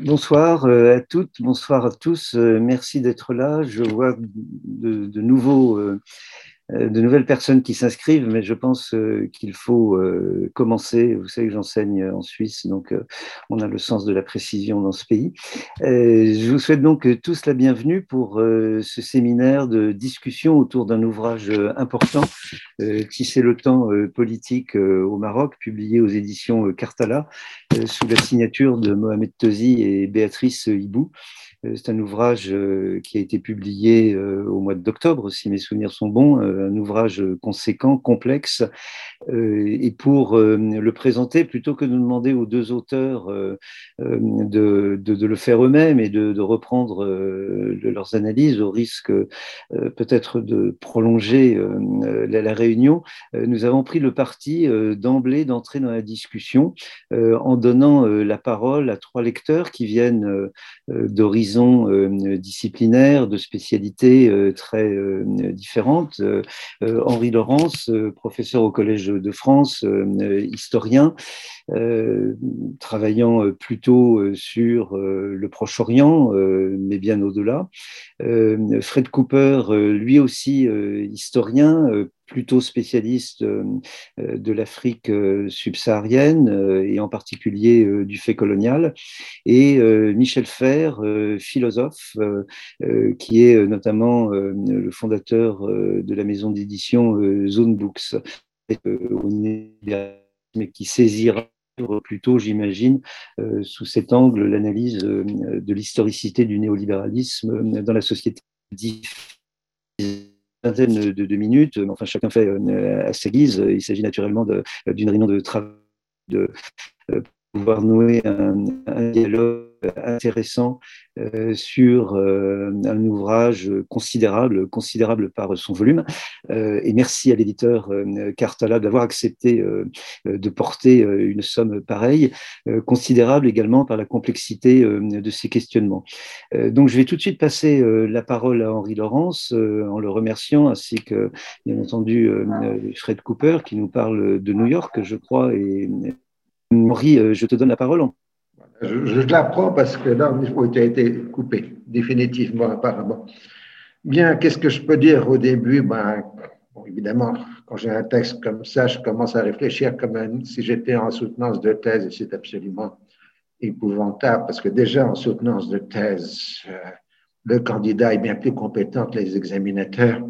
Bonsoir euh, à toutes, bonsoir à tous. Euh, merci d'être là. Je vois de, de nouveaux euh, de nouvelles personnes qui s'inscrivent, mais je pense euh, qu'il faut euh, commencer. Vous savez que j'enseigne en Suisse, donc on a le sens de la précision dans ce pays. Je vous souhaite donc tous la bienvenue pour ce séminaire de discussion autour d'un ouvrage important, Tisser le temps politique au Maroc, publié aux éditions Cartala, sous la signature de Mohamed Tozi et Béatrice Hibou. Euh, c'est un ouvrage euh, qui a été publié euh, au mois d'octobre, si mes souvenirs sont bons, un ouvrage conséquent, complexe. Et pour le présenter, plutôt que de demander aux deux auteurs de, le faire eux-mêmes et de, de reprendre leurs analyses au risque peut-être de prolonger la, réunion, nous avons pris le parti d'emblée d'entrer dans la discussion en donnant la parole à trois lecteurs qui viennent d'horizons euh, disciplinaires, de spécialités euh, très euh, différentes. Henri Laurence, professeur au Collège de France, historien, travaillant plutôt sur le Proche-Orient, mais bien au-delà. Fred Cooper, lui aussi historien, plutôt spécialiste euh, euh, de l'Afrique euh, subsaharienne et en particulier du fait colonial, et Michel Fer, philosophe, qui est notamment le fondateur de la maison d'édition Zone Books, mais qui saisira plutôt, j'imagine, sous cet angle, l'analyse de l'historicité du néolibéralisme dans la société vingtaine de, minutes. Enfin, chacun fait euh, à sa guise. Il s'agit naturellement d'une réunion de travail, de euh, pouvoir nouer un dialogue intéressant euh, sur euh, un ouvrage considérable, considérable par son volume. Euh, et merci à l'éditeur Cartala d'avoir accepté de porter une somme pareille, considérable également par la complexité de ses questionnements. donc je vais tout de suite passer la parole à Henri Laurence en le remerciant, ainsi que bien entendu Fred Cooper qui nous parle de New York, je crois. Et Henri, je te donne la parole je, je l'apprends parce que là, il a été coupé, définitivement, apparemment. Bien, qu'est-ce que je peux dire au début? Ben, Évidemment, quand j'ai un texte comme ça, je commence à réfléchir comme si j'étais en soutenance de thèse et c'est absolument épouvantable parce que déjà en soutenance de thèse, euh, le candidat est bien plus compétent que les examinateurs.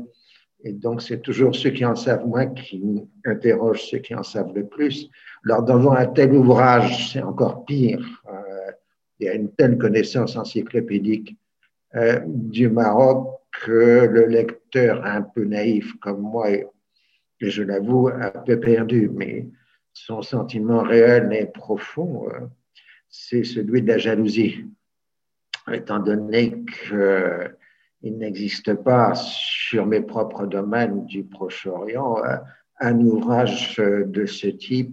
Et donc, c'est toujours ceux qui en savent moins qui interrogent ceux qui en savent le plus. Alors, devant un tel ouvrage, c'est encore pire. Euh, il y a une telle connaissance encyclopédique euh, du Maroc que le lecteur un peu naïf comme moi, et, je l'avoue, un peu perdu, mais son sentiment réel et profond, euh, c'est celui de la jalousie, étant donné qu'il n'existe pas sur mes propres domaines du Proche-Orient un ouvrage de ce type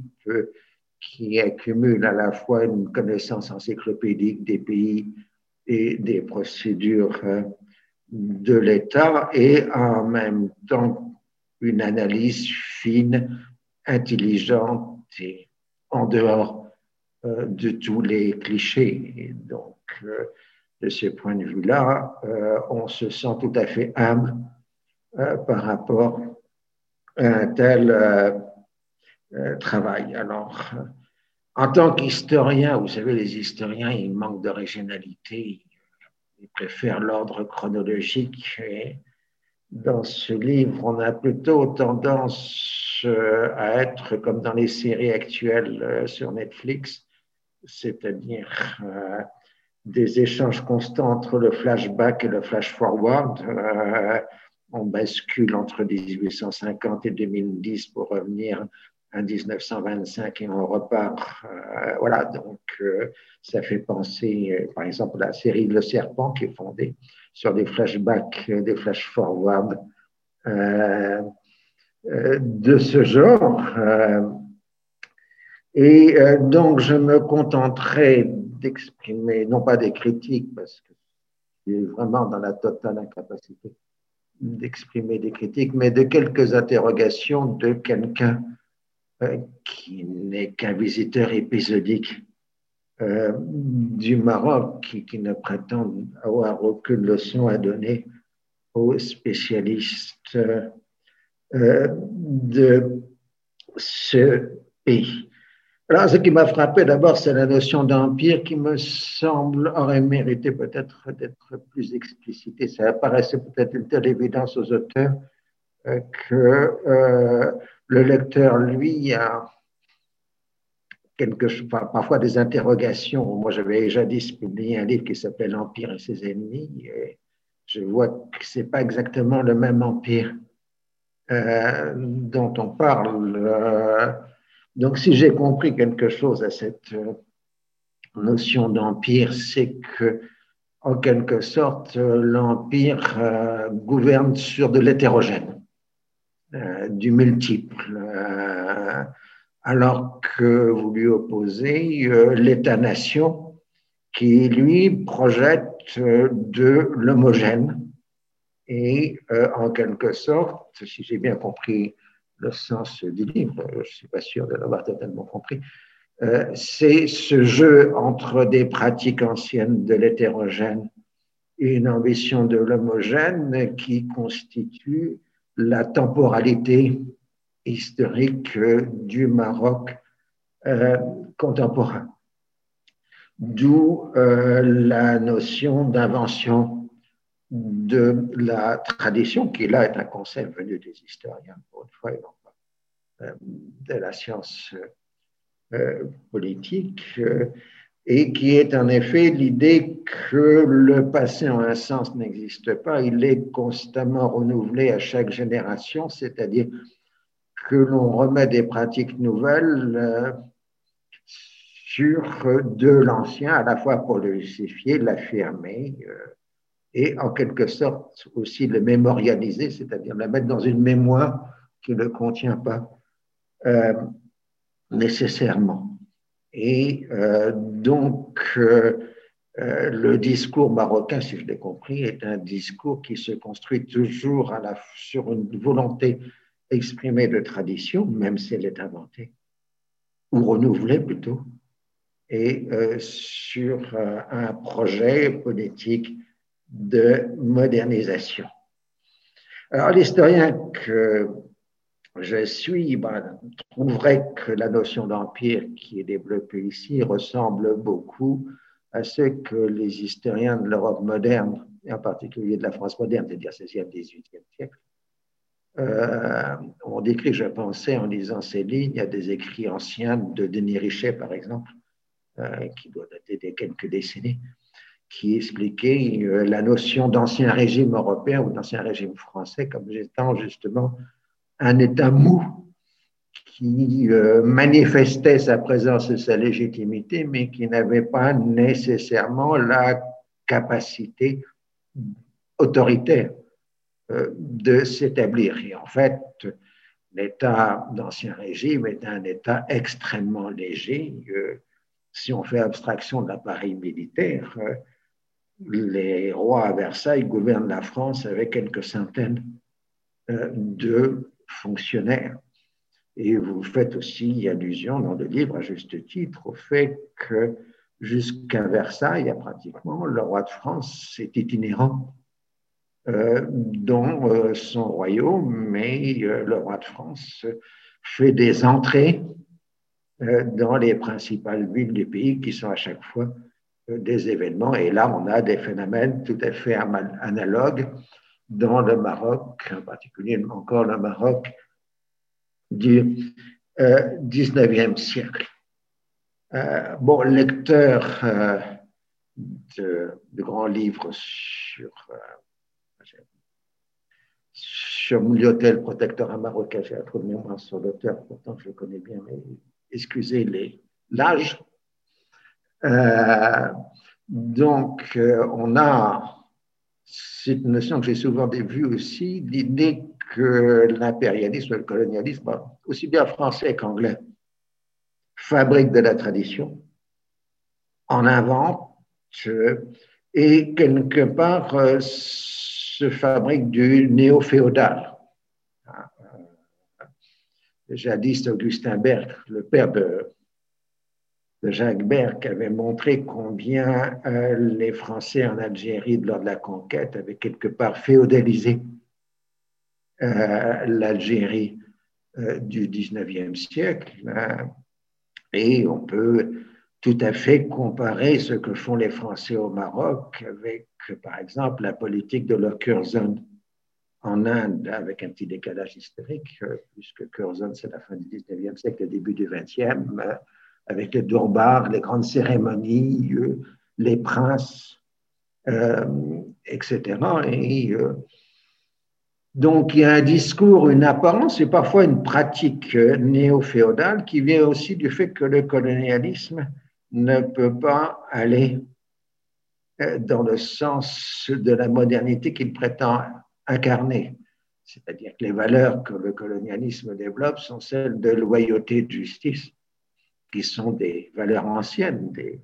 qui accumule à la fois une connaissance encyclopédique des pays et des procédures euh, de l'État et en même temps une analyse fine, intelligente et en dehors euh, de tous les clichés. Donc, euh, de ce point de vue-là, on se sent tout à fait humble par rapport un tel euh, euh, travail. Alors, en tant qu'historien, vous savez, les historiens, ils manquent d'originalité, ils préfèrent l'ordre chronologique. Dans ce livre, on a plutôt tendance euh, à être comme dans les séries actuelles sur Netflix, c'est-à-dire des échanges constants entre le flashback et le flash-forward on bascule entre 1850 et 2010 pour revenir à 1925 et on repart. Euh, voilà, donc euh, ça fait penser, euh, par exemple, à la série Le Serpent qui est fondée sur des flashbacks, des flash-forward de ce genre. et donc, je me contenterai d'exprimer, non pas des critiques, parce que c'est vraiment dans la totale incapacité d'exprimer des critiques, mais de quelques interrogations de quelqu'un qui n'est qu'un visiteur épisodique du Maroc qui, ne prétendent avoir aucune leçon à donner aux spécialistes de ce pays. Alors, ce qui m'a frappé d'abord, c'est la notion d'empire qui me semble aurait mérité peut-être d'être plus explicitée. Ça apparaissait peut-être une telle évidence aux auteurs euh, que euh, le lecteur, lui, a quelque, parfois des interrogations. Moi, j'avais jadis publié un livre qui s'appelle L'Empire et ses ennemis. Et je vois que ce n'est pas exactement le même empire euh, dont on parle. Donc, si j'ai compris quelque chose à cette euh, notion d'empire, c'est que, en quelque sorte, l'empire euh, gouverne sur de l'hétérogène, euh, du multiple, alors que vous lui opposez l'État-nation qui, lui, projette de l'homogène. Et, en quelque sorte, si j'ai bien compris le sens du livre, je ne suis pas sûr de l'avoir totalement compris, euh, c'est ce jeu entre des pratiques anciennes de l'hétérogène et une ambition de l'homogène qui constitue la temporalité historique du Maroc euh, contemporain. D'où euh, la notion d'invention de la tradition, qui là est un concept venu des historiens, pour une fois, et non pas euh, de la science euh, politique, euh, et qui est en effet l'idée que le passé en un sens n'existe pas, il est constamment renouvelé à chaque génération, c'est-à-dire que l'on remet des pratiques nouvelles sur de l'ancien, à la fois pour le justifier, l'affirmer, et en quelque sorte aussi le mémorialiser, c'est-à-dire le mettre dans une mémoire qui ne contient pas euh, nécessairement. Et euh, donc, euh, le discours marocain, si je l'ai compris, est un discours qui se construit toujours sur une volonté exprimée de tradition, même si elle est inventée, ou renouvelée plutôt, et sur un projet politique de modernisation. Alors, l'historien que je suis ben, trouverait que la notion d'empire qui est développée ici ressemble beaucoup à ce que les historiens de l'Europe moderne, et en particulier de la France moderne, c'est-à-dire 16e, 18e siècle, euh, ont décrit, je pensais, en lisant ces lignes, a des écrits anciens de Denis Richet, par exemple, euh, qui doit dater des quelques décennies, qui expliquait euh, la notion d'ancien régime européen ou d'ancien régime français comme étant justement un État mou qui euh, manifestait sa présence et sa légitimité, mais qui n'avait pas nécessairement la capacité autoritaire euh, de s'établir. Et en fait, l'État d'ancien régime est un État extrêmement léger. si on fait abstraction de l'appareil militaire, les rois à Versailles gouvernent la France avec quelques centaines euh, de fonctionnaires. Et vous faites aussi allusion dans le livre, à juste titre, au fait que jusqu'à Versailles, pratiquement, le roi de France est itinérant euh, dans euh, son royaume, mais le roi de France fait des entrées dans les principales villes du pays qui sont à chaque fois des événements. Et là, on a des phénomènes tout à fait analogues dans le Maroc, en particulier encore le Maroc du euh, 19e siècle. Euh, bon, lecteur euh, de, grands livres sur, euh, sur Mouliotel, protecteur marocain, j'ai un trou de mémoire sur l'auteur, pourtant je le connais bien, mais excusez l'âge. Euh, donc, on a cette notion que j'ai souvent vue aussi, l'idée que l'impérialisme, le colonialisme, aussi bien français qu'anglais, fabrique de la tradition, en invente et quelque part euh, se fabrique du néo-féodal. Jadis, Augustin Berg, le père de Jacques Berck avait montré combien euh, les Français en Algérie, lors de la conquête, avaient quelque part féodalisé euh, l'Algérie euh, du 19e siècle. Hein. et on peut tout à fait comparer ce que font les Français au Maroc avec, par exemple, la politique de leur Curzon en Inde, avec un petit décalage historique, puisque Curzon, c'est la fin du 19e siècle, le début du 20e avec les Durbar, les grandes cérémonies, euh, les princes, euh, etc. Et euh, donc il y a un discours, une apparence et parfois une pratique néo-féodale qui vient aussi du fait que le colonialisme ne peut pas aller dans le sens de la modernité qu'il prétend incarner. C'est-à-dire que les valeurs que le colonialisme développe sont celles de loyauté, de justice, qui sont des valeurs anciennes, des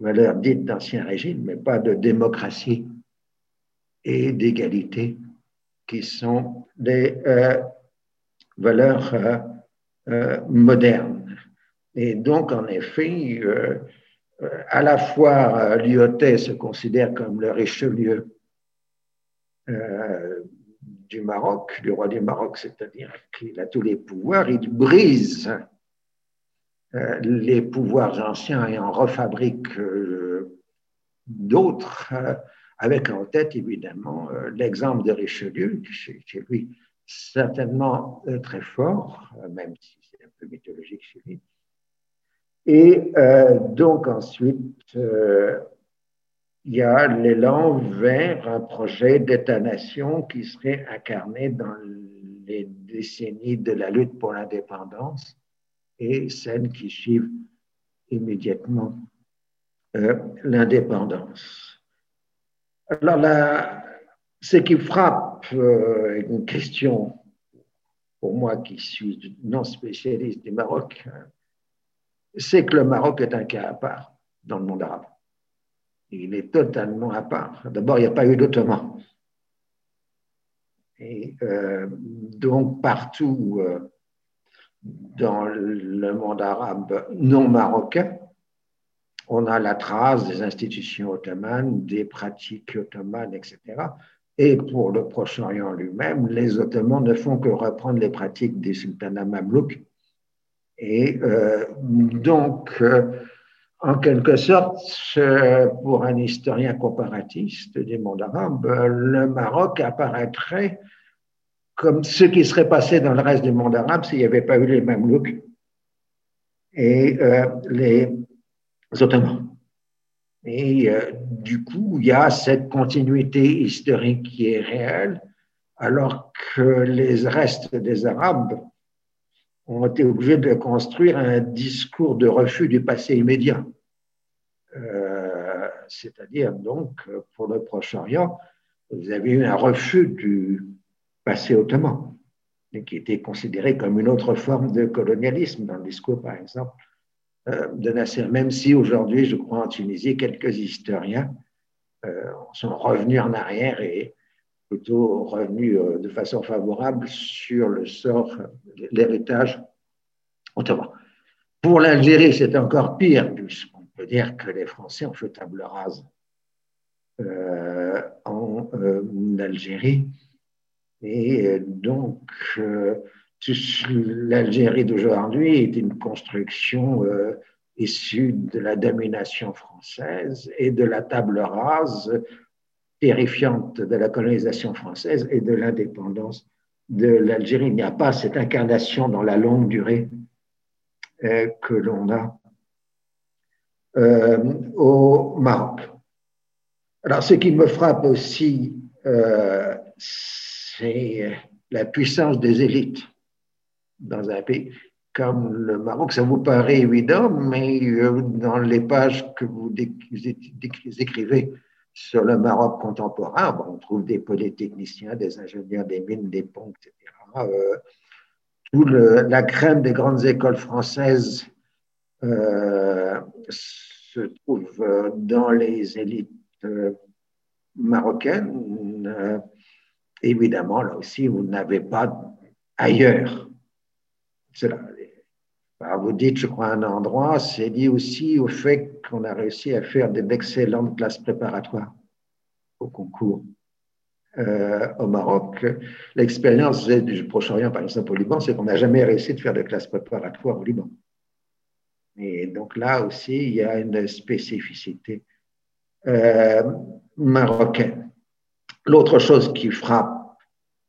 valeurs dites d'ancien régime, mais pas de démocratie et d'égalité, qui sont des euh, valeurs euh, euh, modernes. Et donc, en effet, à la fois, Lyotet se considère comme le Richelieu du Maroc, du roi du Maroc, c'est-à-dire qu'il a tous les pouvoirs, il brise les pouvoirs anciens et en refabriquent euh, d'autres, euh, avec en tête évidemment l'exemple de Richelieu, qui chez lui certainement très fort, même si c'est un peu mythologique chez lui. Et donc ensuite, il y a l'élan vers un projet d'État-nation qui serait incarné dans les décennies de la lutte pour l'indépendance et celles qui suivent immédiatement euh, l'indépendance. Alors là, ce qui frappe, euh, une question pour moi qui suis non spécialiste du Maroc, c'est que le Maroc est un cas à part dans le monde arabe. Il est totalement à part. D'abord, il n'y a pas eu d'Ottoman. Et euh, donc, partout, dans le monde arabe non marocain, on a la trace des institutions ottomanes, des pratiques ottomanes, etc. Et pour le Proche-Orient lui-même, les Ottomans ne font que reprendre les pratiques des sultanats mamelouks. Et euh, donc, euh, en quelque sorte, pour un historien comparatiste du monde arabe, le Maroc apparaîtrait comme ce qui serait passé dans le reste du monde arabe s'il n'y avait pas eu les Mamelouks et euh, les Ottomans. Et euh, du coup, il y a cette continuité historique qui est réelle, alors que les restes des Arabes ont été obligés de construire un discours de refus du passé immédiat. Euh, c'est-à-dire, donc, pour le Proche-Orient, vous avez eu un refus du, passé ottoman, et qui était considéré comme une autre forme de colonialisme dans le discours, par exemple, euh, de Nasser. Même si aujourd'hui, je crois, en Tunisie, quelques historiens euh, sont revenus en arrière et plutôt revenus euh, de façon favorable sur le sort, l'héritage ottoman. Pour l'Algérie, c'est encore pire, puisqu'on peut dire que les Français ont fait table rase en Algérie et euh, donc, euh, l'Algérie d'aujourd'hui est une construction euh, issue de la domination française et de la table rase terrifiante de la colonisation française et de l'indépendance de l'Algérie. Il n'y a pas cette incarnation dans la longue durée que l'on a au Maroc. Alors, ce qui me frappe aussi, c'est euh, la puissance des élites dans un pays comme le Maroc. Ça vous paraît évident, mais euh, dans les pages que vous écrivez sur le Maroc contemporain, on trouve des polytechniciens, des ingénieurs des mines, des ponts, etc. Euh, tout la crème des grandes écoles françaises se trouve dans les élites marocaines évidemment, là aussi, vous n'avez pas ailleurs cela. vous dites, je crois, un endroit, c'est lié aussi au fait qu'on a réussi à faire d'excellentes classes préparatoires au concours euh, au Maroc. L'expérience du Proche-Orient, par exemple, au Liban, c'est qu'on n'a jamais réussi de faire de classes préparatoires au Liban. Et donc là aussi, il y a une spécificité euh, marocaine. L'autre chose qui frappe,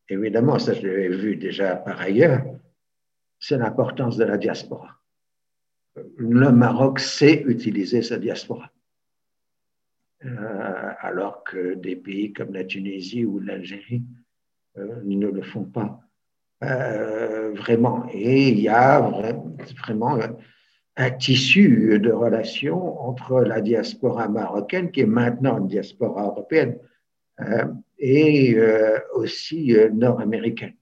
évidemment, ça je l'avais vu déjà par ailleurs, c'est l'importance de la diaspora. Le Maroc sait utiliser sa diaspora. Euh, alors que des pays comme la Tunisie ou l'Algérie euh, ne le font pas euh, vraiment. Et il y a vraiment un tissu de relations entre la diaspora marocaine, qui est maintenant une diaspora européenne, et aussi nord-américaine.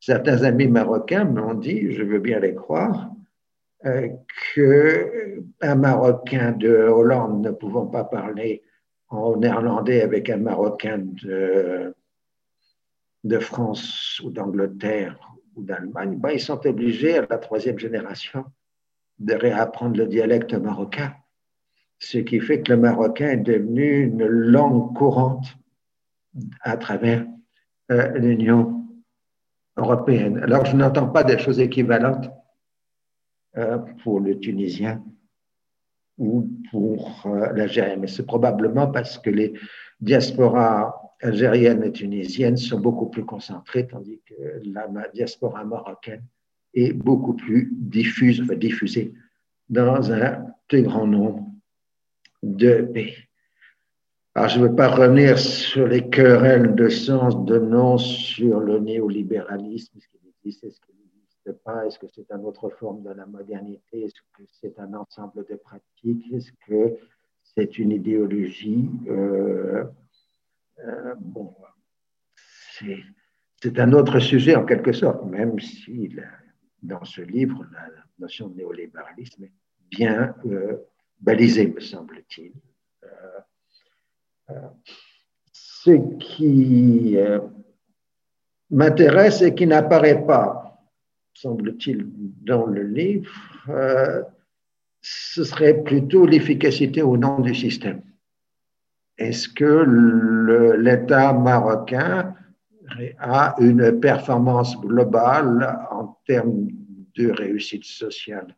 Certains amis marocains m'ont dit, je veux bien les croire, euh, qu'un Marocain de Hollande ne pouvant pas parler en néerlandais avec un Marocain de, de France ou d'Angleterre ou d'Allemagne, ben, ils sont obligés à la troisième génération de réapprendre le dialecte marocain, ce qui fait que le marocain est devenu une langue courante à travers euh, l'Union européenne. Alors, je n'entends pas des choses équivalentes euh, pour le Tunisien ou pour euh, l'Algérien, mais c'est probablement parce que les diasporas algériennes et tunisiennes sont beaucoup plus concentrées, tandis que la diaspora marocaine est beaucoup plus diffuse, diffusée dans un plus grand nombre de pays. Alors, je ne veux pas revenir sur les querelles de sens, de nom, sur le néolibéralisme, ce qui existe, ce qui n'existe pas, est-ce que c'est une autre forme de la modernité, est-ce que c'est un ensemble de pratiques, est-ce que c'est une idéologie? Euh, euh, Bon, c'est un autre sujet en quelque sorte, même si dans ce livre, la notion de néolibéralisme est bien euh, balisée, me semble-t-il ce qui euh, m'intéresse et qui n'apparaît pas, semble-t-il, dans le livre, euh, ce serait plutôt l'efficacité au nom du système. Est-ce que l'État marocain a une performance globale en termes de réussite sociale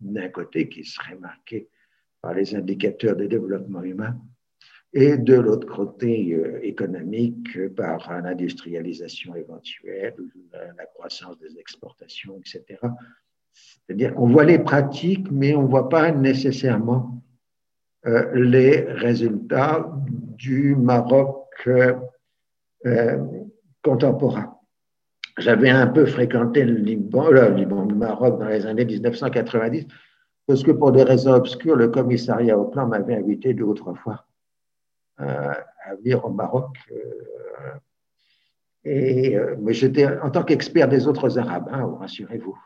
d'un côté qui serait marqué par les indicateurs de développement humain et de l'autre côté euh, économique par l'industrialisation éventuelle, la croissance des exportations, etc. C'est-à-dire qu'on voit les pratiques, mais on ne voit pas nécessairement euh, les résultats du Maroc euh, contemporain. J'avais un peu fréquenté le Liban, le Liban, le Maroc dans les années 1990, parce que pour des raisons obscures, le commissariat au plan m'avait invité deux ou trois fois euh, à venir au Maroc. Euh, et, euh, mais j'étais en tant qu'expert des autres Arabes, hein, rassurez-vous.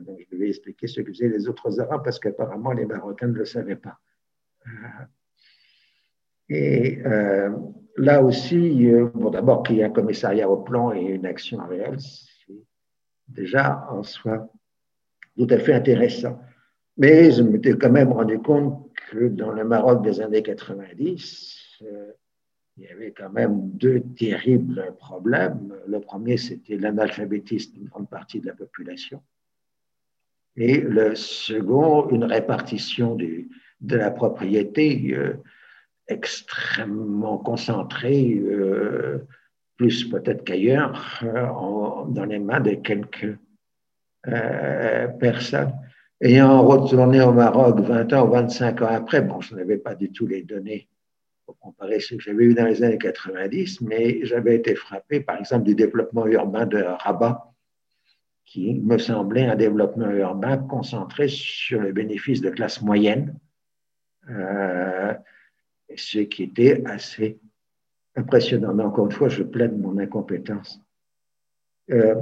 donc je devais expliquer ce que faisaient les autres Arabes parce qu'apparemment les Marocains ne le savaient pas. Et là aussi, bon, d'abord qu'il y ait un commissariat au plan et une action réelle, c'est déjà en soi tout à fait intéressant. Mais je m'étais quand même rendu compte que dans le Maroc des années 90, euh, il y avait quand même deux terribles problèmes. Le premier, c'était l'analphabétisme d'une grande partie de la population. Et le second, une répartition de la propriété euh, extrêmement concentrée, euh, plus peut-être qu'ailleurs, dans les mains de quelques personnes. Ayant retourné au Maroc 20 ans ou 25 ans après, bon, je n'avais pas du tout les données pour comparer ce que j'avais vu dans les années 90, mais j'avais été frappé, par exemple, du développement urbain de Rabat, qui me semblait un développement urbain concentré sur le bénéfice de classe moyenne, euh, ce qui était assez impressionnant. Mais encore une fois, je plaide mon incompétence euh,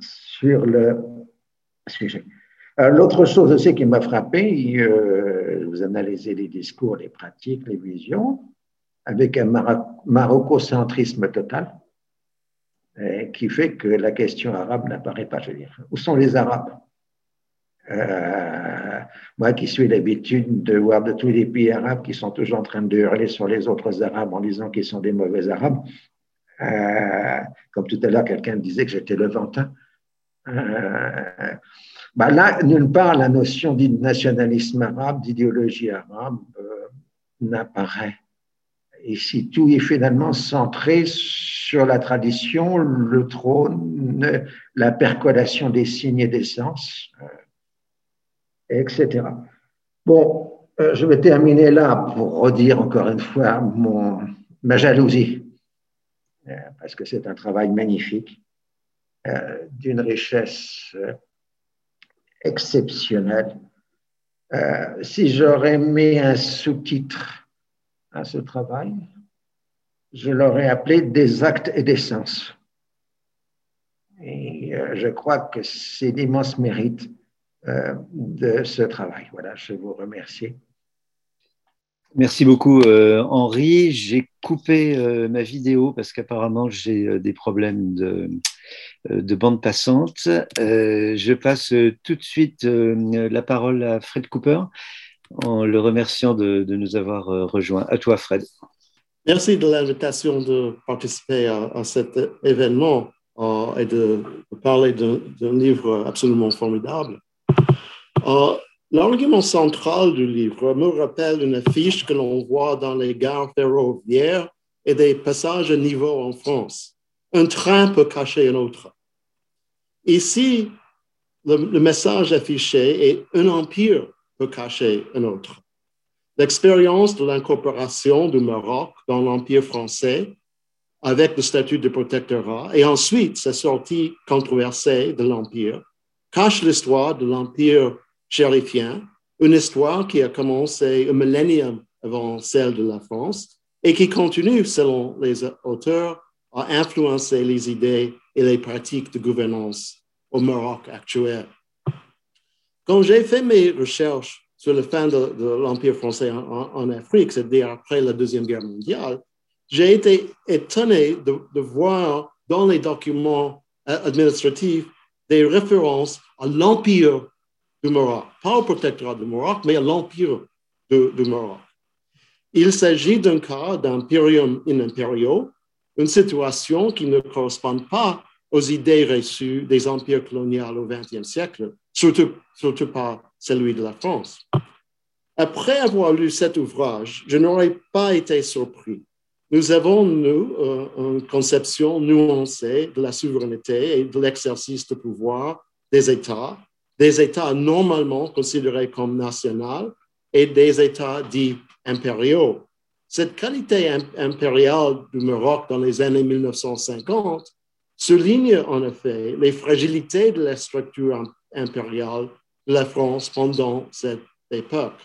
sur le sujet. Euh, l'autre chose aussi qui m'a frappé, euh, vous analysez les discours, les pratiques, les visions, avec un marococentrisme total, qui fait que la question arabe n'apparaît pas. Je veux dire, où sont les Arabes? Euh, moi qui suis l'habitude de voir de tous les pays arabes qui sont toujours en train de hurler sur les autres arabes en disant qu'ils sont des mauvais arabes, comme tout à l'heure quelqu'un disait que j'étais levantin. Euh, bah là, nulle part la notion de nationalisme arabe, d'idéologie arabe euh, n'apparaît. Ici, tout est finalement centré sur la tradition, le trône, la percolation des signes et des sens, euh, etc. Bon, euh, je vais terminer là pour redire encore une fois mon, ma jalousie, euh, parce que c'est un travail magnifique, d'une richesse exceptionnelle. si j'aurais mis un sous-titre à ce travail, je l'aurais appelé des actes et des sens. Et euh, je crois que c'est l'immense mérite euh, de ce travail. Voilà, je vous remercie. Merci beaucoup, euh, Henri. J'ai coupé ma vidéo parce qu'apparemment j'ai des problèmes de, de bande passante. je passe tout de suite la parole à Fred Cooper en le remerciant de, nous avoir rejoints. À toi, Fred. Merci de l'invitation de participer à, cet événement euh, et de, parler d'un livre absolument formidable. Euh, l'argument central du livre me rappelle une affiche que l'on voit dans les gares ferroviaires et des passages à niveau en France. Un train peut cacher un autre. Ici, le message affiché est un empire peut cacher un autre. L'expérience de l'incorporation du Maroc dans l'Empire français avec le statut de protectorat et ensuite sa sortie controversée de l'Empire cache l'histoire de l'Empire chérifien, une histoire qui a commencé un millénium avant celle de la France et qui continue, selon les auteurs, à influencer les idées et les pratiques de gouvernance au Maroc actuel. Quand j'ai fait mes recherches sur la fin de, l'Empire français en, Afrique, c'est-à-dire après la Deuxième Guerre mondiale, j'ai été étonné de, voir dans les documents euh, administratifs des références à l'Empire du Maroc, pas au protectorat du Maroc, mais à l'Empire du Maroc. Il s'agit d'un cas d'imperium in imperio, une situation qui ne correspond pas aux idées reçues des empires coloniaux au XXe siècle, surtout, surtout pas celui de la France. Après avoir lu cet ouvrage, je n'aurais pas été surpris. Nous avons, nous, euh, une conception nuancée de la souveraineté et de l'exercice de pouvoir des États, des États normalement considérés comme nationaux et des États dits impériaux. Cette qualité impériale du Maroc dans les années 1950 souligne en effet les fragilités de la structure impériale de la France pendant cette époque.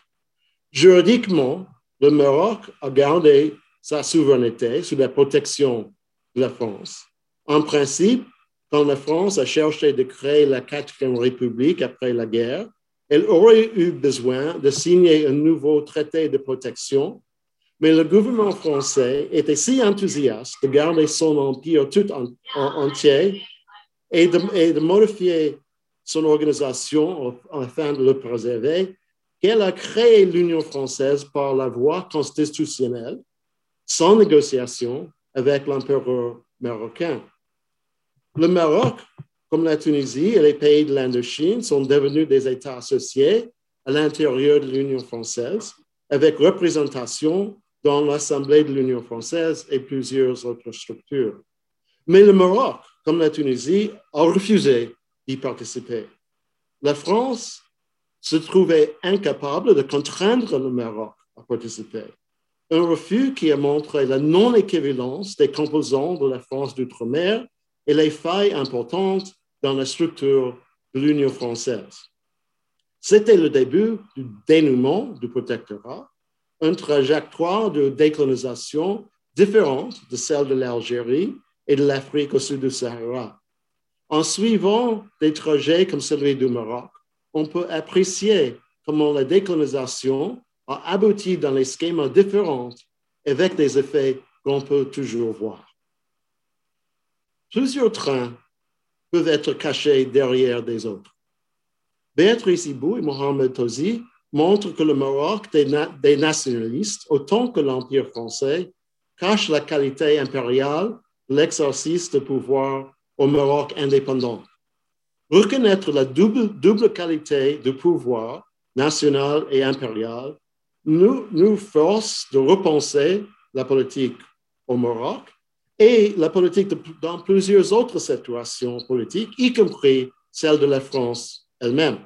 Juridiquement, le Maroc a gardé sa souveraineté sous la protection de la France. En principe, quand la France a cherché de créer la quatrième république après la guerre, elle aurait eu besoin de signer un nouveau traité de protection, mais le gouvernement français était si enthousiaste de garder son empire tout entier et de modifier son organisation afin de le préserver qu'elle a créé l'Union française par la voie constitutionnelle, sans négociation avec l'empereur marocain. Le Maroc, comme la Tunisie et les pays de l'Indochine, sont devenus des États associés à l'intérieur de l'Union française, avec représentation dans l'Assemblée de l'Union française et plusieurs autres structures. Mais le Maroc, comme la Tunisie, a refusé d'y participer. La France se trouvait incapable de contraindre le Maroc à participer. Un refus qui a montré la non-équivalence des composants de la France d'outre-mer et les failles importantes dans la structure de l'Union française. C'était le début du dénouement du protectorat, une trajectoire de décolonisation différente de celle de l'Algérie et de l'Afrique au sud du Sahara. En suivant des trajets comme celui du Maroc, on peut apprécier comment la décolonisation a abouti dans les schémas différents avec des effets qu'on peut toujours voir. Plusieurs trains peuvent être cachés derrière des autres. Béatrice Ibou et Mohamed Tozi montrent que le Maroc des, nationalistes, autant que l'Empire français, cache la qualité impériale l'exercice de pouvoir au Maroc indépendant. Reconnaître la double, double qualité de pouvoir national et impérial nous, nous force de repenser la politique au Maroc et la politique dans plusieurs autres situations politiques, y compris celle de la France elle-même.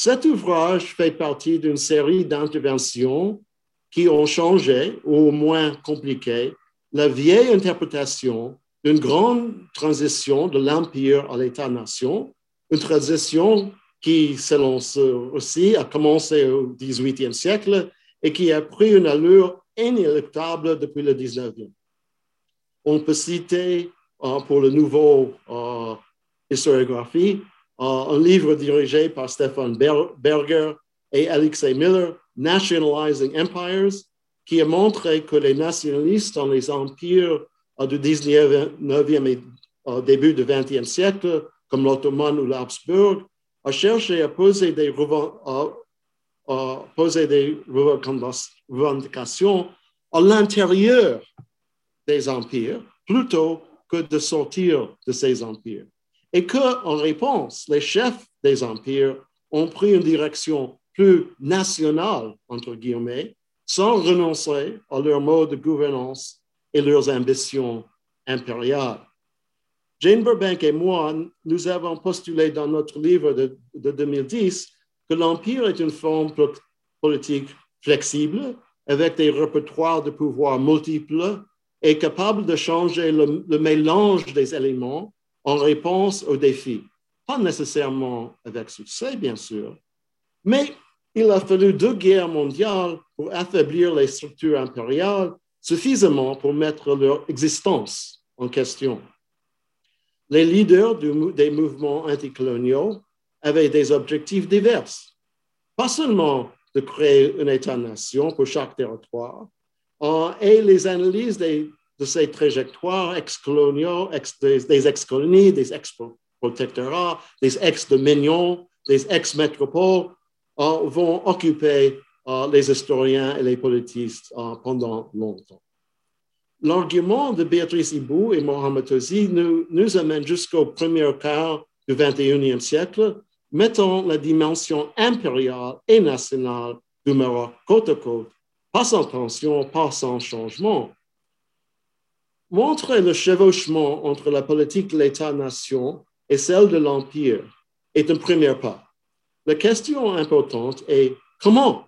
Cet ouvrage fait partie d'une série d'interventions qui ont changé, ou au moins compliqué, la vieille interprétation d'une grande transition de l'Empire à l'État-nation, une transition qui, selon ceux aussi, a commencé au 18e siècle et qui a pris une allure inéluctable depuis le 19e. On peut citer euh, pour le nouveau euh, historiographie un livre dirigé par Stefan Berger et Alexei Miller, Nationalizing Empires, qui a montré que les nationalistes dans les empires du 19e et début du 20e siècle, comme l'Ottoman ou l'Habsbourg, a cherché à poser des revendications à l'intérieur des empires plutôt que de sortir de ces empires. Et qu'en réponse, les chefs des empires ont pris une direction plus nationale, entre guillemets, sans renoncer à leur mode de gouvernance et leurs ambitions impériales. Jane Burbank et moi, nous avons postulé dans notre livre de, 2010 que l'Empire est une forme politique flexible, avec des répertoires de pouvoir multiples et capable de changer le, le mélange des éléments en réponse aux défis. Pas nécessairement avec succès, bien sûr, mais il a fallu deux guerres mondiales pour affaiblir les structures impériales suffisamment pour mettre leur existence en question les leaders des mouvements anticoloniaux avaient des objectifs divers. Pas seulement de créer un État-nation pour chaque territoire, euh, et les analyses de ces trajectoires ex-coloniaux, des, ex-colonies, des ex-protectorats, des ex-dominions, des ex-métropoles euh, vont occuper euh, les historiens et les politistes pendant longtemps l'argument de Béatrice Ibou et Mohamed Tozi nous, nous amène jusqu'au premier quart du 21e siècle, mettant la dimension impériale et nationale du Maroc côte à côte, pas sans tension, pas sans changement. Montrer le chevauchement entre la politique de l'État-nation et celle de l'Empire est un premier pas. La question importante est comment,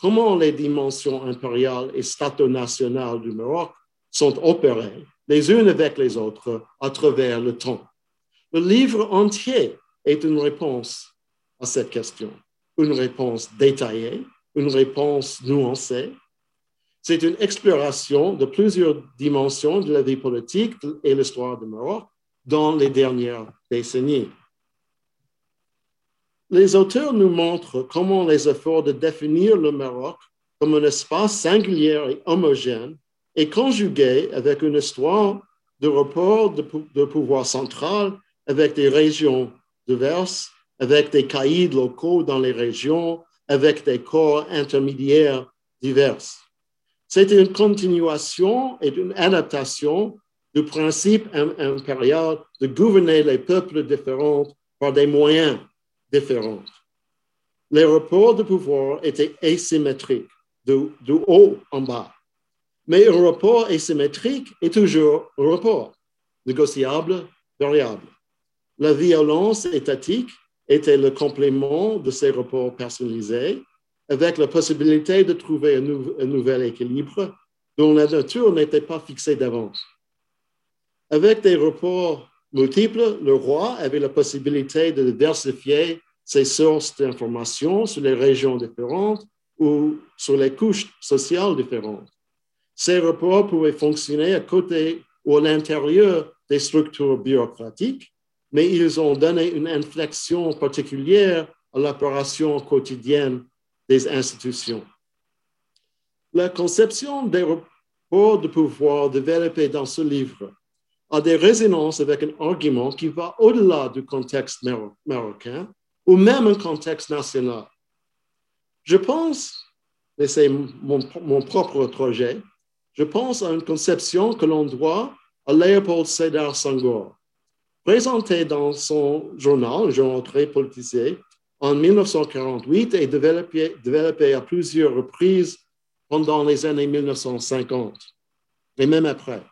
comment les dimensions impériales et stato-nationales du Maroc sont opérés les unes avec les autres à travers le temps. Le livre entier est une réponse à cette question, une réponse détaillée, une réponse nuancée. C'est une exploration de plusieurs dimensions de la vie politique et l'histoire du Maroc dans les dernières décennies. Les auteurs nous montrent comment les efforts de définir le Maroc comme un espace singulier et homogène est conjugué avec une histoire de report de, pouvoir central avec des régions diverses, avec des caïds locaux dans les régions, avec des corps intermédiaires divers. C'est une continuation et une adaptation du principe impérial de gouverner les peuples différents par des moyens différents. Les reports de pouvoir étaient asymétriques, de, de haut en bas. Mais un rapport asymétrique est toujours un rapport, négociable, variable. La violence étatique était le complément de ces rapports personnalisés, avec la possibilité de trouver un, nouvel équilibre dont la nature n'était pas fixée d'avance. Avec des rapports multiples, le roi avait la possibilité de diversifier ses sources d'informations sur les régions différentes ou sur les couches sociales différentes. Ces rapports pouvaient fonctionner à côté ou à l'intérieur des structures bureaucratiques, mais ils ont donné une inflexion particulière à l'opération quotidienne des institutions. La conception des rapports de pouvoir développés dans ce livre a des résonances avec un argument qui va au-delà du contexte marocain ou même un contexte national. Je pense, et c'est mon, propre projet, je pense à une conception que l'on doit à Léopold Sédar Senghor, présenté dans son journal, un journal très politisé, en 1948 et développé, à plusieurs reprises pendant les années 1950 et même après.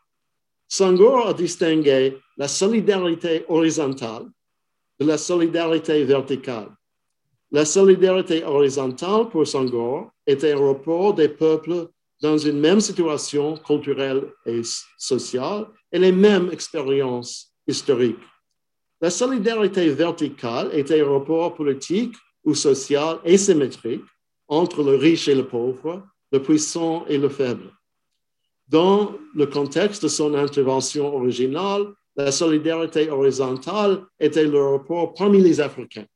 Senghor a distingué la solidarité horizontale de la solidarité verticale. La solidarité horizontale pour Senghor était un rapport des peuples dans une même situation culturelle et sociale et les mêmes expériences historiques. La solidarité verticale était un rapport politique ou social asymétrique entre le riche et le pauvre, le puissant et le faible. Dans le contexte de son intervention originale, la solidarité horizontale était le rapport parmi les Africains,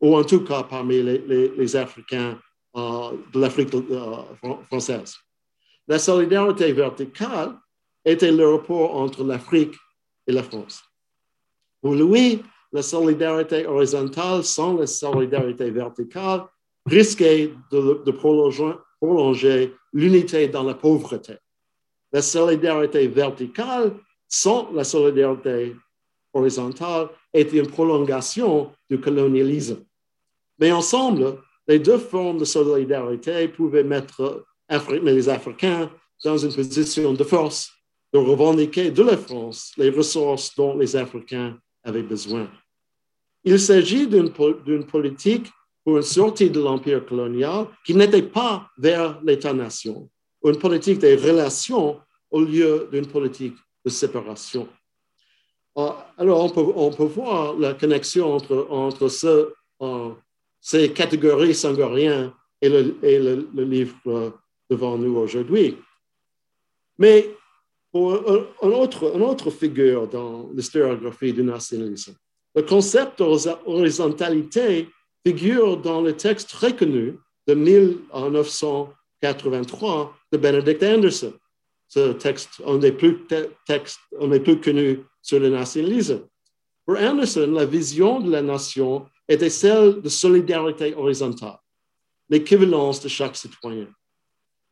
ou en tout cas parmi les, Africains euh, de l'Afrique euh, française. La solidarité verticale était le rapport entre l'Afrique et la France. Pour lui, la solidarité horizontale sans la solidarité verticale risquait de, prolonger l'unité dans la pauvreté. La solidarité verticale sans la solidarité horizontale est une prolongation du colonialisme. Mais ensemble, les deux formes de solidarité pouvaient mettre les Africains dans une position de force de revendiquer de la France les ressources dont les Africains avaient besoin. Il s'agit d'une politique pour une sortie de l'empire colonial qui n'était pas vers l'État-nation, une politique des relations au lieu d'une politique de séparation. Ah, alors, on peut, on peut voir la connexion entre, entre ce, uh, ces catégories sangoriennes et, le, et le, le, livre devant nous aujourd'hui. Mais pour une autre, une autre figure dans l'historiographie du nationalisme, le concept d'horizontalité figure dans le texte très connu de 1983 de Benedict Anderson ce texte, un des plus textes, un des plus connus sur le nationalisme. Pour Anderson, la vision de la nation était celle de solidarité horizontale, l'équivalence de chaque citoyen.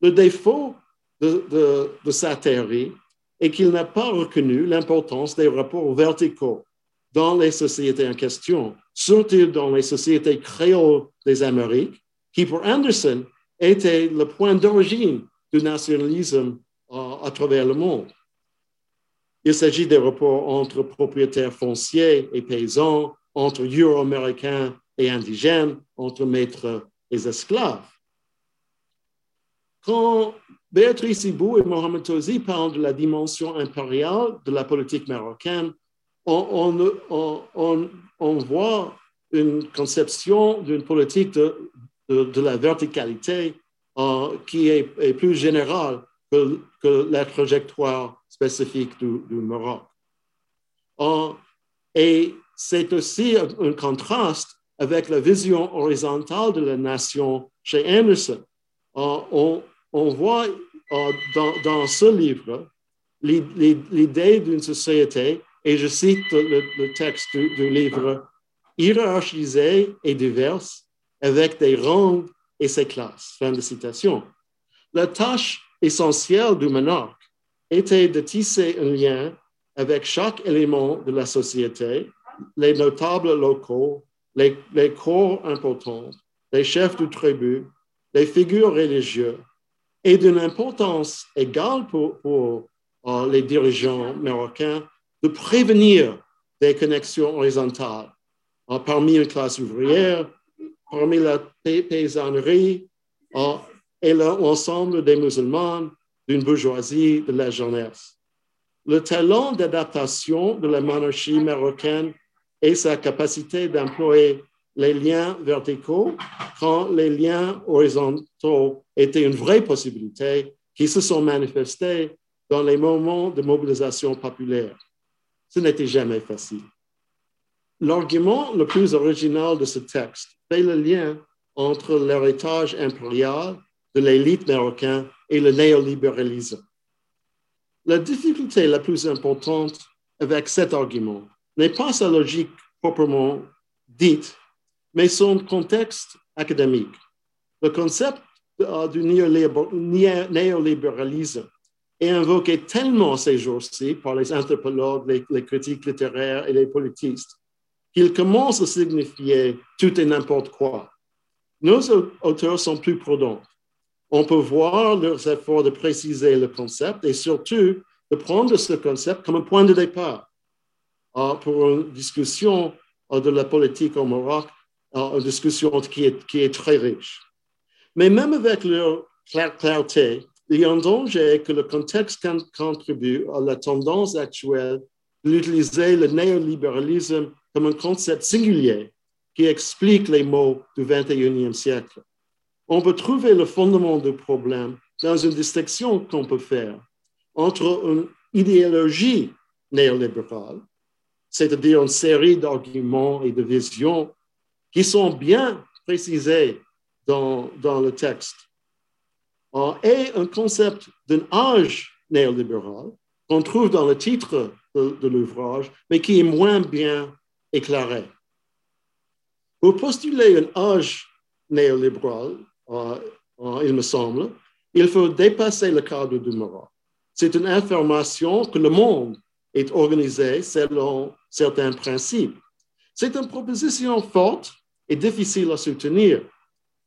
Le défaut de, de, de sa théorie est qu'il n'a pas reconnu l'importance des rapports verticaux dans les sociétés en question, surtout dans les sociétés créoles des Amériques, qui pour Anderson étaient le point d'origine du nationalisme à travers le monde. Il s'agit des rapports entre propriétaires fonciers et paysans, entre Euro-Américains et indigènes, entre maîtres et esclaves. Quand Béatrice Ibou et Mohamed Tozi parlent de la dimension impériale de la politique marocaine, on, voit une conception d'une politique de, la verticalité euh, qui est, plus générale que, la trajectoire spécifique du, Maroc. et c'est aussi un, contraste avec la vision horizontale de la nation chez Anderson. on, voit dans, ce livre l'idée d'une société, et je cite le, texte du, livre, hiérarchisée et diverse, avec des rangs et ses classes. Fin de citation. La tâche essentiel du monarque était de tisser un lien avec chaque élément de la société, les notables locaux, les, corps importants, les chefs du tribu, les figures religieuses, et d'une importance égale pour, euh, les dirigeants marocains de prévenir des connexions horizontales euh, parmi une classe ouvrière, parmi la paysannerie, euh, et l'ensemble des musulmans d'une bourgeoisie de la jeunesse. Le talent d'adaptation de la monarchie marocaine et sa capacité d'employer les liens verticaux quand les liens horizontaux étaient une vraie possibilité qui se sont manifestés dans les moments de mobilisation populaire. Ce n'était jamais facile. L'argument le plus original de ce texte fait le lien entre l'héritage impérial de l'élite marocaine et le néolibéralisme. La difficulté la plus importante avec cet argument n'est pas sa logique proprement dite, mais son contexte académique. Le concept euh, du néolibéralisme est invoqué tellement ces jours-ci par les anthropologues, les, critiques littéraires et les politistes qu'il commence à signifier tout et n'importe quoi. Nos auteurs sont plus prudents. On peut voir leurs efforts de préciser le concept et surtout de prendre ce concept comme un point de départ euh, pour une discussion euh, de la politique au Maroc, une discussion qui est, qui est très riche. Mais même avec leur clarté, il y a un danger que le contexte contribue à la tendance actuelle d'utiliser le néolibéralisme comme un concept singulier qui explique les mots du 21e siècle. On peut trouver le fondement du problème dans une distinction qu'on peut faire entre une idéologie néolibérale, c'est-à-dire une série d'arguments et de visions qui sont bien précisés dans, dans le texte, et un concept d'un âge néolibéral qu'on trouve dans le titre de, l'ouvrage, mais qui est moins bien éclairé. Pour postuler un âge néolibéral, euh, euh, il me semble, il faut dépasser le cadre du Maroc. C'est une affirmation que le monde est organisé selon certains principes. C'est une proposition forte et difficile à soutenir.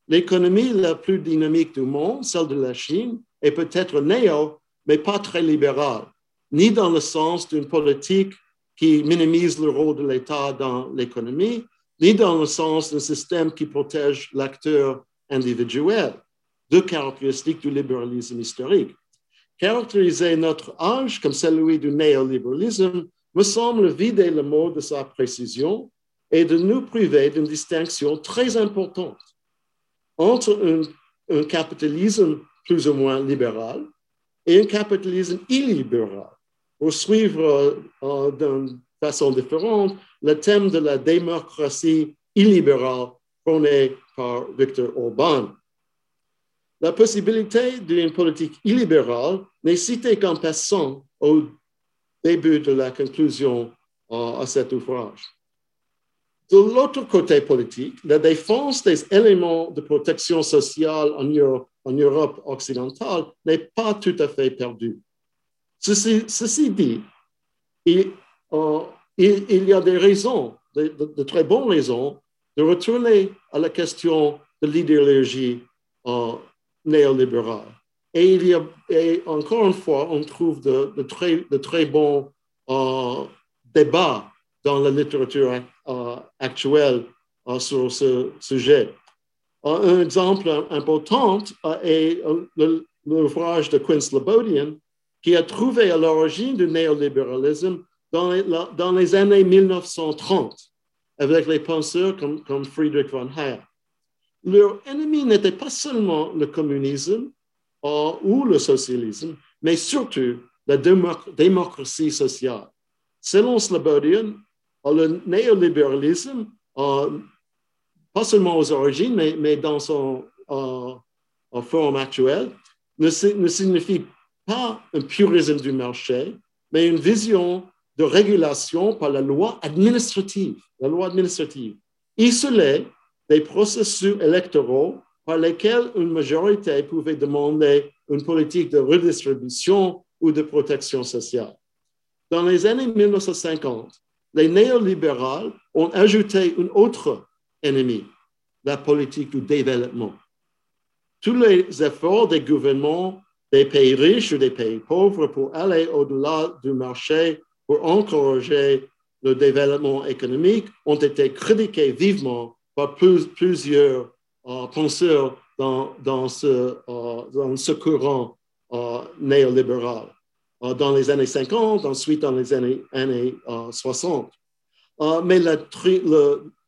L'économie la plus dynamique du monde, celle de la Chine, est peut-être néo, mais pas très libérale, ni dans le sens d'une politique qui minimise le rôle de l'État dans l'économie, ni dans le sens d'un système qui protège l'acteur individuel, deux caractéristiques du libéralisme historique. Caractériser notre âge comme celui du néolibéralisme me semble vider le mot de sa précision et de nous priver d'une distinction très importante entre un, capitalisme plus ou moins libéral et un capitalisme illibéral. Pour suivre euh, d'une façon différente le thème de la démocratie illibérale prôné par Victor Orban. La possibilité d'une politique illibérale n'est citée qu'en passant au début de la conclusion euh, à cet ouvrage. De l'autre côté politique, la défense des éléments de protection sociale en Europe, en Europe occidentale n'est pas tout à fait perdue. Ceci, dit, euh, il, y a des raisons, de, très bonnes raisons, de retourner à la question de l'idéologie euh, néolibérale. Et encore une fois, on trouve de, très, bons euh, débats dans la littérature actuelle euh, sur ce sujet. Euh, un exemple important est l'ouvrage de Quinn Slobodian, qui a trouvé à l'origine du néolibéralisme dans les, années 1930, avec les penseurs comme, comme Friedrich von Hayek. Leur ennemi n'était pas seulement le communisme ou le socialisme, mais surtout la démocratie sociale. Selon Slobodian, le néolibéralisme, pas seulement aux origines, mais, dans son forme actuelle, ne, ne signifie pas un purisme du marché, mais une vision de régulation par la loi administrative, la loi administrative, isolée des processus électoraux par lesquels une majorité pouvait demander une politique de redistribution ou de protection sociale. Dans les années 1950, les néolibéraux ont ajouté un autre ennemi, la politique du développement. Tous les efforts des gouvernements des pays riches ou des pays pauvres pour aller au-delà du marché, pour encourager le développement économique, ont été critiqués vivement par plusieurs euh, penseurs dans, ce, euh, dans ce courant euh, néolibéral. Euh, dans les années 50, ensuite dans les années, années 60. Euh, euh, mais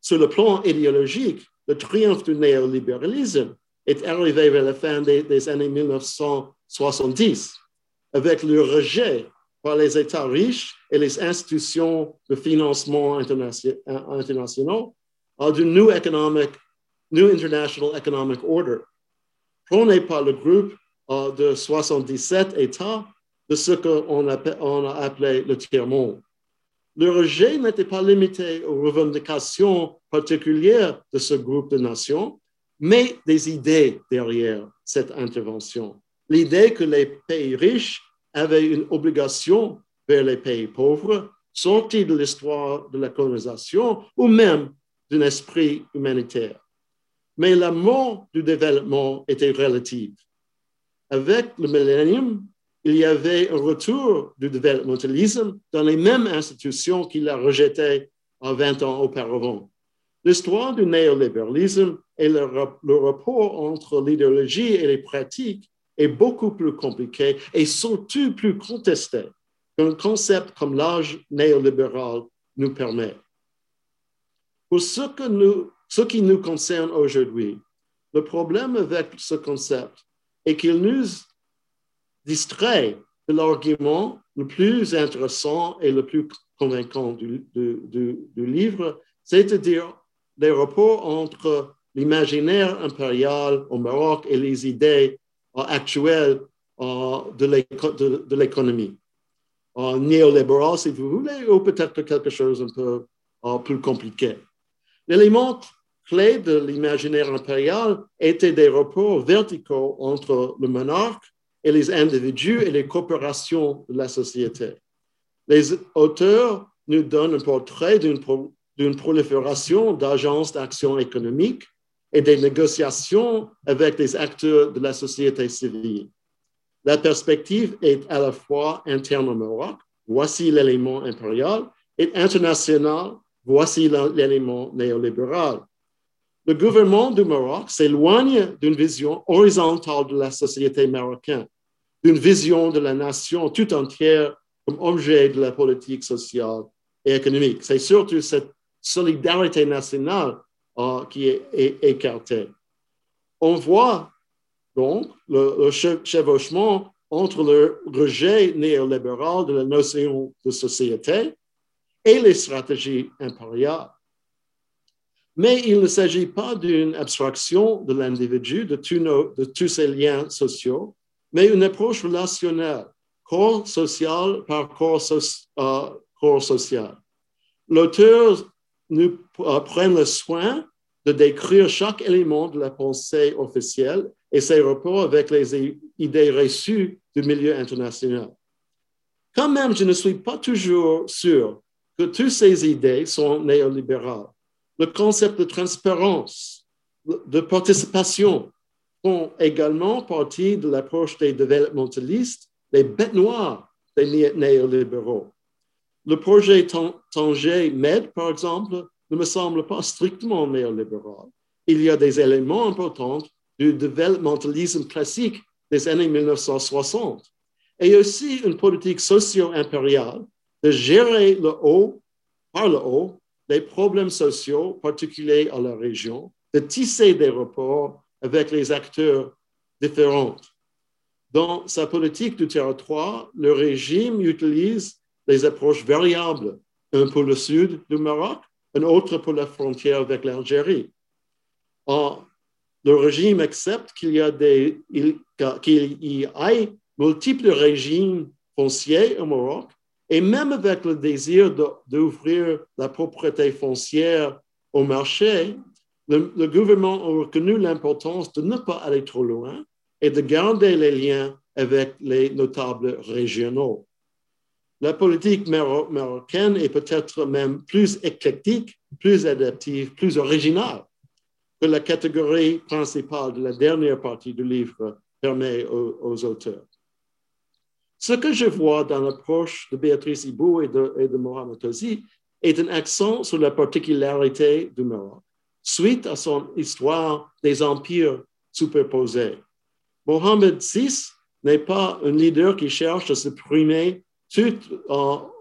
sur le plan idéologique, le triomphe du néolibéralisme est arrivé vers la fin des, années 1970 avec le rejet par les États riches et les institutions de financement internationaux du New, Economic, New International Economic Order, prôné par le groupe de 77 États de ce qu'on a, appelé le tiers-monde. le rejet n'était pas limité aux revendications particulières de ce groupe de nations, mais des idées derrière cette intervention. L'idée que les pays riches avaient une obligation vers les pays pauvres, sortis de l'histoire de la colonisation ou même d'un esprit humanitaire. Mais la mort du développement était relative. Avec le millénium, il y avait un retour du développementalisme dans les mêmes institutions qu'il a rejetées 20 ans auparavant. L'histoire du néolibéralisme et le, rapport entre l'idéologie et les pratiques est beaucoup plus compliqué et surtout plus contesté qu'un concept comme l'âge néolibéral nous permet. Pour ce qui nous concerne aujourd'hui, le problème avec ce concept est qu'il nous distrait de l'argument le plus intéressant et le plus convaincant du, livre, c'est-à-dire les rapports entre l'imaginaire impérial au Maroc et les idées euh, actuelles euh, de l'économie. Euh, néolibéral, si vous voulez, ou peut-être quelque chose un peu plus compliqué. L'élément clé de l'imaginaire impérial était des rapports verticaux entre le monarque et les individus et les coopérations de la société. Les auteurs nous donnent un portrait d'une prolifération d'agences d'action économique et des négociations avec les acteurs de la société civile. La perspective est à la fois interne au Maroc, voici l'élément impérial, et international, voici l'élément néolibéral. Le gouvernement du Maroc s'éloigne d'une vision horizontale de la société marocaine d'une vision de la nation tout entière comme objet de la politique sociale et économique. C'est surtout cette solidarité nationale euh, qui est, écartée. On voit donc le, chevauchement entre le rejet néolibéral de la notion de société et les stratégies impériales. Mais il ne s'agit pas d'une abstraction de l'individu, de, de tous ses liens sociaux, mais une approche relationnelle, corps social par corps, euh, social. L'auteur nous euh, prend le soin de décrire chaque élément de la pensée officielle et ses rapports avec les idées reçues du milieu international. Quand même, je ne suis pas toujours sûr que toutes ces idées sont néolibérales. Le concept de transparence, de participation, font également partie de l'approche des développementalistes, les bêtes noires des néolibéraux. Le projet Tanger Med, par exemple, ne me semble pas strictement néolibéral. Il y a des éléments importants du développementalisme classique des années 1960 et aussi une politique socio-impériale de gérer le haut, par le haut, les problèmes sociaux particuliers à la région, de tisser des rapports avec les acteurs différents. Dans sa politique du territoire, le régime utilise des approches variables, un pour le sud du Maroc, un autre pour la frontière avec l'Algérie. Le régime accepte qu'il y, ait multiples régimes fonciers au Maroc, et même avec le désir d'ouvrir la propriété foncière au marché, le, gouvernement a reconnu l'importance de ne pas aller trop loin et de garder les liens avec les notables régionaux. La politique marocaine est peut-être même plus éclectique, plus adaptive, plus originale que la catégorie principale de la dernière partie du livre permet aux, auteurs. Ce que je vois dans l'approche de Béatrice Ibou et de, et Mohamed Tozi est un accent sur la particularité du Maroc suite à son histoire des empires superposés. Mohamed VI n'est pas un leader qui cherche à supprimer toute en,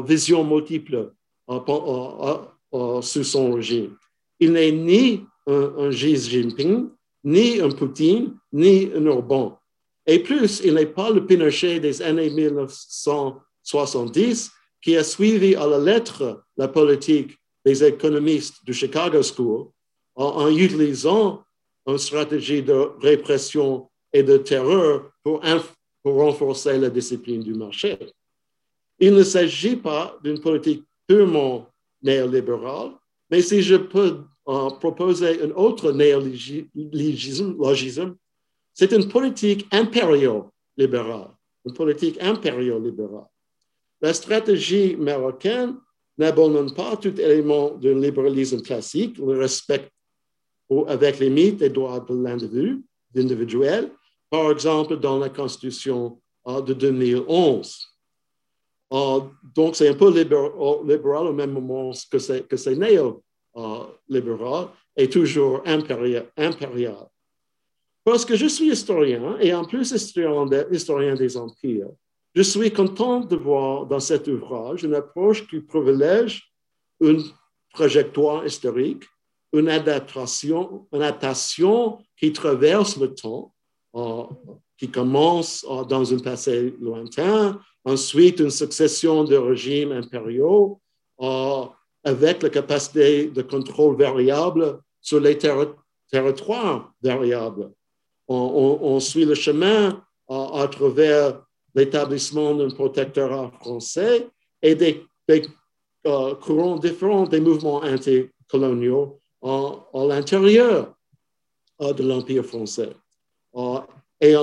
vision multiple sous son régime. Il n'est ni un, Xi Jinping, ni un Poutine, ni un Orban. Et plus, il n'est pas le Pinochet des années 1970 qui a suivi à la lettre la politique des économistes du Chicago School en, utilisant une stratégie de répression et de terreur pour, renforcer la discipline du marché. Il ne s'agit pas d'une politique purement néolibérale, mais si je peux proposer un autre néologisme, c'est une politique impériaux-libérale, une politique impériaux-libérale. La stratégie marocaine n'abandonne pas tout élément d'un libéralisme classique, le respect avec les mythes des droits de l'individu, par exemple dans la Constitution euh, de 2011. Euh, donc, c'est un peu euh, libéral, au même moment que c'est, néo-libéral et toujours impérial. Parce que je suis historien et en plus historien, historien des empires, je suis content de voir dans cet ouvrage une approche qui privilège une trajectoire historique, une adaptation, qui traverse le temps, euh, qui commence euh, dans un passé lointain, ensuite une succession de régimes impériaux euh, avec la capacité de contrôle variable sur les territoires variables. On, suit le chemin à travers l'établissement d'un protectorat français et des, courants différents des mouvements à l'intérieur de l'Empire français. Et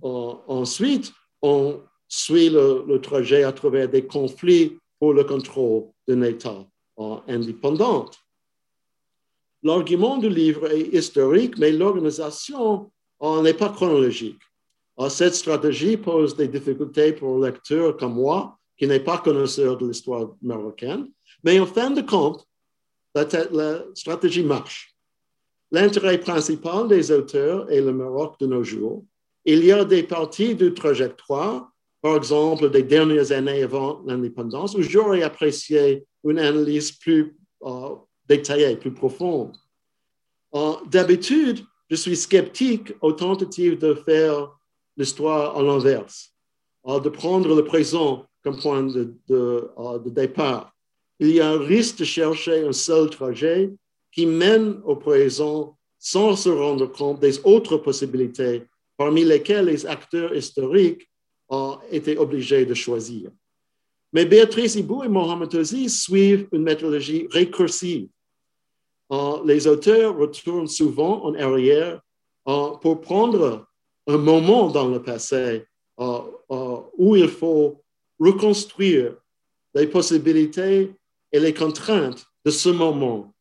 ensuite, on suit le, trajet à travers des conflits pour le contrôle d'un État indépendant. L'argument du livre est historique, mais l'organisation n'est pas chronologique. Cette stratégie pose des difficultés pour un lecteur comme moi, qui n'est pas connaisseur de l'histoire marocaine, mais en fin de compte, la stratégie marche. L'intérêt principal des auteurs est le Maroc de nos jours. Il y a des parties de trajectoire, par exemple des dernières années avant l'indépendance, où j'aurais apprécié une analyse plus euh, détaillée, plus profonde. Euh, d'habitude, je suis sceptique aux tentatives de faire l'histoire à l'inverse, euh, de prendre le présent comme point de, de départ. Il y a un risque de chercher un seul trajet qui mène au présent sans se rendre compte des autres possibilités parmi lesquelles les acteurs historiques ont été obligés de choisir. Mais Béatrice Ibou et Mohamed Ozi suivent une méthodologie récursive. Euh, les auteurs retournent souvent en arrière euh, pour prendre un moment dans le passé euh, où il faut reconstruire les possibilités et les contraintes de ce moment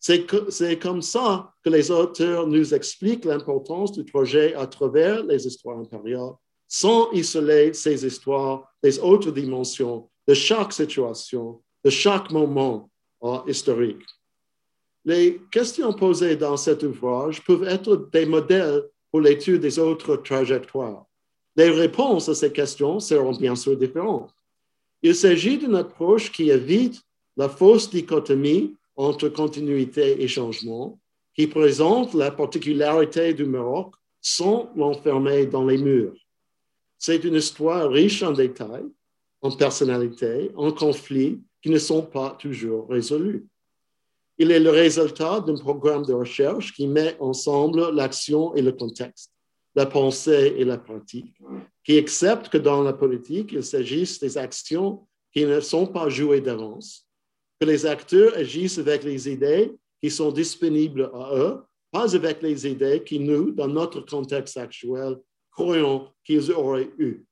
c'est comme ça que les auteurs nous expliquent l'importance du projet à travers les histoires impériales, sans isoler ces histoires des autres dimensions de chaque situation, de chaque moment euh, historique. Les questions posées dans cet ouvrage peuvent être des modèles pour l'étude des autres trajectoires. Les réponses à ces questions seront bien sûr différentes. Il s'agit d'une approche qui évite la fausse dichotomie entre continuité et changement, qui présente la particularité du Maroc sans l'enfermer dans les murs. C'est une histoire riche en détails, en personnalités, en conflits qui ne sont pas toujours résolus. Il est le résultat d'un programme de recherche qui met ensemble l'action et le contexte, la pensée et la pratique, qui accepte que dans la politique, il s'agisse des actions qui ne sont pas jouées d'avance, que les acteurs agissent avec les idées qui sont disponibles à eux, pas avec les idées qui nous, dans notre contexte actuel, croyons qu'ils auraient eu.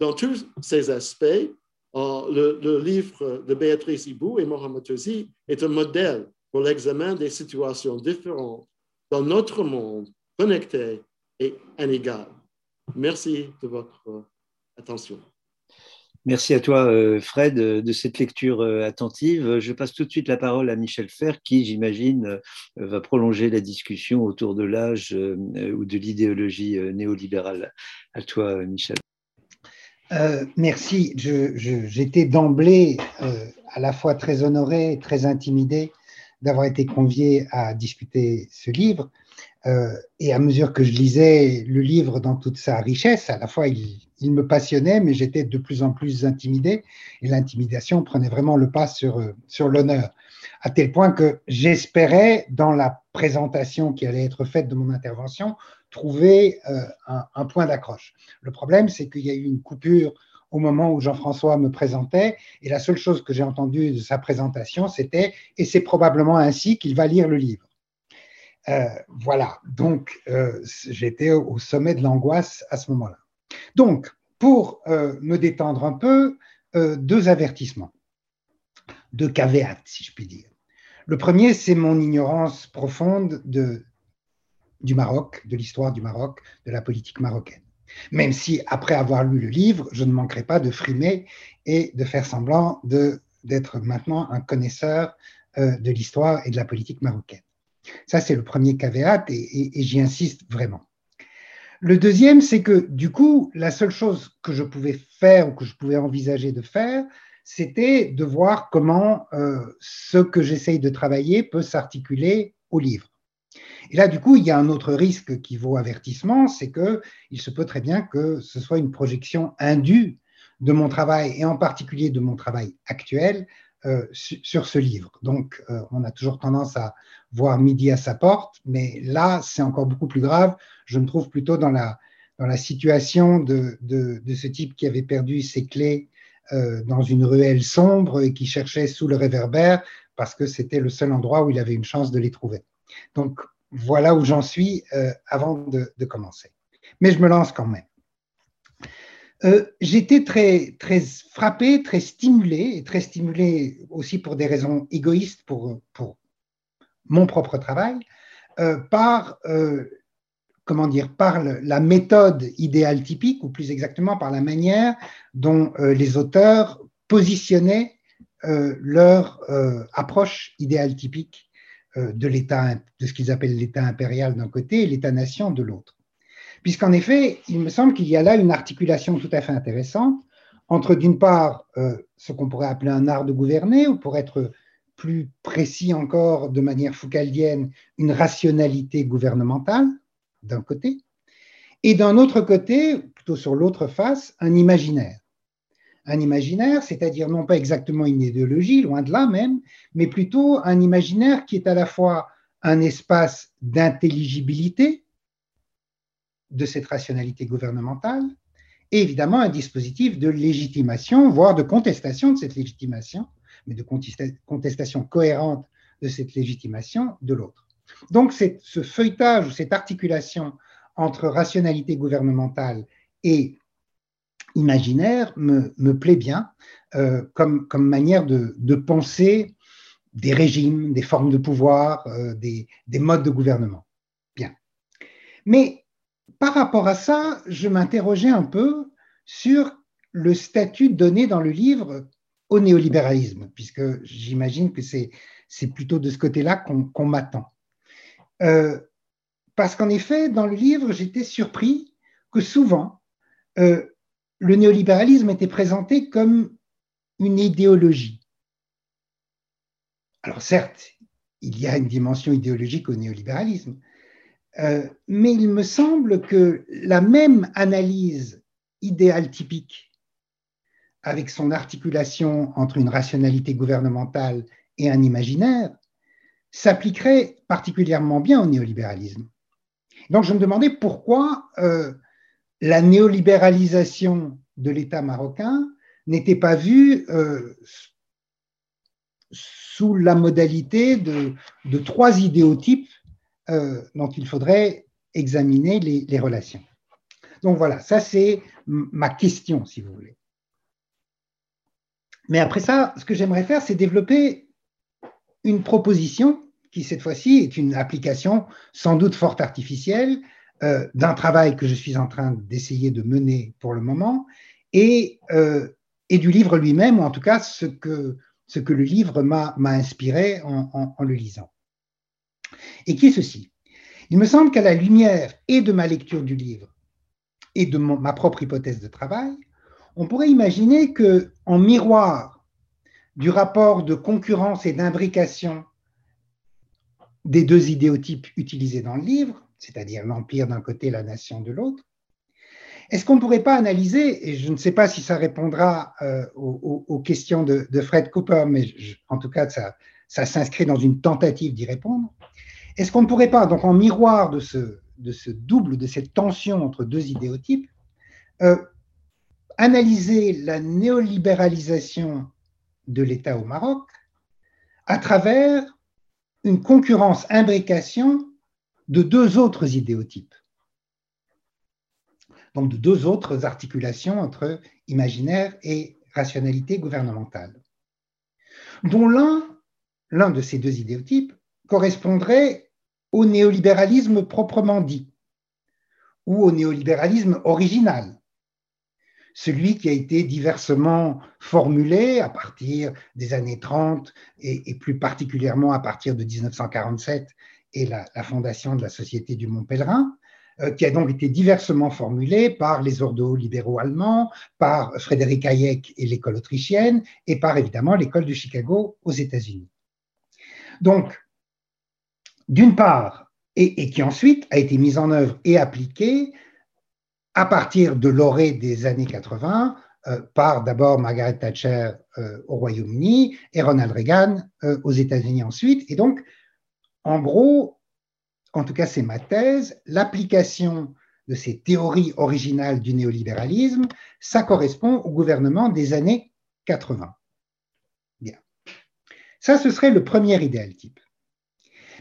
Dans tous ces aspects, euh, le, livre de Béatrice Ibou et Mohamed Touzi est un modèle pour l'examen des situations différentes dans notre monde connecté et inégal. Merci de votre attention. Merci à toi, euh, Fred, de cette lecture euh, attentive. Je passe tout de suite la parole à Michel Fer, qui, j'imagine, euh, va prolonger la discussion autour de l'âge ou de l'idéologie néolibérale. À toi, Michel. merci. J'étais d'emblée à la fois très honoré et très intimidé d'avoir été convié à discuter ce livre. et à mesure que je lisais le livre dans toute sa richesse, à la fois il, il me passionnait, mais j'étais de plus en plus intimidé, et l'intimidation prenait vraiment le pas sur, euh, sur l'honneur, à tel point que j'espérais, dans la présentation qui allait être faite de mon intervention, trouver euh, un, point d'accroche. Le problème, c'est qu'il y a eu une coupure au moment où Jean-François me présentait, et la seule chose que j'ai entendue de sa présentation, c'était et c'est probablement ainsi qu'il va lire le livre. Euh, voilà, donc euh, j'étais au sommet de l'angoisse à ce moment-là. Donc, pour euh, me détendre un peu, deux avertissements, deux caveats, si je puis dire. Le premier, c'est mon ignorance profonde de, du Maroc, de l'histoire du Maroc, de la politique marocaine. Même si, après avoir lu le livre, je ne manquerai pas de frimer et de faire semblant d'être maintenant un connaisseur euh, de l'histoire et de la politique marocaine. Ça, c'est le premier caveat et, j'y insiste vraiment. Le deuxième, c'est que du coup, la seule chose que je pouvais faire ou que je pouvais envisager de faire, c'était de voir comment euh, ce que j'essaye de travailler peut s'articuler au livre. Et là, du coup, il y a un autre risque qui vaut avertissement, c'est qu'il se peut très bien que ce soit une projection indue de mon travail, et en particulier de mon travail actuel, euh, sur ce livre. Donc, euh, on a toujours tendance à voir midi à sa porte, mais là, c'est encore beaucoup plus grave. Je me trouve plutôt dans la, situation de, de, ce type qui avait perdu ses clés euh, dans une ruelle sombre et qui cherchait sous le réverbère parce que c'était le seul endroit où il avait une chance de les trouver. Donc, voilà où j'en suis euh, avant de, commencer. Mais je me lance quand même. Euh, j'étais très, très frappé, très stimulé, et très stimulé aussi pour des raisons égoïstes pour, pour mon propre travail, euh, par, comment dire, par la méthode idéale typique, ou plus exactement par la manière dont les auteurs positionnaient leur approche idéale typique de l'État, de ce qu'ils appellent l'État impérial d'un côté et l'État-nation de l'autre. Puisqu'en effet, il me semble qu'il y a là une articulation tout à fait intéressante entre, d'une part, euh, ce qu'on pourrait appeler un art de gouverner, ou pour être plus précis encore de manière foucaldienne, une rationalité gouvernementale, d'un côté, et d'un autre côté, plutôt sur l'autre face, un imaginaire un imaginaire, c'est-à-dire non pas exactement une idéologie, loin de là même, mais plutôt un imaginaire qui est à la fois un espace d'intelligibilité de cette rationalité gouvernementale et évidemment un dispositif de légitimation, voire de contestation de cette légitimation, mais de contestation cohérente de cette légitimation de l'autre. Donc ce feuilletage ou cette articulation entre rationalité gouvernementale et imaginaire me, plaît bien euh, comme, comme, manière de, penser des régimes, des formes de pouvoir, euh, des, modes de gouvernement. Bien. Mais par rapport à ça, je m'interrogeais un peu sur le statut donné dans le livre au néolibéralisme, puisque j'imagine que c'est, plutôt de ce côté-là qu'on, m'attend. Euh, parce qu'en effet, dans le livre, j'étais surpris que souvent, le néolibéralisme était présenté comme une idéologie. Alors certes, il y a une dimension idéologique au néolibéralisme, euh, mais il me semble que la même analyse idéale typique, avec son articulation entre une rationalité gouvernementale et un imaginaire, s'appliquerait particulièrement bien au néolibéralisme. Donc je me demandais pourquoi euh, la néolibéralisation de l'État marocain n'était pas vue euh, sous la modalité de, trois idéotypes euh, dont il faudrait examiner les, relations. Donc voilà, ça c'est ma question, si vous voulez. Mais après ça, ce que j'aimerais faire, c'est développer une proposition qui, cette fois-ci, est une application sans doute fort artificielle, euh, d'un travail que je suis en train d'essayer de mener pour le moment et, euh, du livre lui-même, ou en tout cas ce que, le livre m'a inspiré en, en, le lisant. Et qui est ceci? Il me semble qu'à la lumière et de ma lecture du livre et de ma propre hypothèse de travail, on pourrait imaginer que, en miroir du rapport de concurrence et d'imbrication des deux idéotypes utilisés dans le livre, c'est-à-dire l'Empire d'un côté, la nation de l'autre. Est-ce qu'on ne pourrait pas analyser, et je ne sais pas si ça répondra euh, aux, questions de, Fred Cooper, mais en tout cas, ça, s'inscrit dans une tentative d'y répondre. Est-ce qu'on ne pourrait pas, donc en miroir de ce, double, de cette tension entre deux idéotypes, euh, analyser la néolibéralisation de l'État au Maroc à travers une concurrence, imbrication de deux autres idéotypes. Donc de deux autres articulations entre imaginaire et rationalité gouvernementale, dont l'un, l'un de ces deux idéotypes, correspondrait au néolibéralisme proprement dit, ou au néolibéralisme original, celui qui a été diversement formulé à partir des années 30 et, plus particulièrement à partir de 1947 et la, fondation de la Société du Mont Pèlerin, euh, qui a donc été diversement formulé par les ordos libéraux allemands, par Frédéric Hayek et l'école autrichienne, et par évidemment l'école de Chicago aux États-Unis. Donc, d'une part, et, qui ensuite a été mise en œuvre et appliquée à partir de l'orée des années 80 euh, par d'abord Margaret Thatcher euh, au Royaume-Uni et Ronald Reagan aux États-Unis ensuite. Et donc, en gros, en tout cas c'est ma thèse, l'application de ces théories originales du néolibéralisme, ça correspond au gouvernement des années 80. Bien. Ça, ce serait le premier idéal type.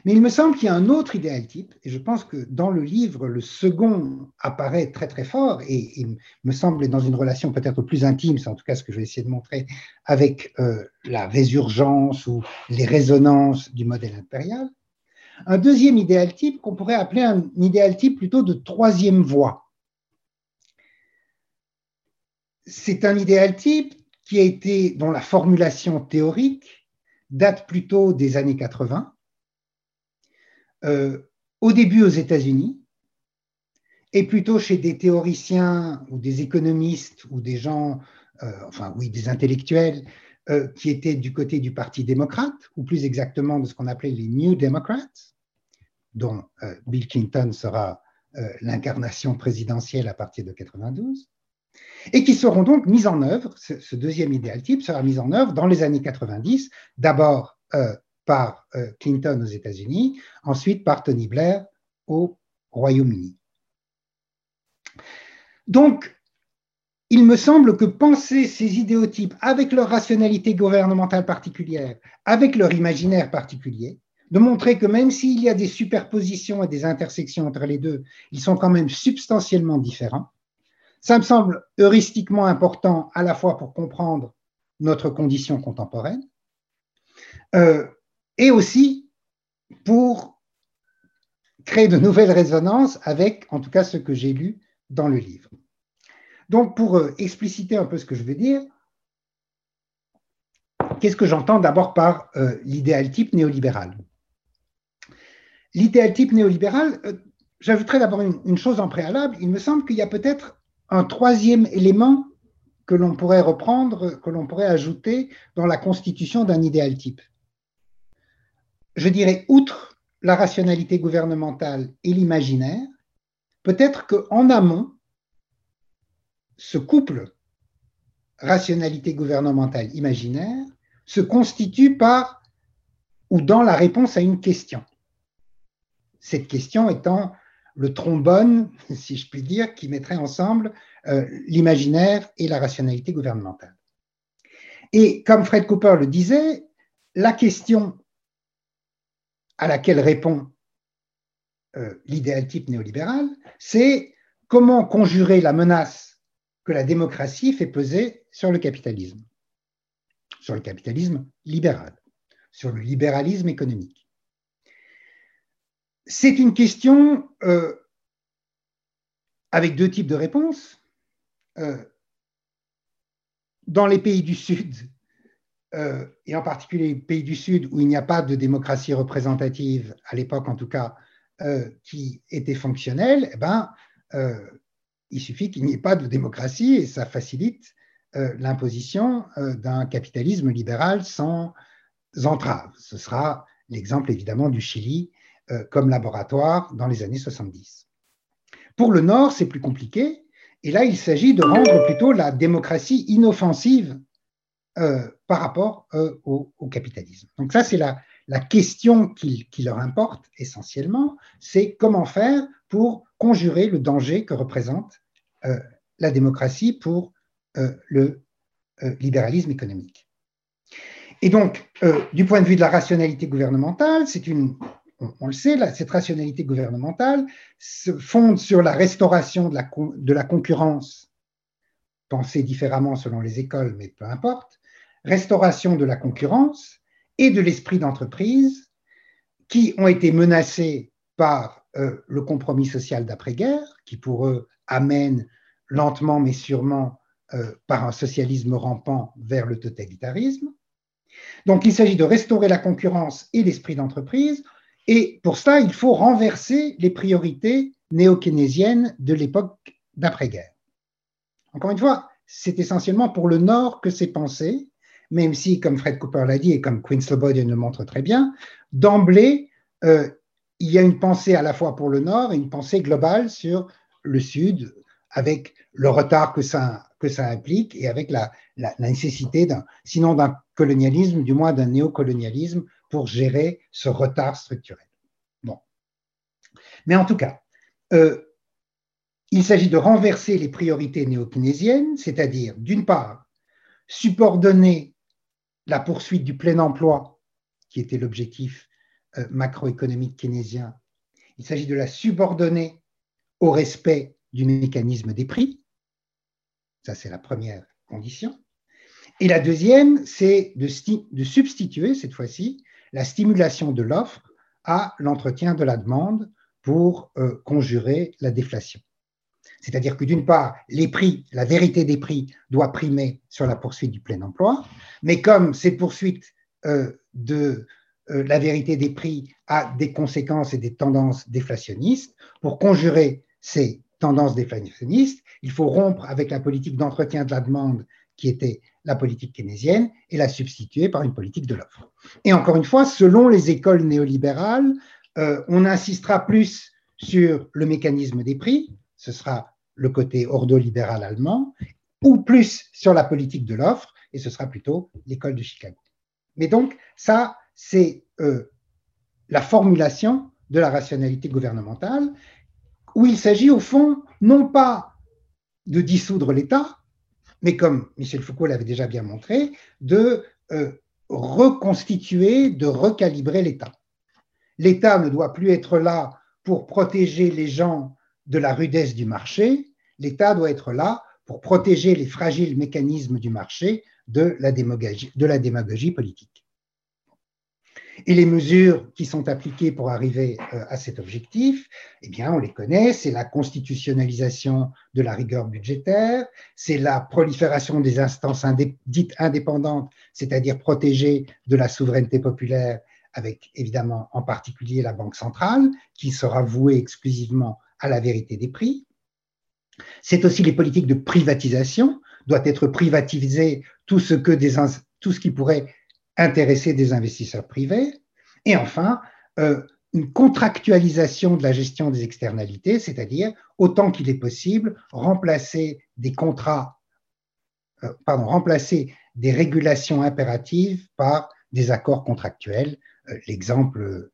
Mais il me semble qu'il y a un autre idéal type, et je pense que dans le livre, le second apparaît très très fort, et il me semble dans une relation peut-être plus intime, c'est en tout cas ce que je vais essayer de montrer, avec euh, la résurgence ou les résonances du modèle impérial. Un deuxième idéal type qu'on pourrait appeler un idéal type plutôt de troisième voie. C'est un idéal type qui a été, dont la formulation théorique date plutôt des années 80, euh, au début aux États-Unis, et plutôt chez des théoriciens ou des économistes ou des gens, euh, enfin oui, des intellectuels euh, qui étaient du côté du Parti démocrate, ou plus exactement de ce qu'on appelait les New Democrats, dont Bill Clinton sera l'incarnation présidentielle à partir de 92, et qui seront donc mis en œuvre, ce, ce, deuxième idéal type sera mis en œuvre dans les années 90, d'abord par euh, Clinton aux États-Unis, ensuite par Tony Blair au Royaume-Uni. Donc, il me semble que penser ces idéotypes avec leur rationalité gouvernementale particulière, avec leur imaginaire particulier, de montrer que même s'il y a des superpositions et des intersections entre les deux, ils sont quand même substantiellement différents. Ça me semble heuristiquement important à la fois pour comprendre notre condition contemporaine, euh, et aussi pour créer de nouvelles résonances avec, en tout cas, ce que j'ai lu dans le livre. Donc, pour euh, expliciter un peu ce que je veux dire, qu'est-ce que j'entends d'abord par euh, l'idéal type néolibéral? L'idéal type néolibéral, euh, j'ajouterais d'abord une, chose en préalable, il me semble qu'il y a peut-être un troisième élément que l'on pourrait reprendre, que l'on pourrait ajouter dans la constitution d'un idéal type. Je dirais, outre la rationalité gouvernementale et l'imaginaire, peut-être qu'en amont, ce couple rationalité gouvernementale imaginaire se constitue par ou dans la réponse à une question. Cette question étant le trombone, si je puis dire, qui mettrait ensemble euh, l'imaginaire et la rationalité gouvernementale. Et comme Fred Cooper le disait, la question à laquelle répond euh, l'idéal type néolibéral, c'est comment conjurer la menace que la démocratie fait peser sur le capitalisme, sur le capitalisme libéral, sur le libéralisme économique. C'est une question euh, avec deux types de réponses. Euh, dans les pays du Sud, euh, et en particulier les pays du Sud où il n'y a pas de démocratie représentative, à l'époque en tout cas, qui était fonctionnelle, eh ben, il suffit qu'il n'y ait pas de démocratie et ça facilite l'imposition d'un capitalisme libéral sans entrave. Ce sera l'exemple évidemment du Chili comme laboratoire dans les années 70. Pour le Nord, c'est plus compliqué. Et là, il s'agit de rendre plutôt la démocratie inoffensive euh, par rapport euh, au, capitalisme. Donc ça, c'est la, la, question qui, leur importe essentiellement, c'est comment faire pour conjurer le danger que représente euh, la démocratie pour le libéralisme économique. Et donc, du point de vue de la rationalité gouvernementale, c'est une, on, le sait, cette rationalité gouvernementale se fonde sur la restauration de la, de la concurrence, pensée différemment selon les écoles, mais peu importe, restauration de la concurrence et de l'esprit d'entreprise qui ont été menacés par euh, le compromis social d'après-guerre, qui pour eux amène lentement mais sûrement euh, par un socialisme rampant vers le totalitarisme. Donc il s'agit de restaurer la concurrence et l'esprit d'entreprise, et pour cela, il faut renverser les priorités néo-keynésiennes de l'époque d'après-guerre. Encore une fois, c'est essentiellement pour le Nord que c'est pensé, même si, comme Fred Cooper l'a dit et comme Quinn Slobodian le montre très bien, d'emblée, euh, il y a une pensée à la fois pour le Nord et une pensée globale sur le Sud, avec le retard que ça, que ça implique et avec la, nécessité, sinon d'un colonialisme, du moins d'un néocolonialisme pour gérer ce retard structurel. Bon. Mais en tout cas, euh, il s'agit de renverser les priorités néo-keynésiennes, c'est-à-dire, d'une part, subordonner la poursuite du plein emploi, qui était l'objectif macroéconomique keynésien, il s'agit de la subordonner au respect du mécanisme des prix. Ça, c'est la première condition. Et la deuxième, c'est de, substituer, cette fois-ci, la stimulation de l'offre à l'entretien de la demande pour euh, conjurer la déflation. C'est-à-dire que d'une part, les prix, la vérité des prix doit primer sur la poursuite du plein emploi, mais comme cette poursuite euh, de euh, la vérité des prix a des conséquences et des tendances déflationnistes, pour conjurer ces tendances déflationnistes, il faut rompre avec la politique d'entretien de la demande qui était la politique keynésienne et la substituer par une politique de l'offre. Et encore une fois, selon les écoles néolibérales, euh, on insistera plus sur le mécanisme des prix, ce sera le côté ordolibéral allemand, ou plus sur la politique de l'offre, et ce sera plutôt l'école de Chicago. Mais donc, ça, c'est euh, la formulation de la rationalité gouvernementale, où il s'agit au fond non pas de dissoudre l'État, mais comme Michel Foucault l'avait déjà bien montré, de euh, reconstituer, de recalibrer l'État. L'État ne doit plus être là pour protéger les gens de la rudesse du marché, l'État doit être là pour protéger les fragiles mécanismes du marché de la démagogie, de la démagogie politique. Et les mesures qui sont appliquées pour arriver euh, à cet objectif, eh bien, on les connaît, c'est la constitutionnalisation de la rigueur budgétaire, c'est la prolifération des instances dites indépendantes, c'est-à-dire protégées de la souveraineté populaire, avec évidemment en particulier la Banque centrale, qui sera vouée exclusivement à la vérité des prix. C'est aussi les politiques de privatisation, doit être privatisé tout ce, que des, tout ce qui pourrait intéresser des investisseurs privés. Et enfin, euh, une contractualisation de la gestion des externalités, c'est-à-dire autant qu'il est possible remplacer des contrats, euh, pardon, remplacer des régulations impératives par des accords contractuels. Euh, l'exemple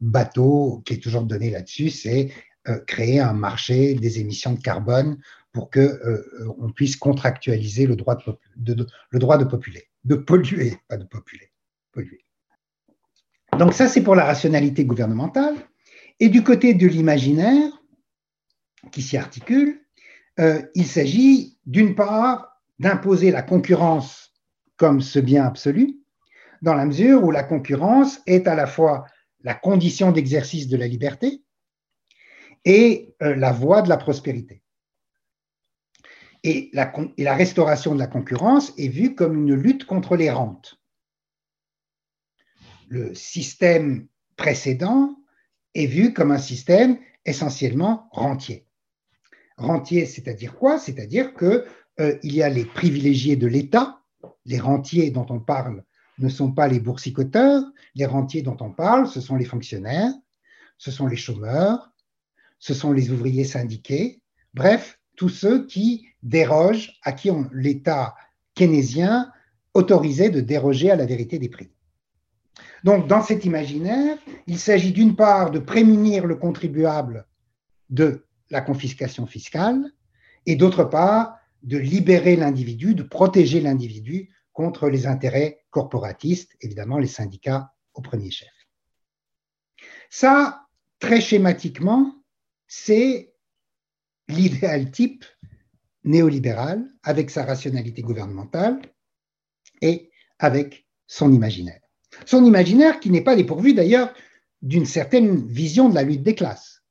bateau qui est toujours donné là-dessus, c'est créer un marché des émissions de carbone pour que euh, on puisse contractualiser le droit de, le droit de populer, de polluer, pas de populer, polluer. Donc ça, c'est pour la rationalité gouvernementale. Et du côté de l'imaginaire, qui s'y articule, euh, il s'agit d'une part d'imposer la concurrence comme ce bien absolu, dans la mesure où la concurrence est à la fois la condition d'exercice de la liberté, et euh, la voie de la prospérité. Et la, restauration de la concurrence est vue comme une lutte contre les rentes. Le système précédent est vu comme un système essentiellement rentier. Rentier, c'est-à-dire quoi? C'est-à-dire qu'il euh, y a les privilégiés de l'État, les rentiers dont on parle ne sont pas les boursicoteurs, les rentiers dont on parle, ce sont les fonctionnaires, ce sont les chômeurs, ce sont les ouvriers syndiqués, bref, tous ceux qui dérogent, à qui l'État keynésien autorisait de déroger à la vérité des prix. Donc, dans cet imaginaire, il s'agit d'une part de prémunir le contribuable de la confiscation fiscale et d'autre part de libérer l'individu, de protéger l'individu contre les intérêts corporatistes, évidemment les syndicats au premier chef. Ça, très schématiquement, c'est l'idéal type néolibéral avec sa rationalité gouvernementale et avec son imaginaire. Son imaginaire qui n'est pas dépourvu d'ailleurs d'une certaine vision de la lutte des classes.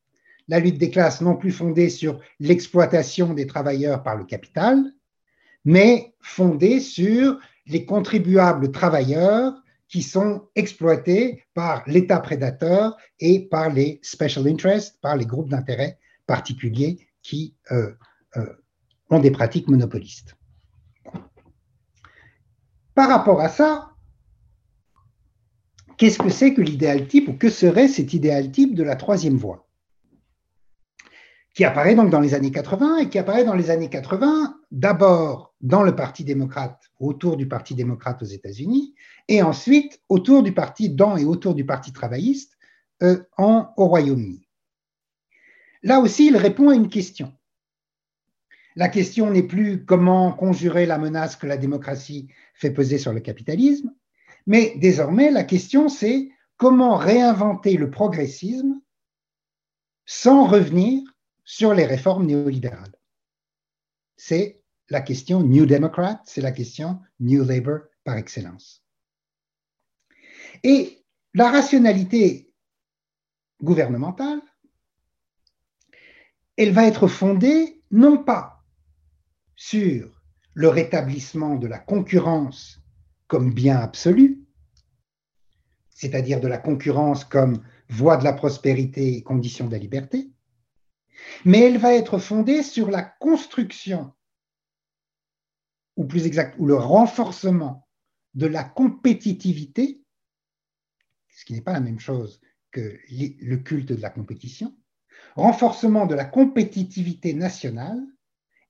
La lutte des classes non plus fondée sur l'exploitation des travailleurs par le capital, mais fondée sur les contribuables travailleurs qui sont exploités par l'État prédateur et par les special interests, par les groupes d'intérêt particuliers qui euh, euh, ont des pratiques monopolistes. Par rapport à ça, qu'est-ce que c'est que l'idéal type ou que serait cet idéal type de la troisième voie? Qui apparaît donc dans les années 80 et qui apparaît dans les années 80 d'abord dans le Parti démocrate, autour du Parti démocrate aux États-Unis, et ensuite autour du parti, dans et autour du Parti travailliste euh, en, au Royaume-Uni. Là aussi, il répond à une question. La question n'est plus comment conjurer la menace que la démocratie fait peser sur le capitalisme, mais désormais, la question c'est comment réinventer le progressisme sans revenir sur les réformes néolibérales. C'est la question New Democrat, c'est la question New Labour par excellence. Et la rationalité gouvernementale, elle va être fondée non pas sur le rétablissement de la concurrence comme bien absolu, c'est-à-dire de la concurrence comme voie de la prospérité et condition de la liberté, mais elle va être fondée sur la construction, ou plus exact, ou le renforcement de la compétitivité, ce qui n'est pas la même chose que le culte de la compétition, renforcement de la compétitivité nationale,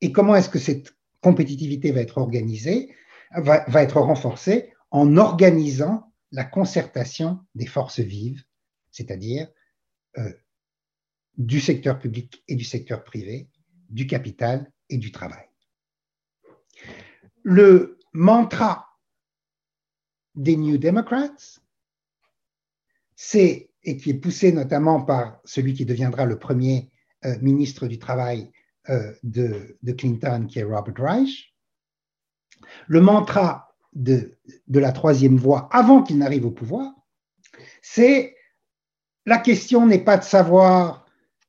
et comment est-ce que cette compétitivité va être organisée, va, être renforcée en organisant la concertation des forces vives, c'est-à-dire euh, du secteur public et du secteur privé, du capital et du travail. Le mantra des New Democrats, c'est, et qui est poussé notamment par celui qui deviendra le premier euh, ministre du Travail euh, de, Clinton, qui est Robert Reich, le mantra de, de la troisième voie avant qu'il n'arrive au pouvoir, c'est la question n'est pas de savoir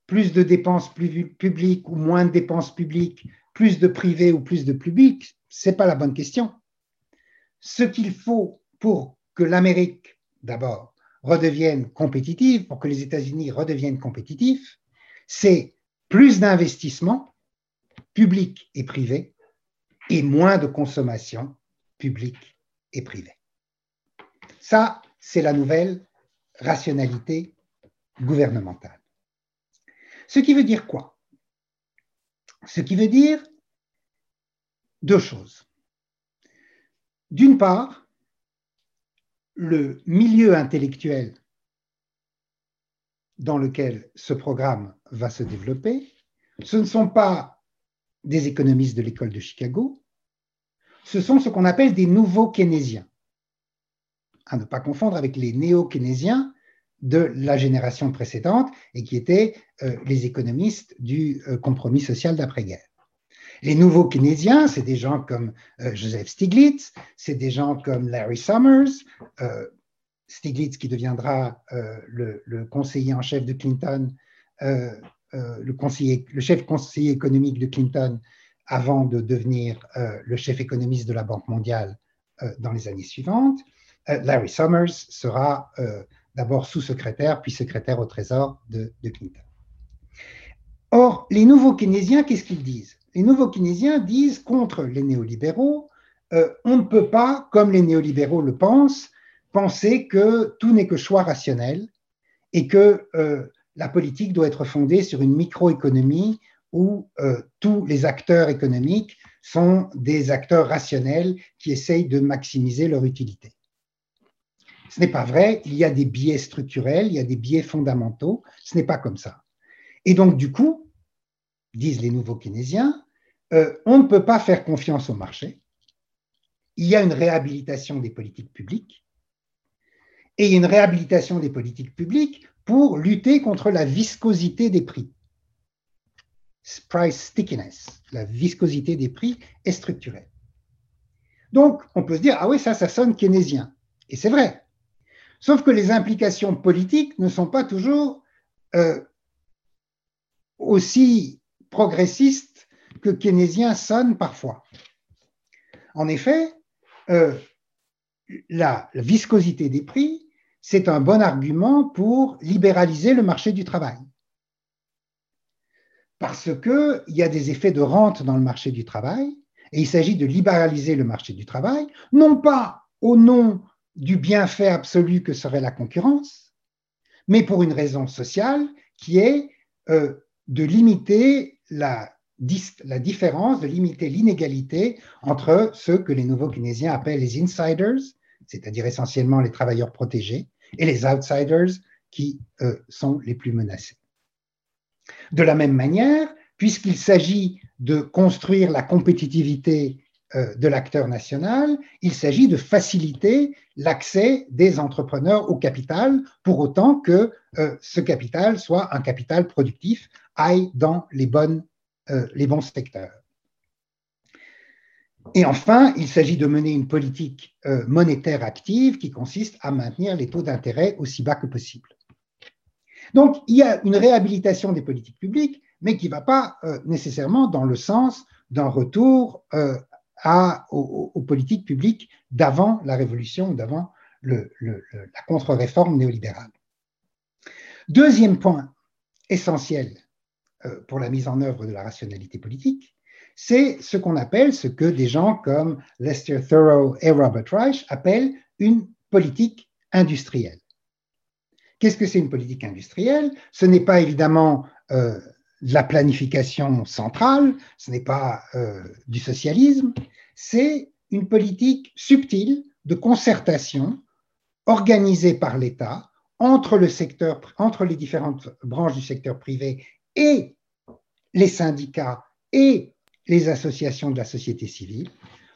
plus de dépenses publiques ou moins de dépenses publiques, plus de privés ou plus de publics, ce n'est pas la bonne question. Ce qu'il faut pour que l'Amérique, d'abord, redevienne compétitive, pour que les États-Unis redeviennent compétitifs, c'est plus d'investissements publics et privés et moins de consommation publique et privée. Ça, c'est la nouvelle rationalité gouvernementale. Ce qui veut dire quoi? Ce qui veut dire deux choses. D'une part, le milieu intellectuel dans lequel ce programme va se développer, ce ne sont pas des économistes de l'école de Chicago, ce sont ce qu'on appelle des nouveaux keynésiens. À ne pas confondre avec les néo-keynésiens de la génération précédente et qui étaient euh, les économistes du euh, compromis social d'après-guerre. Les nouveaux keynésiens, c'est des gens comme euh, Joseph Stiglitz, c'est des gens comme Larry Summers, Stiglitz qui deviendra le, conseiller en chef de Clinton, le, conseiller, le chef conseiller économique de Clinton avant de devenir le chef économiste de la Banque mondiale dans les années suivantes. Larry Summers sera d'abord sous-secrétaire, puis secrétaire au Trésor de, Clinton. Or, les nouveaux keynésiens, qu'est-ce qu'ils disent? Les nouveaux keynésiens disent contre les néolibéraux, euh, on ne peut pas, comme les néolibéraux le pensent, penser que tout n'est que choix rationnel et que euh, la politique doit être fondée sur une microéconomie où euh, tous les acteurs économiques sont des acteurs rationnels qui essayent de maximiser leur utilité. Ce n'est pas vrai, il y a des biais structurels, il y a des biais fondamentaux, ce n'est pas comme ça. Et donc, du coup, disent les nouveaux keynésiens, euh, on ne peut pas faire confiance au marché. Il y a une réhabilitation des politiques publiques et il y a une réhabilitation des politiques publiques pour lutter contre la viscosité des prix. Price stickiness, la viscosité des prix est structurelle. Donc, on peut se dire, ah oui, ça, ça sonne keynésien. Et c'est vrai. Sauf que les implications politiques ne sont pas toujours euh, aussi progressistes que keynésien sonne parfois. En effet, euh, la, viscosité des prix, c'est un bon argument pour libéraliser le marché du travail. Parce qu'il y a des effets de rente dans le marché du travail et il s'agit de libéraliser le marché du travail, non pas au nom du bienfait absolu que serait la concurrence, mais pour une raison sociale qui est euh, de limiter la, la, différence, de limiter l'inégalité entre ceux que les nouveaux keynésiens appellent les insiders, c'est-à-dire essentiellement les travailleurs protégés, et les outsiders qui sont les plus menacés. De la même manière, puisqu'il s'agit de construire la compétitivité euh, de l'acteur national, il s'agit de faciliter l'accès des entrepreneurs au capital pour autant que euh, ce capital soit un capital productif, aille dans les, bonnes, euh, les bons secteurs. Et enfin, il s'agit de mener une politique monétaire active qui consiste à maintenir les taux d'intérêt aussi bas que possible. Donc, il y a une réhabilitation des politiques publiques mais qui ne va pas euh, nécessairement dans le sens d'un retour euh, aux, politiques publiques d'avant la révolution, d'avant la contre-réforme néolibérale. Deuxième point essentiel euh, pour la mise en œuvre de la rationalité politique, c'est ce qu'on appelle, ce que des gens comme Lester Thurow et Robert Reich appellent une politique industrielle. Qu'est-ce que c'est une politique industrielle? Ce n'est pas évidemment de la planification centrale, ce n'est pas euh, du socialisme, c'est une politique subtile de concertation organisée par l'État entre, le secteur, entre les différentes branches du secteur privé et les syndicats et les associations de la société civile.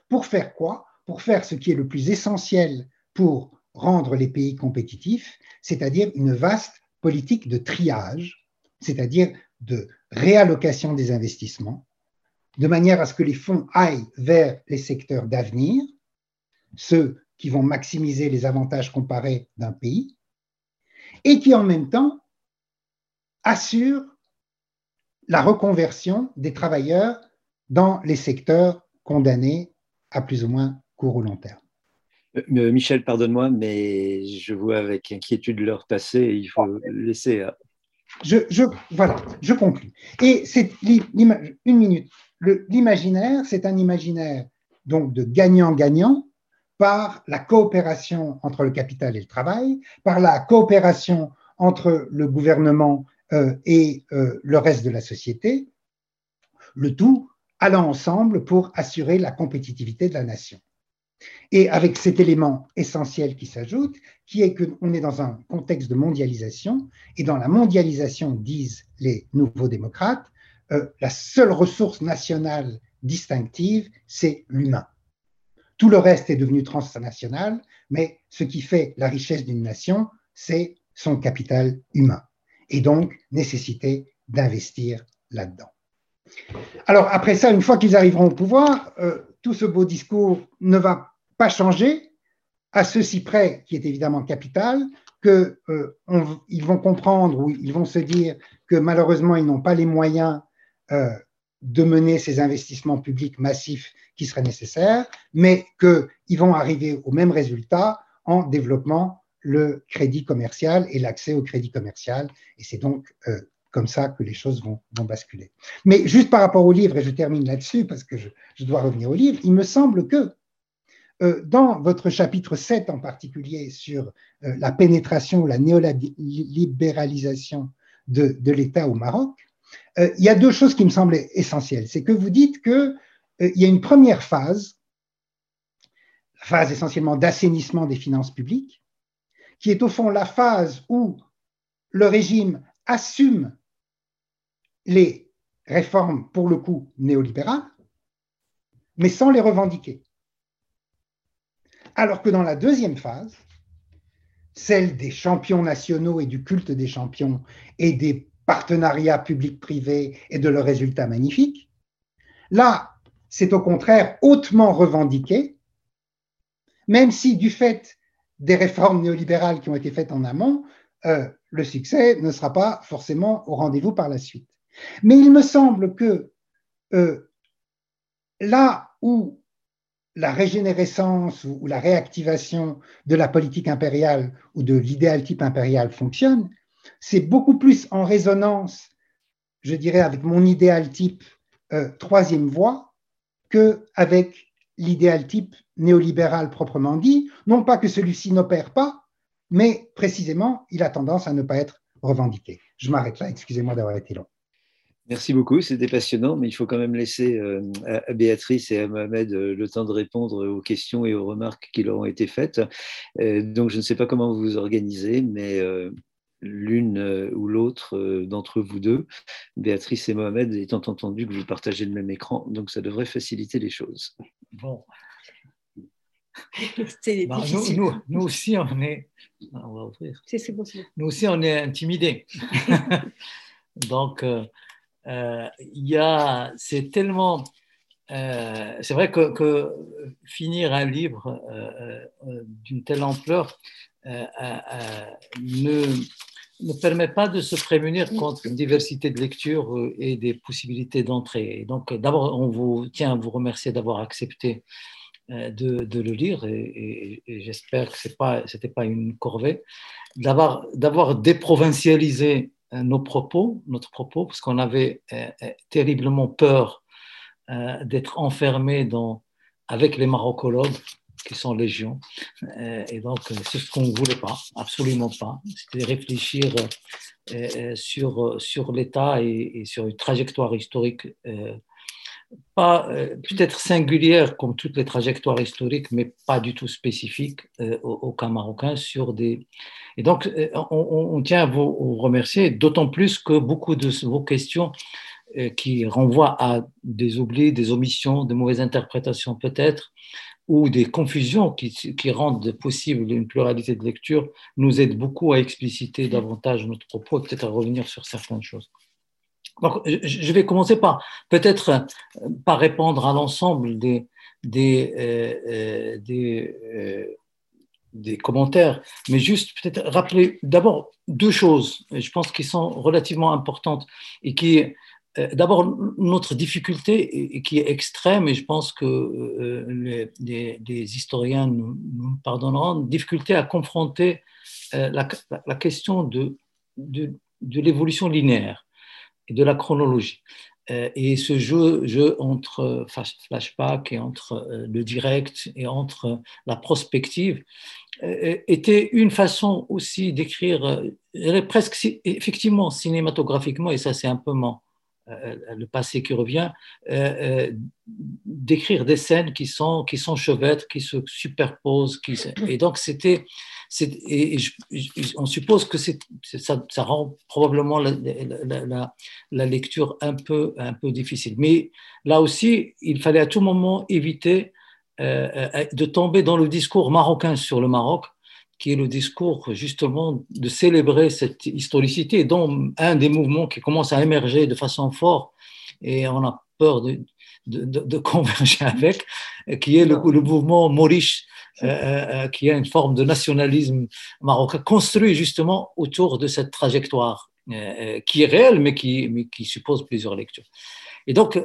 Pour faire quoi? Pour faire ce qui est le plus essentiel pour rendre les pays compétitifs, c'est-à-dire une vaste politique de triage, c'est-à-dire de réallocation des investissements, de manière à ce que les fonds aillent vers les secteurs d'avenir, ceux qui vont maximiser les avantages comparés d'un pays, et qui en même temps assurent la reconversion des travailleurs dans les secteurs condamnés à plus ou moins court ou long terme. Euh, Michel, pardonne-moi, mais je vois avec inquiétude l'heure passer et il faut laisser je, voilà, je conclus. Et c'est une minute. L'imaginaire, c'est un imaginaire donc de gagnant-gagnant par la coopération entre le capital et le travail, par la coopération entre le gouvernement euh, et euh, le reste de la société, le tout allant ensemble pour assurer la compétitivité de la nation. Et avec cet élément essentiel qui s'ajoute, qui est qu'on est dans un contexte de mondialisation, et dans la mondialisation, disent les nouveaux démocrates, euh, la seule ressource nationale distinctive, c'est l'humain. Tout le reste est devenu transnational, mais ce qui fait la richesse d'une nation, c'est son capital humain, et donc nécessité d'investir là-dedans. Alors après ça, une fois qu'ils arriveront au pouvoir, euh, tout ce beau discours ne va pas changer, à ceci près, qui est évidemment capital, qu'ils euh, vont comprendre ou ils vont se dire que malheureusement, ils n'ont pas les moyens euh, de mener ces investissements publics massifs qui seraient nécessaires, mais qu'ils vont arriver au même résultat en développant le crédit commercial et l'accès au crédit commercial. Et c'est donc euh, comme ça que les choses vont, basculer. Mais juste par rapport au livre, et je termine là-dessus parce que je, dois revenir au livre, il me semble que euh, dans votre chapitre 7 en particulier sur euh, la pénétration, la néolibéralisation de, de l'État au Maroc, il y a deux choses qui me semblent essentielles. C'est que vous dites qu'il y a une première phase, phase essentiellement d'assainissement des finances publiques, qui est au fond la phase où le régime assume les réformes, pour le coup, néolibérales, mais sans les revendiquer. Alors que dans la deuxième phase, celle des champions nationaux et du culte des champions et des partenariats publics-privés et de leurs résultats magnifiques, là, c'est au contraire hautement revendiqué, même si du fait des réformes néolibérales qui ont été faites en amont, euh, le succès ne sera pas forcément au rendez-vous par la suite. Mais il me semble que euh, là où la régénérescence ou, la réactivation de la politique impériale ou de l'idéal type impérial fonctionne, c'est beaucoup plus en résonance, je dirais, avec mon idéal type euh, troisième voie qu'avec l'idéal type néolibéral proprement dit. Non pas que celui-ci n'opère pas, mais précisément, il a tendance à ne pas être revendiqué. Je m'arrête là, excusez-moi d'avoir été long. Merci beaucoup, c'était passionnant, mais il faut quand même laisser euh, à Béatrice et à Mohamed euh, le temps de répondre aux questions et aux remarques qui leur ont été faites. Euh, donc, je ne sais pas comment vous vous organisez, mais l'une ou l'autre d'entre vous deux, Béatrice et Mohamed, étant entendu que vous partagez le même écran, donc ça devrait faciliter les choses. Bon. Bah, nous, aussi, on est. Ah, on va ouvrir. Nous aussi, on est intimidés. donc, euh, il y a, c'est tellement, euh, c'est vrai que, finir un livre euh, d'une telle ampleur ne, ne permet pas de se prémunir contre une diversité de lectures et des possibilités d'entrée. Donc, d'abord, on vous tient à vous remercier d'avoir accepté de, de, le lire et, j'espère que ce n'était pas, pas une corvée, d'avoir, déprovincialisé euh, nos propos, notre propos, parce qu'on avait euh, euh, terriblement peur d'être enfermé dans, avec les marocologues qui sont légion. et donc, c'est ce qu'on ne voulait pas, absolument pas. C'était réfléchir sur, sur l'État et, sur une trajectoire historique, pas peut-être singulière comme toutes les trajectoires historiques, mais pas du tout spécifique au, au, cas marocain sur des, et donc, euh, on, tient à vous remercier, d'autant plus que beaucoup de vos questions euh, qui renvoient à des oublis, des omissions, de mauvaises interprétations peut-être, ou des confusions qui, rendent possible une pluralité de lecture, nous aident beaucoup à expliciter davantage notre propos peut-être à revenir sur certaines choses. Je vais commencer par peut-être euh, par répondre à l'ensemble des, des, des commentaires, mais juste peut-être rappeler d'abord deux choses, je pense, qui sont relativement importantes et qui, euh, d'abord, notre difficulté qui est extrême, et je pense que euh, les, historiens nous, pardonneront, difficulté à confronter euh, la, question de l'évolution linéaire de la chronologie. Et ce jeu, jeu entre flashback et entre le direct et entre la prospective euh, était une façon aussi d'écrire, euh, presque effectivement cinématographiquement, et ça c'est un peu mon, euh, le passé qui revient, d'écrire des scènes qui sont, qui sont chevêtres, qui se superposent. Et donc c'était, on suppose que ça, rend probablement la, lecture un peu, un peu difficile. Mais là aussi, il fallait à tout moment éviter euh, euh, de tomber dans le discours marocain sur le Maroc, qui est le discours justement de célébrer cette historicité, dont un des mouvements qui commence à émerger de façon forte, et on a peur de, de, converger avec, qui est le, le mouvement Maurice, euh, qui a une forme de nationalisme marocain, construit justement autour de cette trajectoire, qui est réelle, mais qui, suppose plusieurs lectures. Et donc,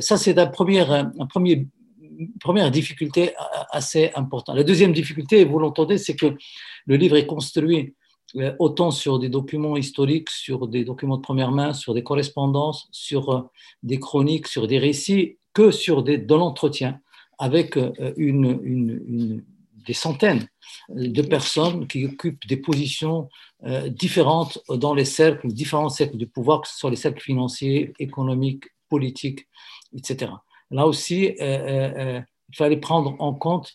ça, c'est premier première difficulté assez importante. La deuxième difficulté, vous l'entendez, c'est que le livre est construit euh, autant sur des documents historiques, sur des documents de première main, sur des correspondances, sur euh, des chroniques, sur des récits, que sur des, de l'entretien avec euh, des centaines de personnes qui occupent des positions différentes dans les cercles, différents cercles de pouvoir, que ce soit les cercles financiers, économiques, politiques, etc. Là aussi, euh, euh, euh, il fallait prendre en compte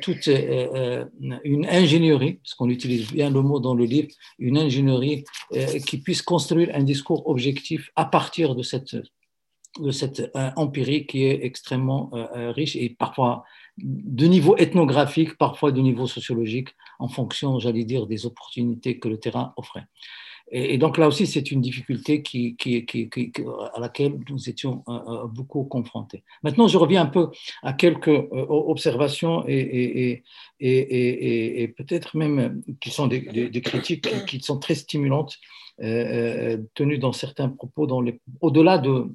toute une ingénierie, parce qu'on utilise bien le mot dans le livre, une ingénierie qui puisse construire un discours objectif à partir de cette de cet empire qui est extrêmement riche et parfois de niveau ethnographique, parfois de niveau sociologique, en fonction, j'allais dire, des opportunités que le terrain offrait. Et, donc là aussi, c'est une difficulté à laquelle nous étions euh, euh, beaucoup confrontés. Maintenant, je reviens un peu à quelques euh, observations et peut-être même qui sont des, critiques qui sont très stimulantes, tenues dans certains propos, au-delà de,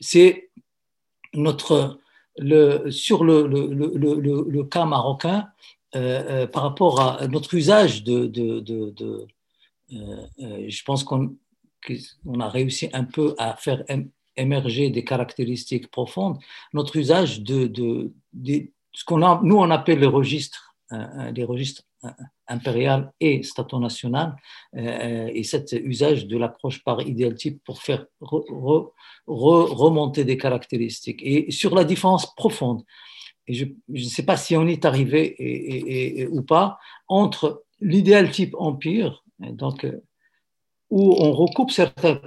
c'est notre sur le, cas marocain, euh, euh, par rapport à notre usage de... euh, je pense qu'on on a réussi un peu à faire émerger des caractéristiques profondes. Notre usage de, ce qu'on nous on appelle les registres, les registres impérial et stato-national, et cet usage de l'approche par idéal type pour faire remonter des caractéristiques. Et sur la différence profonde, et je ne sais pas si on est arrivé ou pas, entre l'idéal type empire, donc, où on recoupe certaines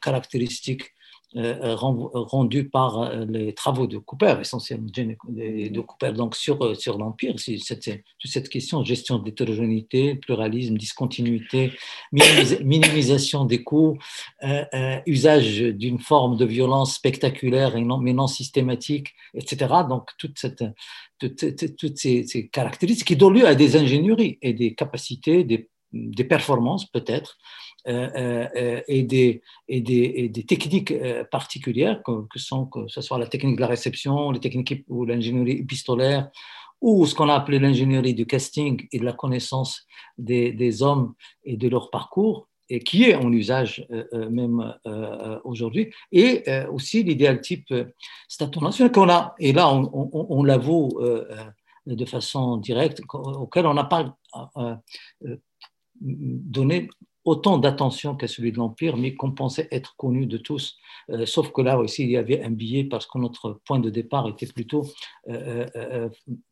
caractéristiques euh, rendu par euh, les travaux de Cooper, essentiellement de Cooper, donc sur, euh, sur l'Empire. Toute cette question, gestion d'hétérogénéité, pluralisme, discontinuité, minimisation des coûts, usage d'une forme de violence spectaculaire et non, mais non systématique, etc. Donc, toute cette, toutes, ces, ces, caractéristiques qui donnent lieu à des ingénieries et des capacités, des, des performances peut-être, euh, euh, euh, et, des, et, des, et, des, techniques particulières, que, sont, que ce soit la technique de la réception, les techniques ou l'ingénierie épistolaire, ou ce qu'on a appelé l'ingénierie du casting et de la connaissance des, des, hommes et de leur parcours, et qui est en usage même aujourd'hui, et aussi l'idéal type stato-national qu'on a, et là on, on, on l'avoue de façon directe, auquel on n'a pas donné autant d'attention qu'à celui de l'Empire, mais qu'on pensait être connu de tous. Euh, sauf que là aussi, il y avait un billet parce que notre point de départ était plutôt euh, euh,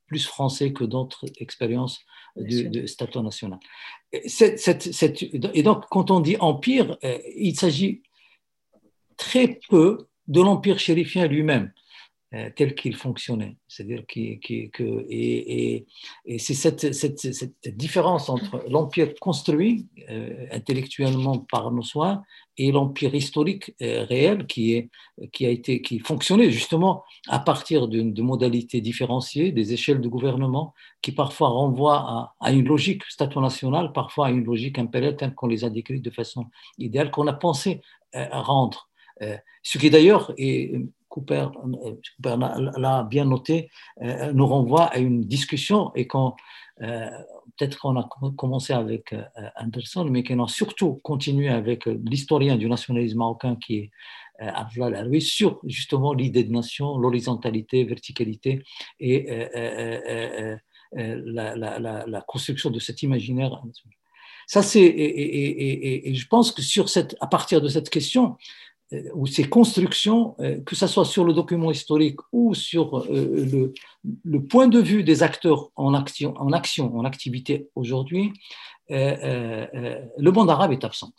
plus français que d'autres expériences de, de stato national. et donc, quand on dit Empire, il s'agit très peu de l'Empire chérifien lui-même. Euh, tel qu'il fonctionnait. C'est-à-dire que, et, et, c'est cette, cette, cette, différence entre l'empire construit euh, intellectuellement par nos soins et l'empire historique euh, réel qui, est, qui a été, qui fonctionnait justement à partir de, modalités différenciées, des échelles de gouvernement qui parfois renvoient à, une logique stato-nationale, parfois à une logique impériale telle qu'on les a décrites de façon idéale, qu'on a pensé rendre. ce qui d'ailleurs est Cooper, l'a bien noté, euh, nous renvoie à une discussion et quand euh, peut-être qu'on a commencé avec euh, Anderson, mais qu'on a surtout continué avec l'historien du nationalisme marocain qui est Abdullah Laroui sur justement l'idée de nation, l'horizontalité, verticalité et la, construction de cet imaginaire. Ça, c'est, et, et, je pense que sur cette, à partir de cette question, euh, ou ces constructions, euh, que ce soit sur le document historique ou sur euh, le, point de vue des acteurs en action, en, activité aujourd'hui, le monde arabe est absent.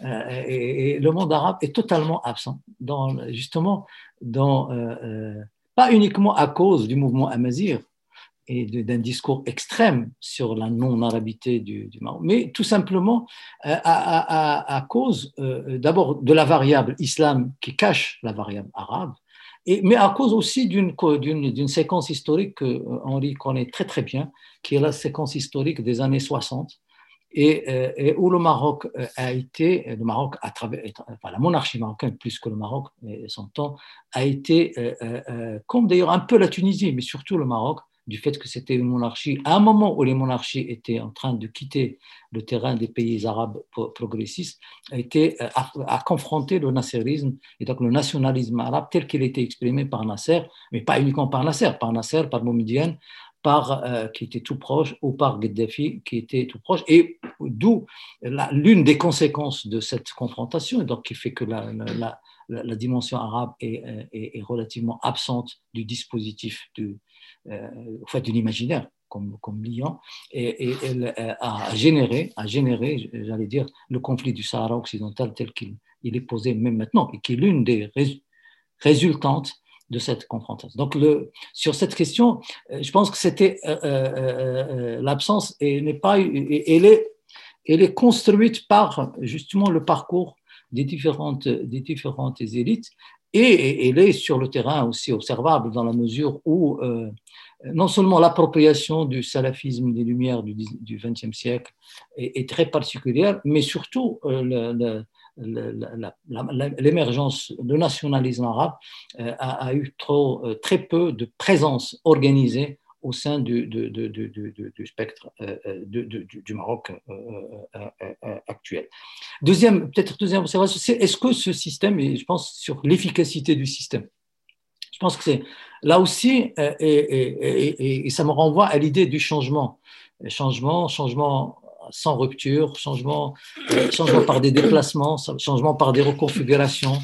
Et, le monde arabe est totalement absent, justement, pas uniquement à cause du mouvement amazir, et d'un discours extrême sur la non-arabité du, Maroc, mais tout simplement euh, à, cause euh, d'abord de la variable islam qui cache la variable arabe, mais à cause aussi d'une séquence historique que euh, Henri connaît très très bien, qui est la séquence historique des années 60, et, où le Maroc a été, le Maroc à travers, enfin, la monarchie marocaine plus que le Maroc et son temps, a été, comme d'ailleurs un peu la Tunisie, mais surtout le Maroc, du fait que c'était une monarchie, à un moment où les monarchies étaient en train de quitter le terrain des pays arabes progressistes, a, été, à, confronter le nasserisme et donc le nationalisme arabe tel qu'il était exprimé par Nasser, mais pas uniquement par Nasser, par Nasser, par Moumedienne, par, euh, qui était tout proche, ou par Gaddafi, qui était tout proche, et d'où l'une des conséquences de cette confrontation, et donc qui fait que la, la, dimension arabe est, est, est, relativement absente du dispositif du, euh, fait, de l'imaginaire comme, comme liant, et, elle a généré, a généré, j'allais dire, le conflit du Sahara occidental tel qu'il il est posé même maintenant, et qui est l'une des résultantes de cette confrontation. Donc, sur cette question, je pense que c'était l'absence et n'est pas, elle est, construite par justement le parcours des différentes élites et elle est sur le terrain aussi observable dans la mesure où euh, non seulement l'appropriation du salafisme des Lumières du XXe siècle est, très particulière, mais surtout euh, l'émergence du nationalisme arabe euh, a, eu très peu de présence organisée au sein du, du spectre euh, euh, du, Maroc euh, actuel. Deuxième, peut-être deuxième observation, c'est est-ce que ce système, et je pense sur l'efficacité du système, je pense que c'est là aussi, et, et, ça me renvoie à l'idée du changement. Changement, changement sans rupture, changement, changement par des déplacements, changement par des reconfigurations,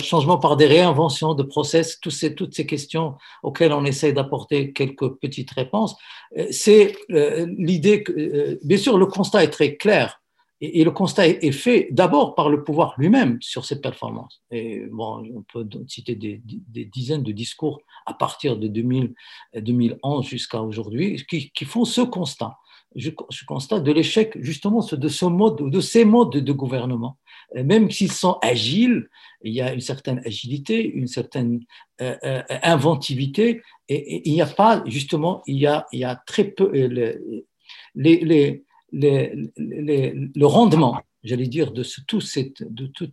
changement par des réinventions de process, toutes ces, toutes ces questions auxquelles on essaie d'apporter quelques petites réponses. Euh, c'est euh, l'idée que, euh, bien sûr, le constat est très clair. Et, le constat est fait d'abord par le pouvoir lui-même sur ses performances. Et bon, on peut citer des, dizaines de discours à partir de 2000, 2011 jusqu'à aujourd'hui qui, font ce constat. Je, constate de l'échec justement de ce mode, de ces modes de gouvernement, même s'ils sont agiles, il y a une certaine agilité, une certaine euh, euh, inventivité, et, il n'y a pas, justement, il y a, il y a très peu, euh, le rendement, j'allais dire, de, ce, tout cette, de tous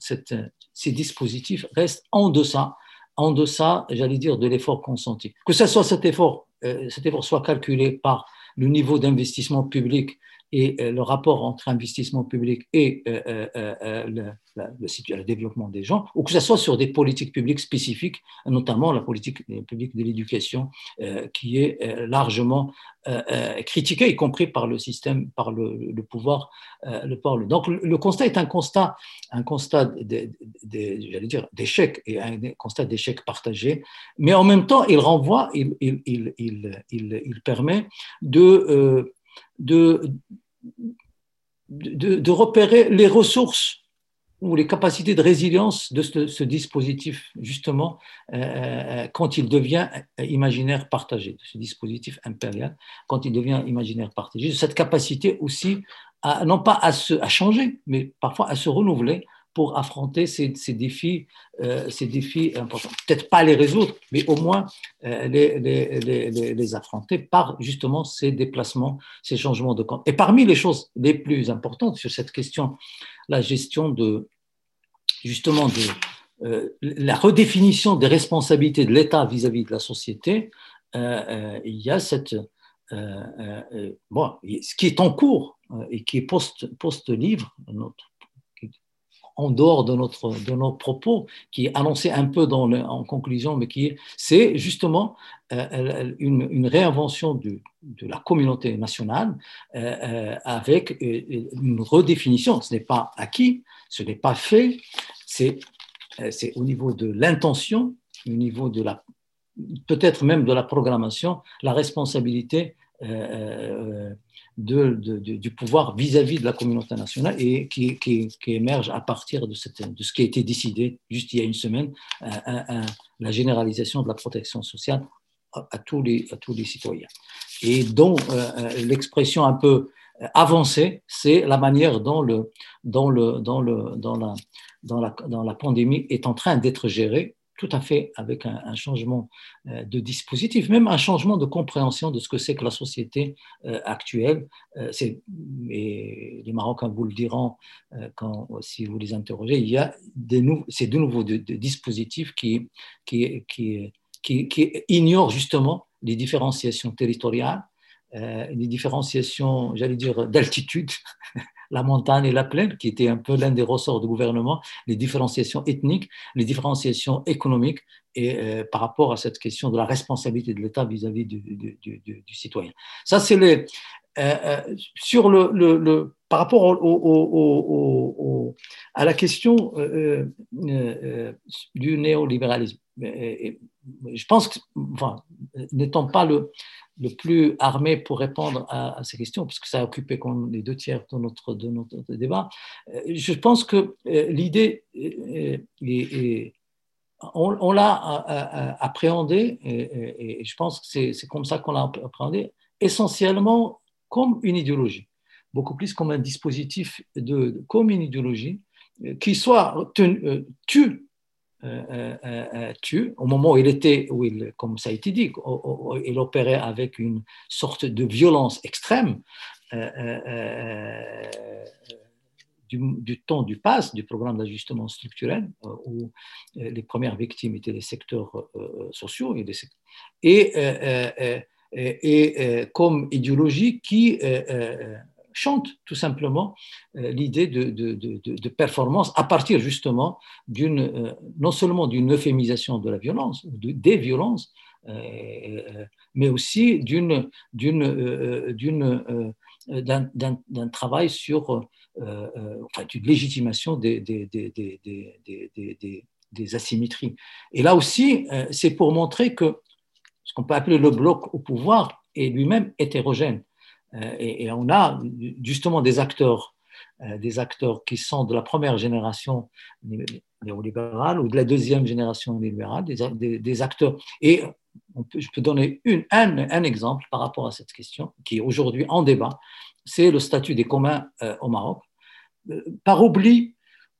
ces dispositifs reste en deçà, en deçà, j'allais dire, de l'effort consenti. Que ce soit cet effort, cet effort soit calculé par le niveau d'investissement public et le rapport entre investissement public et le, le, développement des gens, ou que ce soit sur des politiques publiques spécifiques, notamment la politique publique de l'éducation, euh, qui est euh, largement euh, critiquée, y compris par le système, par le, pouvoir. le pouvoir. Donc le, constat est un constat, un constat d'échec et un constat d'échec partagé, mais en même temps, il renvoie, il, il, il, il permet de, de, de repérer les ressources ou les capacités de résilience de ce, dispositif, justement, euh, euh, quand il devient imaginaire partagé, ce dispositif impérial, quand il devient imaginaire partagé, cette capacité aussi, à, non pas à, à changer, mais parfois à se renouveler pour affronter ces, défis, euh, ces défis importants. Peut-être pas les résoudre, mais au moins les, les, affronter par justement ces déplacements, ces changements de compte. Et parmi les choses les plus importantes sur cette question, la gestion de, justement euh, la redéfinition des responsabilités de l'État vis-à-vis de la société, euh, euh, il y a cette, bon, ce qui est en cours et qui est post-livre, en dehors de, notre, de nos propos, qui est annoncé un peu dans en conclusion, mais qui est, c'est justement une, une, réinvention de la communauté nationale avec une redéfinition. Ce n'est pas acquis, ce n'est pas fait, euh, c'est au niveau de l'intention, au niveau de la, peut-être même de la programmation, la responsabilité euh, euh, de, du pouvoir vis-à-vis de la communauté nationale et qui, émerge à partir de, ce qui a été décidé juste il y a une semaine, la généralisation de la protection sociale à, tous, les, citoyens. Et dont l'expression un peu avancée, c'est la manière dont, la pandémie est en train d'être géré tout à fait avec un, changement euh, de dispositif, même un changement de compréhension de ce que c'est que la société euh, actuelle. Euh, et les Marocains vous le diront quand, si vous les interrogez, il y a des c'est de nouveau des dispositifs qui, qui, qui, qui ignorent justement les différenciations territoriales, les différenciations, j'allais dire, d'altitude la montagne et la plaine, qui était un peu l'un des ressorts du gouvernement, les différenciations ethniques, les différenciations économiques, et euh, par rapport à cette question de la responsabilité de l'État vis-à-vis du, citoyen. Ça, c'est les. Euh, euh, sur le, le, par rapport à la question du néolibéralisme, je pense que, enfin, n'étant pas le, le plus armé pour répondre à, ces questions, puisque ça a occupé les deux tiers de notre, de notre débat. Je pense que l'idée, on, l'a appréhendé, et, et, je pense que c'est comme ça qu'on l'a appréhendé, essentiellement comme une idéologie, beaucoup plus comme un dispositif de, comme une idéologie euh, qui soit euh, tue, euh, tue au moment où il était, où il, comme ça a été dit, il opérait avec une sorte de violence extrême. Du, temps du PASS, du programme d'ajustement structurel, où les premières victimes étaient les secteurs sociaux et, et comme idéologie qui euh, euh, chante tout simplement euh, l'idée de, de, de, performance à partir justement d'une, non seulement d'une euphémisation de la violence, des violences, mais aussi d'une, d'une, d'une, d'un, travail sur enfin, une légitimation des, des, des, des, asymétries. Et là aussi, c'est pour montrer que ce qu'on peut appeler le bloc au pouvoir est lui-même hétérogène. Euh, et, on a justement des acteurs, euh, des acteurs qui sont de la première génération néolibérale ou de la deuxième génération néolibérale, des, acteurs. Et je peux donner un, exemple par rapport à cette question qui est aujourd'hui en débat, c'est le statut des communs euh, au Maroc. par oubli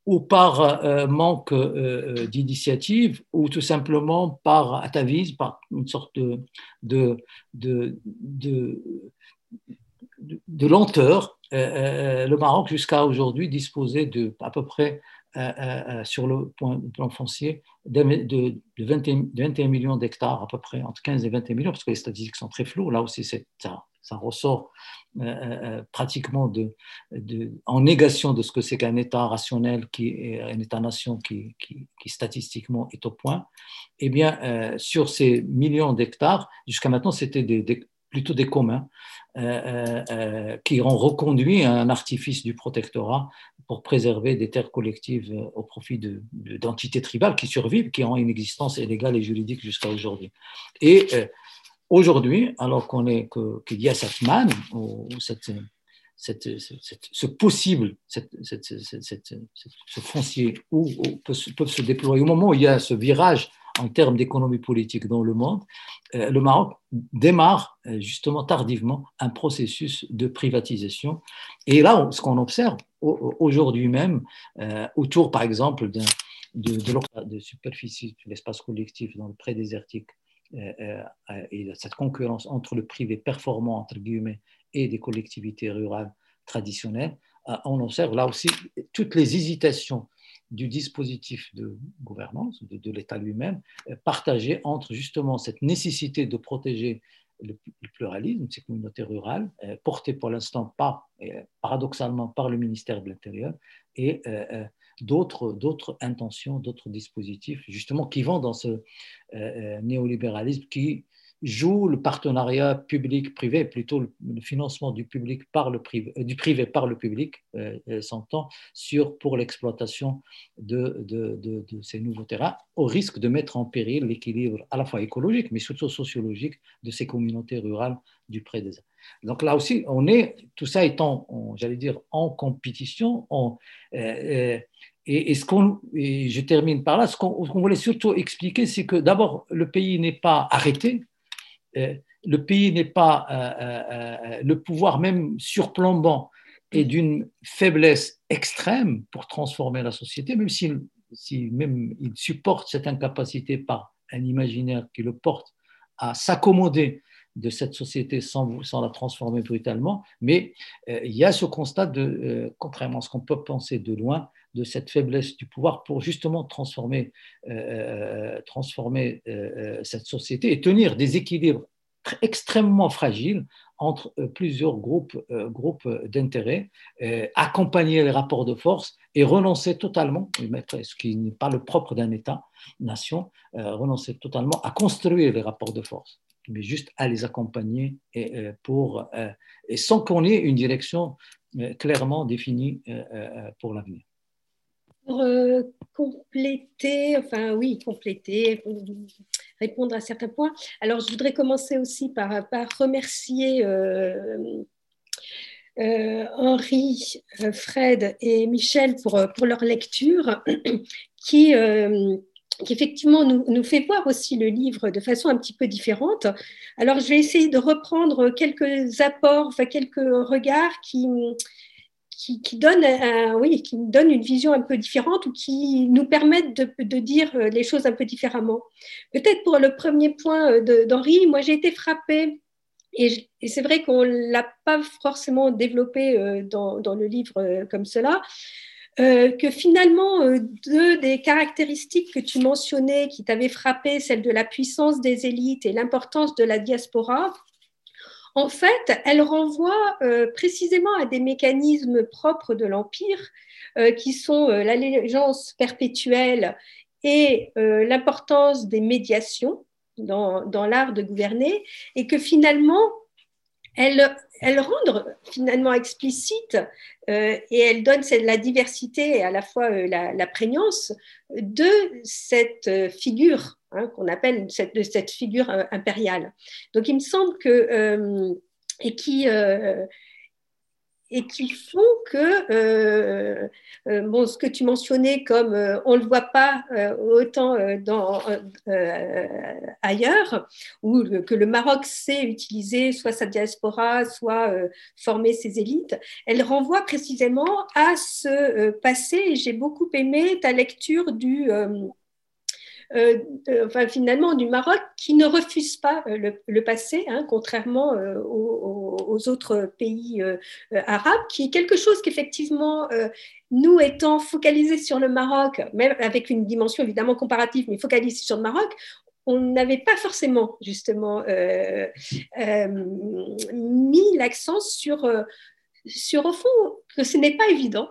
ou par manque d'initiative, ou tout simplement par atavisme, par une sorte de, lenteur. Euh, le Maroc, jusqu'à aujourd'hui, disposait de à peu près, sur le plan foncier, de, de, 21, millions d'hectares, à peu près, entre 15 et 21 millions, parce que les statistiques sont très floues. Là aussi, ça, ça ressort euh, euh, pratiquement de, en négation de ce que c'est qu'un État rationnel, qui est un État-nation qui, statistiquement est au point, eh bien, euh, sur ces millions d'hectares, jusqu'à maintenant, c'était des, plutôt des communs qui ont reconduit un artifice du protectorat pour préserver des terres collectives au profit d'entités de, tribales qui survivent, qui ont une existence légale et juridique jusqu'à aujourd'hui. Et Aujourd'hui, alors qu'on est qu'il y a cette manne, ou cette, cette, ce possible, ce foncier où, peuvent, se déployer, au moment où il y a ce virage en termes d'économie politique dans le monde, euh, le Maroc démarre euh, justement tardivement un processus de privatisation. Et là, ce qu'on observe aujourd'hui même, euh, autour par exemple de, de, de, de l'espace collectif dans le pré-désertique et cette concurrence entre le privé performant, entre guillemets, et des collectivités rurales traditionnelles, on observe là aussi toutes les hésitations du dispositif de gouvernance, de, l'État lui-même, partagées entre justement cette nécessité de protéger le, pluralisme, ces communautés rurales, portées pour l'instant pas, paradoxalement, par le ministère de l'Intérieur, et d'autres, d'autres intentions, d'autres dispositifs, justement, qui vont dans ce euh, euh, néolibéralisme qui joue le partenariat public-privé, plutôt le, financement du public par le privé, euh, du privé par le public, s'entend, sur pour l'exploitation de, ces nouveaux terrains, au risque de mettre en péril l'équilibre à la fois écologique, mais surtout sociologique de ces communautés rurales du pré-désert. Donc là aussi, on est, tout ça étant, j'allais dire, en compétition, on, et, ce qu'on, je termine par là, ce qu'on, voulait surtout expliquer, c'est que d'abord, le pays n'est pas arrêté, euh, le pays n'est pas, euh, euh, le pouvoir même surplombant est d'une faiblesse extrême pour transformer la société, même si, si même il supporte cette incapacité par un imaginaire qui le porte à s'accommoder de cette société sans, la transformer brutalement. Mais il y a ce constat de, contrairement à ce qu'on peut penser de loin, de cette faiblesse du pouvoir pour justement transformer, euh, euh, euh, cette société et tenir des équilibres extrêmement fragiles entre plusieurs groupes, groupes d'intérêts, accompagner les rapports de force et renoncer totalement, ce qui n'est pas le propre d'un État-nation, renoncer totalement à construire les rapports de force mais juste à les accompagner et, pour, et sans qu'on ait une direction clairement définie pour l'avenir. Pour compléter, enfin oui, compléter, répondre à certains points. Alors, je voudrais commencer aussi par, par remercier euh, Henri, euh, Fred et Michel pour, euh, pour leur lecture qui effectivement nous, nous, fait voir aussi le livre de façon un petit peu différente. Alors je vais essayer de reprendre quelques apports, quelques regards qui, qui, donnent, oui, qui donnent une vision un peu différente ou qui nous permettent de, de dire les choses un peu différemment. Peut-être pour le premier point d'Henri, moi j'ai été frappée et, c'est vrai qu'on ne l'a pas forcément développé euh, dans, dans, le livre euh, comme cela, euh, que finalement, deux des caractéristiques que tu mentionnais qui t'avaient frappé, celle de la puissance des élites et l'importance de la diaspora, en fait, elles renvoient précisément à des mécanismes propres de l'Empire, qui sont l'allégeance perpétuelle et l'importance des médiations dans l'art de gouverner et que finalement, elles, elles rendent finalement explicite euh, et elles donnent la diversité et à la fois euh, la, prégnance de cette euh, figure hein, qu'on appelle cette, cette figure impériale. Donc il me semble que, et qui et qui font que euh, euh, bon, ce que tu mentionnais comme euh, on ne le voit pas autant dans, ailleurs, ou que le Maroc sait utiliser soit sa diaspora, soit former ses élites, elle renvoie précisément à ce passé. J'ai beaucoup aimé ta lecture du euh, enfin, finalement du Maroc qui ne refuse pas euh, le, passé, hein, contrairement euh, aux, autres pays arabes, qui est quelque chose qu'effectivement, nous étant focalisés sur le Maroc, même avec une dimension évidemment comparative, mais focalisés sur le Maroc, on n'avait pas forcément justement mis l'accent sur, sur, au fond, que ce n'est pas évident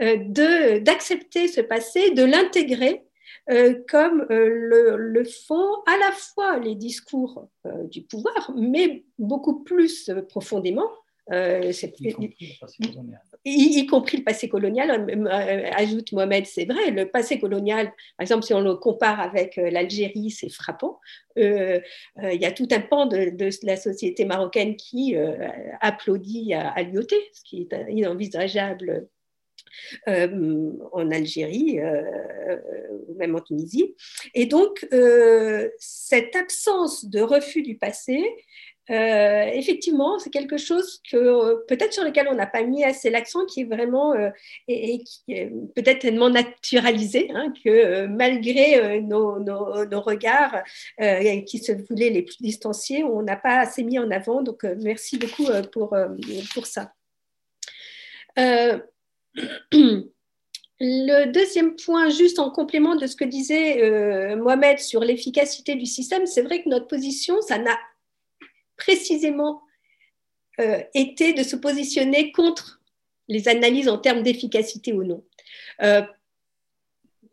d'accepter ce passé, de l'intégrer euh, comme euh, le, le, font à la fois les discours euh, du pouvoir, mais beaucoup plus profondément. Y compris, y, compris le passé colonial, ajoute Mohamed, c'est vrai, le passé colonial, par exemple, si on le compare avec l'Algérie, c'est frappant. Il y a tout un pan de, de la société marocaine qui applaudit à, à l'IOT, ce qui est inenvisageable euh, en Algérie euh, ou même en Tunisie. Et donc, euh, cette absence de refus du passé, effectivement, c'est quelque chose que peut-être sur lequel on n'a pas mis assez l'accent, qui est vraiment et, qui est peut-être tellement naturalisé hein, que malgré nos, regards qui se voulaient les plus distanciés, on n'a pas assez mis en avant. Donc, merci beaucoup pour, pour ça. Le deuxième point, juste en complément de ce que disait euh, Mohamed sur l'efficacité du système, c'est vrai que notre position, ça n'a précisément euh, été de se positionner contre les analyses en termes d'efficacité ou non. Euh,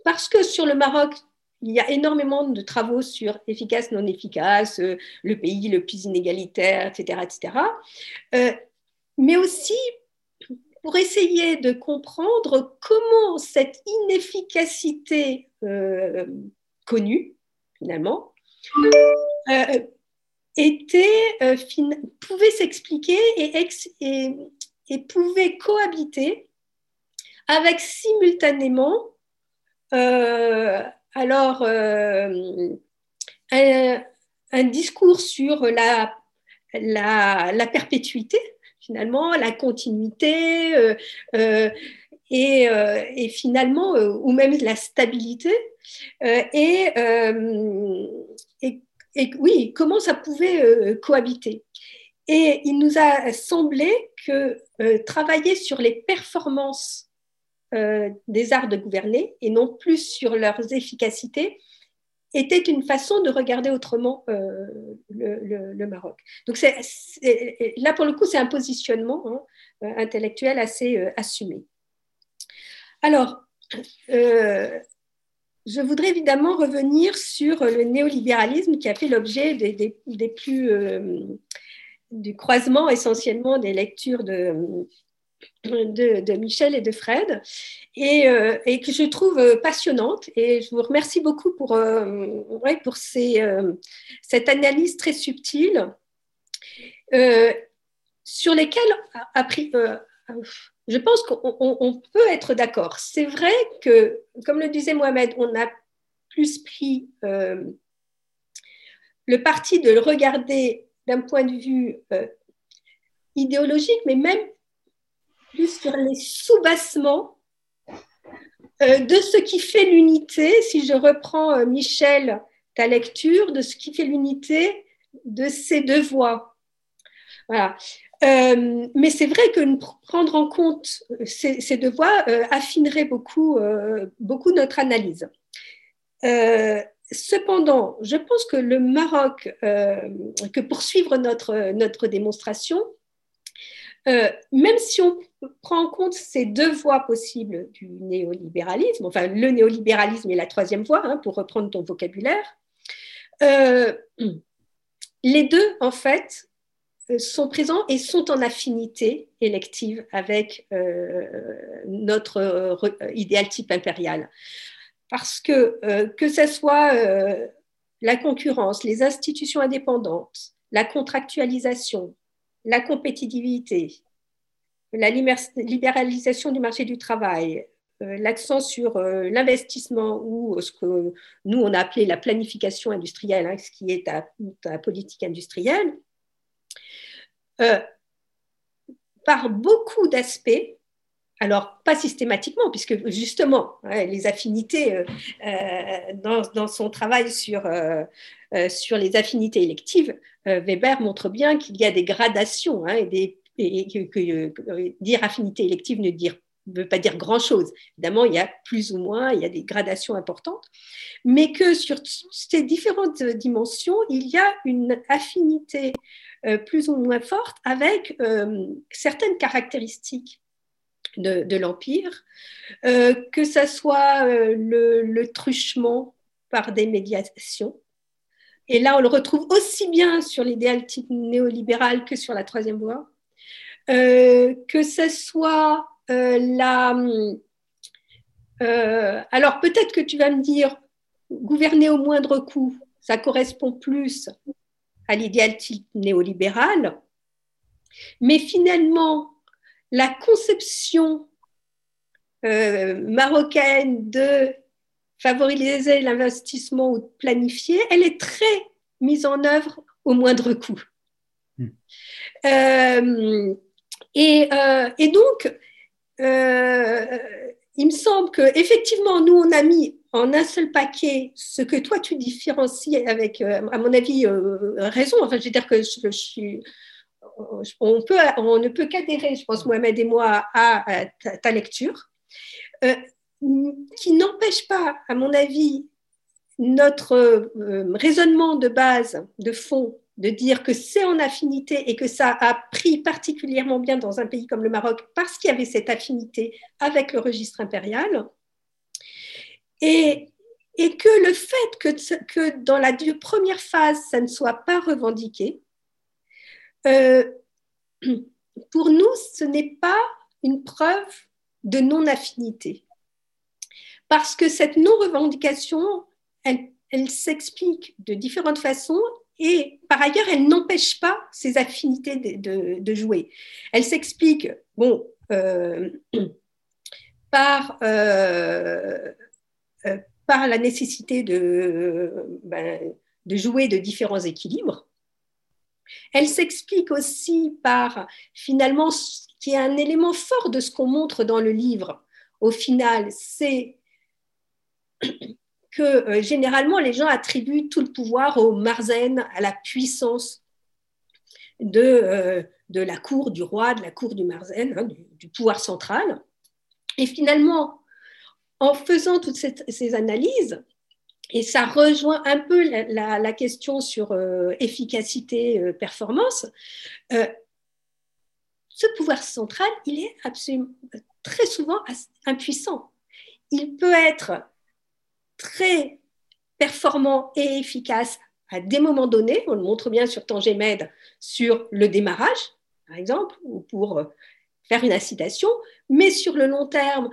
parce que sur le Maroc, il y a énormément de travaux sur efficace, non efficace, le pays le plus inégalitaire, etc. etc. mais aussi pour essayer de comprendre comment cette inefficacité euh, connue, finalement, euh, était, euh, pouvait s'expliquer et, pouvait cohabiter avec simultanément alors un, un, discours sur la, la, la perpétuité finalement, la continuité euh, euh, et, euh, et, finalement, ou même la stabilité. Et, et, et, oui, comment ça pouvait cohabiter. Et il nous a semblé que travailler sur les performances des arts de gouverner et non plus sur leurs efficacités était une façon de regarder autrement euh, le, Maroc. Donc là, pour le coup, c'est un positionnement hein, euh, intellectuel assez euh, assumé. Alors, je voudrais évidemment revenir sur le néolibéralisme qui a fait l'objet des plus, du croisement essentiellement des lectures de, de, Michel et de Fred et, et, que je trouve passionnante. Et je vous remercie beaucoup pour, pour ces, cette analyse très subtile sur lesquelles, après, je pense qu'on peut être d'accord. C'est vrai que, comme le disait Mohamed, on a plus pris euh, le parti de le regarder d'un point de vue euh, idéologique, mais même plus sur les soubassements euh, de ce qui fait l'unité, si je reprends Michel, ta lecture, de ce qui fait l'unité de ces deux voix. Voilà. Euh, mais c'est vrai que prendre en compte ces, deux voies euh, affinerait beaucoup, euh, beaucoup notre analyse. cependant, je pense que le Maroc, que poursuivre notre, notre démonstration, même si on prend en compte ces deux voies possibles du néolibéralisme, enfin le néolibéralisme et la troisième voie, hein, pour reprendre ton vocabulaire, les deux, en fait, euh, sont présents et sont en affinité élective avec euh, notre euh, idéal type impérial. Parce que que ce soit la concurrence, les institutions indépendantes, la contractualisation, la compétitivité, la libéralisation du marché du travail, l'accent sur l'investissement ou ce que nous on a appelé la planification industrielle, hein, ce qui est la politique industrielle, euh, par beaucoup d'aspects, alors pas systématiquement, puisque justement, les affinités, euh, euh, dans, son travail sur, sur les affinités électives, Weber montre bien qu'il y a des gradations hein, et, que, dire affinité élective ne veut pas dire grand-chose. Évidemment, il y a plus ou moins, il y a des gradations importantes, mais que sur ces différentes dimensions, il y a une affinité euh, plus ou moins forte avec euh, certaines caractéristiques de, l'Empire, euh, que ce soit le, truchement par des médiations. Et là, on le retrouve aussi bien sur l'idéal type néolibéral que sur la troisième voie. Que ce soit la... alors peut-être que tu vas me dire, gouverner au moindre coût, ça correspond plus à l'idéal type néolibéral. Mais finalement, la conception euh, marocaine de favoriser l'investissement ou de planifier, elle est très mise en œuvre au moindre coût. Hmm. Euh, et, euh, et, donc, il me semble qu'effectivement, nous, on a mis en un seul paquet ce que toi tu différencies avec, euh, à mon avis, euh, raison. Enfin, je veux dire que je, suis. On, ne peut qu'adhérer, je pense, Mohamed et moi, à, ta, lecture, euh, qui n'empêche pas, à mon avis, notre raisonnement de base, de fond, de dire que c'est en affinité et que ça a pris particulièrement bien dans un pays comme le Maroc parce qu'il y avait cette affinité avec le registre impérial. Et, et que le fait que, que, dans la première phase, ça ne soit pas revendiqué, euh, pour nous, ce n'est pas une preuve de non-affinité. Parce que cette non-revendication, elle, elle s'explique de différentes façons et par ailleurs, elle n'empêche pas ces affinités de, jouer. Elle s'explique, bon, euh, par euh, euh, par la nécessité de, ben, de jouer de différents équilibres. Elle s'explique aussi par finalement ce qui est un élément fort de ce qu'on montre dans le livre. Au final, c'est que euh, généralement les gens attribuent tout le pouvoir au marzen, à la puissance de, euh, de la cour du roi, de la cour du marzen, hein, du, pouvoir central. Et finalement, en faisant toutes ces, analyses, et ça rejoint un peu la, question sur euh, efficacité, performance, ce pouvoir central, il est absolument très souvent impuissant. Il peut être très performant et efficace à des moments donnés, on le montre bien sur Tangémède, sur le démarrage, par exemple, ou pour faire une incitation, mais sur le long terme,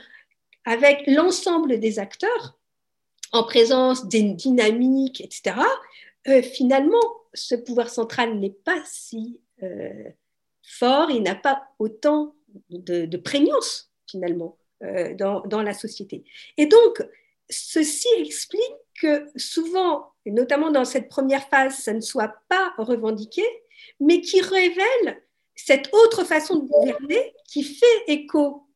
avec l'ensemble des acteurs, en présence d'une dynamique, etc., euh, finalement, ce pouvoir central n'est pas si euh, fort, il n'a pas autant de, prégnance, finalement, euh, dans, la société. Et donc, ceci explique que souvent, et notamment dans cette première phase, ça ne soit pas revendiqué, mais qui révèle cette autre façon de gouverner qui fait écho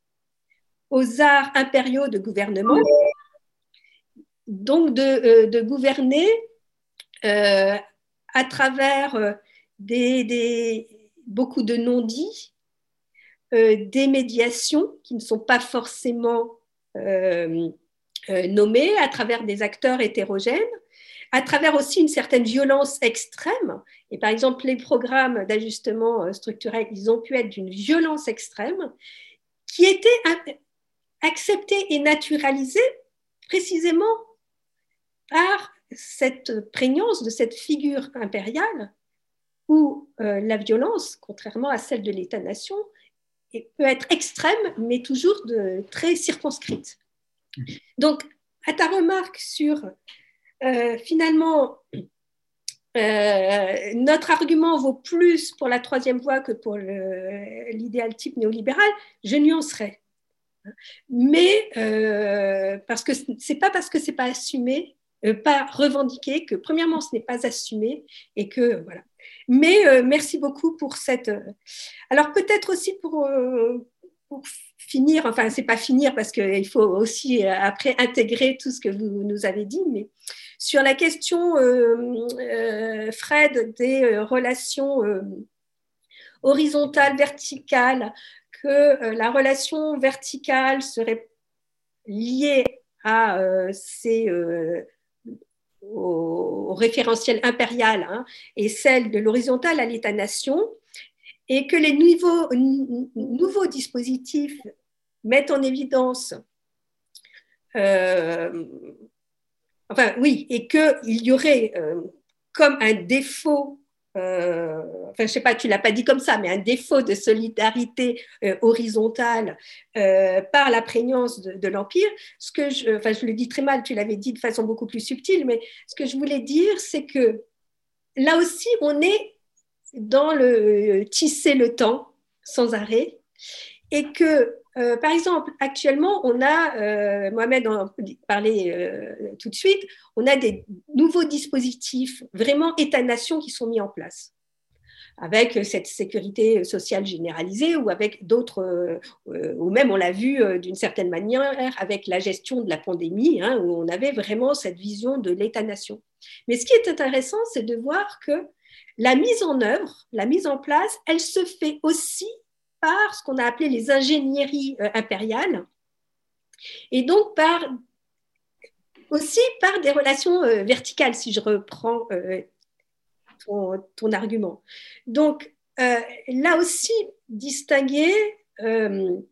aux arts impériaux de gouvernement, donc de, euh, gouverner euh, à travers euh, beaucoup de non-dits, des médiations qui ne sont pas forcément nommées, à travers des acteurs hétérogènes, à travers aussi une certaine violence extrême. Et par exemple, les programmes d'ajustement structurel, ils ont pu être d'une violence extrême qui était acceptée et naturalisée précisément par cette prégnance de cette figure impériale où euh, la violence, contrairement à celle de l'État-nation, peut être extrême, mais toujours très circonscrite. Donc, à ta remarque sur euh, finalement, euh, notre argument vaut plus pour la troisième voie que pour l'idéal type néolibéral, je nuancerai. Mais parce que c'est pas parce que c'est pas assumé euh, pas revendiquer, que premièrement, ce n'est pas assumé et que voilà. Mais euh, merci beaucoup pour cette. Euh, alors peut-être aussi pour finir, enfin c'est pas finir parce qu'il faut aussi après intégrer tout ce que vous nous avez dit, mais sur la question, Fred, des relations horizontales, verticales, que la relation verticale serait liée à ces au, référentiel impérial hein, et celle de l'horizontale à l'État-nation, et que les nouveaux dispositifs mettent en évidence, euh, enfin oui, et qu'il y aurait euh, comme un défaut euh, enfin, je sais pas, tu l'as pas dit comme ça, mais un défaut de solidarité horizontale par la prégnance de, l'Empire. Ce que je, enfin, je le dis très mal, tu l'avais dit de façon beaucoup plus subtile, mais ce que je voulais dire, c'est que là aussi, on est dans le tisser le temps sans arrêt et que euh, par exemple, actuellement, on a, euh, Mohamed en parlait euh, tout de suite, on a des nouveaux dispositifs vraiment État-nation qui sont mis en place avec cette sécurité sociale généralisée ou avec d'autres, ou même on l'a vu d'une certaine manière avec la gestion de la pandémie, hein, où on avait vraiment cette vision de l'État-nation. Mais ce qui est intéressant, c'est de voir que la mise en œuvre, la mise en place, elle se fait aussi par ce qu'on a appelé les ingénieries euh, impériales, et donc par, aussi par des relations euh, verticales, si je reprends euh, ton, argument. Donc, là aussi, distinguer une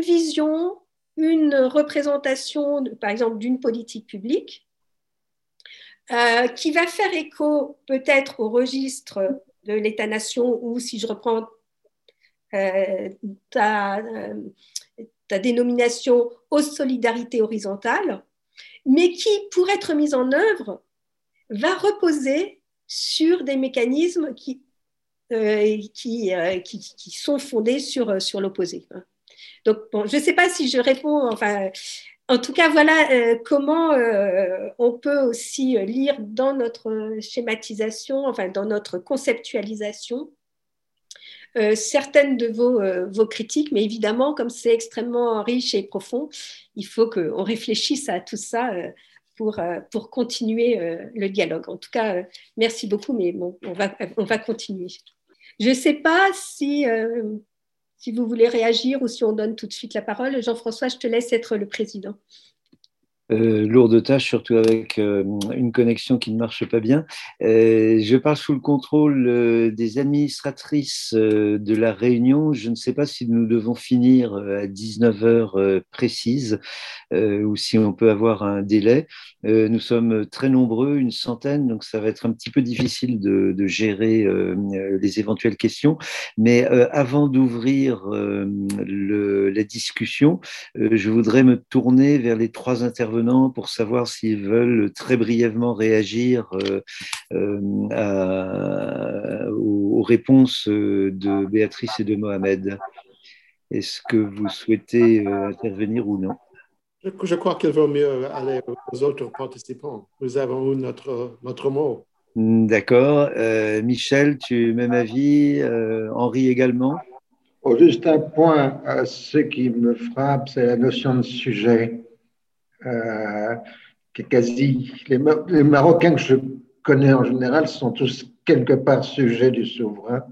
vision, une représentation, par exemple, d'une politique publique, qui va faire écho peut-être au registre de l'État-nation, ou si je reprends ta, euh, ta, dénomination aux solidarités horizontales, mais qui, pour être mise en œuvre, va reposer sur des mécanismes qui, euh, qui, qui, sont fondés sur, sur l'opposé. Donc, bon, je ne sais pas si je réponds, enfin, en tout cas, voilà comment on peut aussi lire dans notre schématisation, enfin, dans notre conceptualisation, euh, certaines de vos, euh, vos, critiques, mais évidemment, comme c'est extrêmement riche et profond, il faut qu'on réfléchisse à tout ça euh, pour, pour continuer le dialogue. En tout cas, merci beaucoup, mais bon, on va, on va continuer. Je ne sais pas si, si vous voulez réagir ou si on donne tout de suite la parole. Jean-François, je te laisse être le président. Euh, lourde tâche, surtout avec euh, une connexion qui ne marche pas bien. Euh, je parle sous le contrôle des administratrices de la réunion. Je ne sais pas si nous devons finir à 19 heures précises ou si on peut avoir un délai. nous sommes très nombreux, une centaine, donc ça va être un petit peu difficile de gérer les éventuelles questions. Mais avant d'ouvrir la discussion, je voudrais me tourner vers les trois intervenants pour savoir s'ils veulent très brièvement réagir euh, euh, aux, réponses de Béatrice et de Mohamed. Est-ce que vous souhaitez euh, intervenir ou non? Je, crois qu'il vaut mieux aller aux autres participants. Nous avons eu notre, notre mot. D'accord. Michel, tu même avis Henri également? Oh, Juste un point, ce qui me frappe, c'est la notion de sujet. Euh, quasi les, Marocains que je connais en général sont tous quelque part sujets du souverain.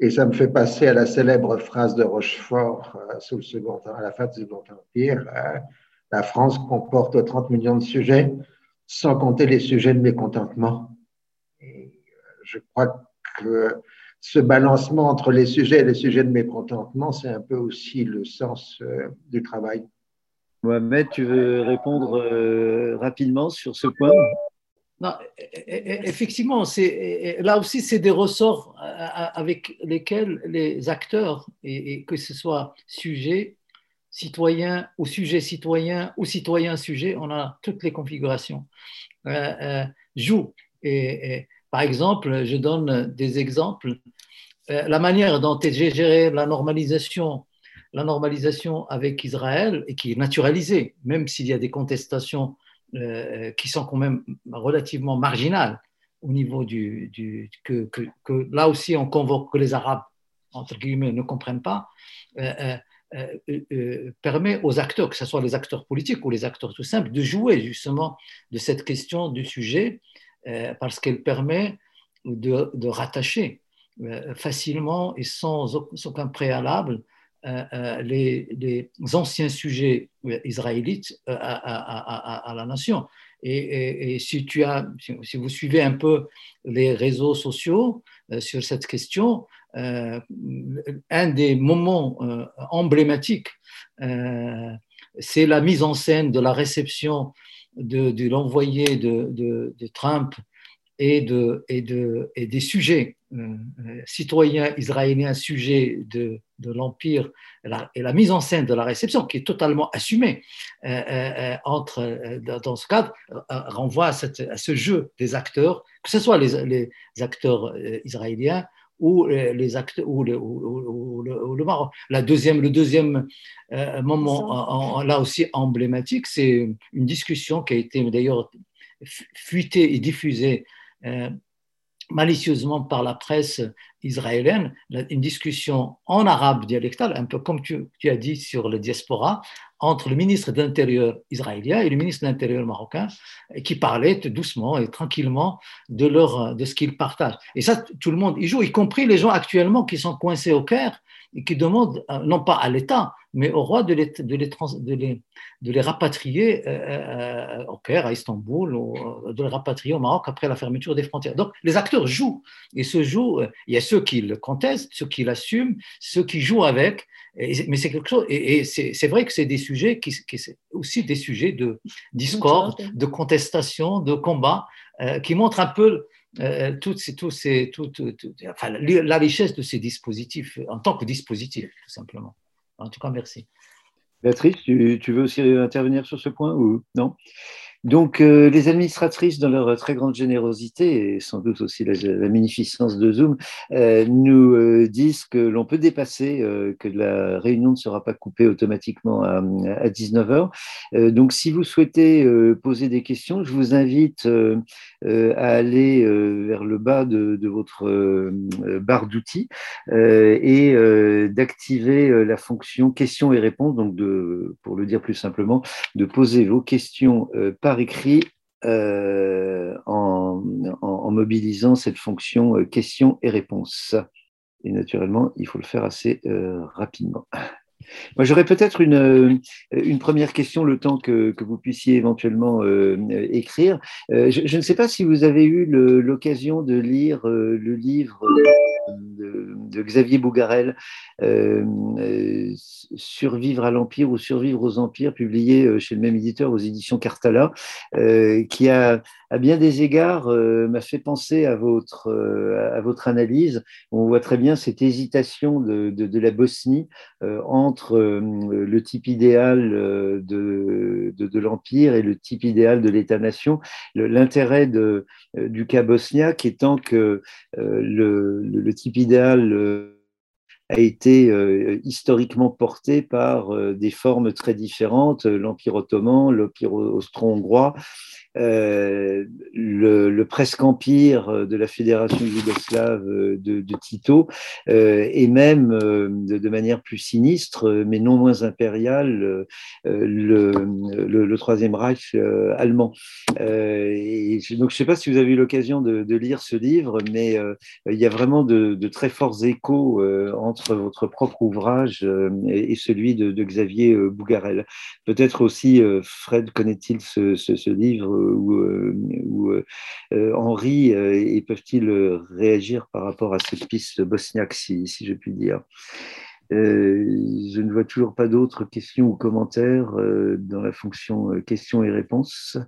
Et ça me fait passer à la célèbre phrase de Rochefort euh, sous le second, à la fin du Second Empire euh, La France comporte 30 millions de sujets, sans compter les sujets de mécontentement. Et je crois que ce balancement entre les sujets et les sujets de mécontentement, c'est un peu aussi le sens du travail. Mohamed, tu veux répondre euh, rapidement sur ce point? Non, effectivement, là aussi, c'est des ressorts euh, avec lesquels les acteurs, et, que ce soit sujet, citoyen ou sujet citoyen ou citoyen sujet, on a toutes les configurations, euh, jouent. Et, par exemple, je donne des exemples. la manière dont est gérée la normalisation la normalisation avec Israël et qui est naturalisée, même s'il y a des contestations euh, qui sont quand même relativement marginales au niveau du, que, là aussi on convoque que les Arabes entre guillemets ne comprennent pas, euh, euh, permet aux acteurs, que ce soit les acteurs politiques ou les acteurs tout simples, de jouer justement de cette question du sujet parce qu'elle permet de rattacher facilement et sans aucun préalable euh, euh, les, anciens sujets euh, israélites à, la nation. Et, si, tu as, si vous suivez un peu les réseaux sociaux sur cette question, un des moments emblématiques, c'est la mise en scène de la réception de, l'envoyé de, de, Trump et, de, et, de, et des sujets euh, euh, citoyens israéliens sujets de, de l'Empire et, la mise en scène de la réception, qui est totalement assumée euh, entre, dans ce cadre, renvoie à, ce jeu des acteurs, que ce soit les, les acteurs israéliens ou les acteurs ou le, ou, le, Maroc. La deuxième, le deuxième moment, là aussi emblématique, c'est une discussion qui a été d'ailleurs fuitée et diffusée malicieusement par la presse israélienne, une discussion en arabe dialectal, un peu comme tu, as dit sur le diaspora, entre le ministre d'Intérieur israélien et le ministre de l'Intérieur marocain, qui parlaient doucement et tranquillement de, leur, de ce qu'ils partagent. Et ça, tout le monde y joue, y compris les gens actuellement qui sont coincés au Caire et qui demandent, euh, non pas à l'État, mais au roi de les, de les, de les, de les rapatrier euh, euh, au Caire, à Istanbul, ou, de les rapatrier au Maroc après la fermeture des frontières. Donc les acteurs jouent, et se jouent, il y a ceux qui le contestent, ceux qui l'assument, ceux qui jouent avec, mais c'est quelque chose, et, c'est vrai que c'est des sujets qui, qui aussi des sujets de discorde, de contestation, de combat, qui montrent un peu euh, enfin, la richesse de ces dispositifs en tant que dispositif, tout simplement. En tout cas, merci. Béatrice, tu, tu veux aussi intervenir sur ce point ou non? Donc, euh, les administratrices, dans leur très grande générosité et sans doute aussi la, magnificence de Zoom, euh, nous euh, disent que l'on peut dépasser, que la réunion ne sera pas coupée automatiquement à, à 19h. donc, si vous souhaitez poser des questions, je vous invite à aller vers le bas de, votre barre d'outils et d'activer la fonction questions et réponses. Donc, pour le dire plus simplement, de poser vos questions par écrit euh, en, mobilisant cette fonction euh, questions et réponses. Et naturellement, il faut le faire assez euh, rapidement. J'aurais peut-être une, une, première question, le temps que, que vous puissiez éventuellement écrire. Je, ne sais pas si vous avez eu l'occasion de lire le livre de, Xavier Bougarel, Survivre à l'Empire ou Survivre aux Empires, publié chez le même éditeur aux éditions Cartala, qui a, à bien des égards m'a fait penser à votre, à votre analyse. On voit très bien cette hésitation de, la Bosnie entre euh, le type idéal euh, de, de, l'Empire et le type idéal de l'État-nation. L'intérêt euh, du cas bosniaque étant que le, type idéal a été historiquement porté par des formes très différentes, l'Empire ottoman, l'Empire austro-hongrois, euh, le, presque empire de la fédération yougoslave de, Tito, euh, et même euh, de, manière plus sinistre, mais non moins impériale, le, Troisième Reich allemand. donc, je ne sais pas si vous avez eu l'occasion de, de, lire ce livre, mais il y a vraiment de, très forts échos entre votre propre ouvrage et, et celui de, Xavier Bougarel. Peut-être aussi, Fred connaît-il ce, livre ou, euh, euh, Henri euh, et peuvent-ils réagir par rapport à cette piste bosniaque, si je puis dire? Je ne vois toujours pas d'autres questions ou commentaires dans la fonction questions et réponses.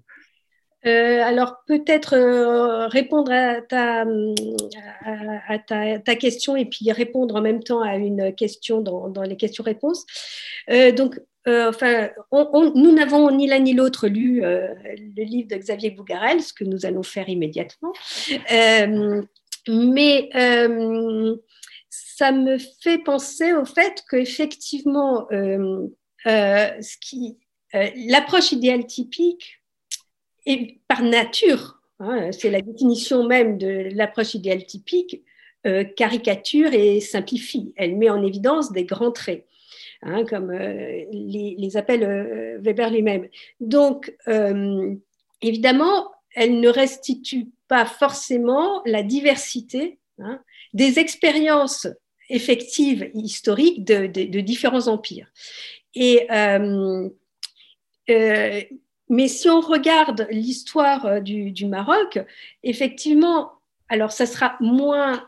Alors peut-être répondre à, ta, question et puis répondre en même temps à une question dans, les questions-réponses. donc euh, enfin, nous n'avons ni l'un ni l'autre lu euh, le livre de Xavier Bougarel, ce que nous allons faire immédiatement. Euh, mais ça me fait penser au fait qu'effectivement, l'approche idéale typique est par nature, hein, c'est la définition même de l'approche idéale typique, caricature et simplifie. Elle met en évidence des grands traits. Hein, comme euh, les, appelle euh, Weber lui-même. Donc, euh, évidemment, elle ne restitue pas forcément la diversité hein, des expériences effectives historiques de, différents empires. Et, mais si on regarde l'histoire du, du, Maroc, effectivement, alors ça sera moins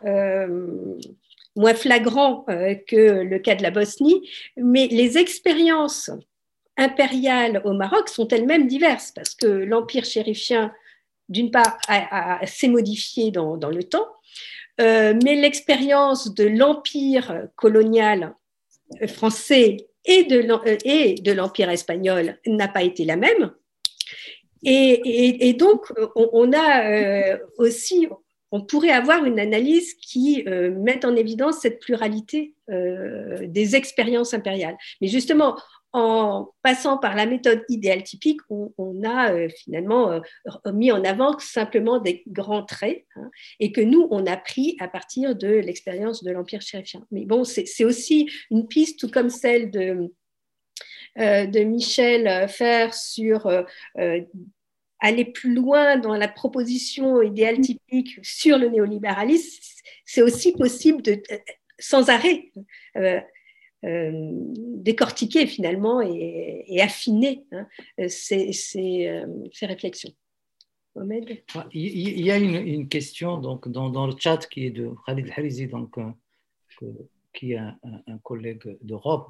moins flagrant euh, que le cas de la Bosnie, mais les expériences impériales au Maroc sont elles-mêmes diverses parce que l'empire chérifien, d'une part, s'est modifié dans, le temps, euh, mais l'expérience de l'empire colonial français et de l'empire espagnol n'a pas été la même. Et, donc, on, a euh, aussi, on pourrait avoir une analyse qui euh, mette en évidence cette pluralité euh, des expériences impériales. Mais justement, en passant par la méthode idéale typique, on, a euh, finalement mis en avant simplement des grands traits hein, et que nous, on a pris à partir de l'expérience de l'Empire chérifien. Mais bon, c'est aussi une piste, tout comme celle de, de Michel Fer sur aller plus loin dans la proposition idéale typique sur le néolibéralisme, c'est aussi possible de, sans arrêt, euh, euh, décortiquer finalement et, affiner hein, ces, réflexions. Il y a une, question donc, dans, le chat qui est de Khalid Harizi, euh, qui est un, collègue d'Europe,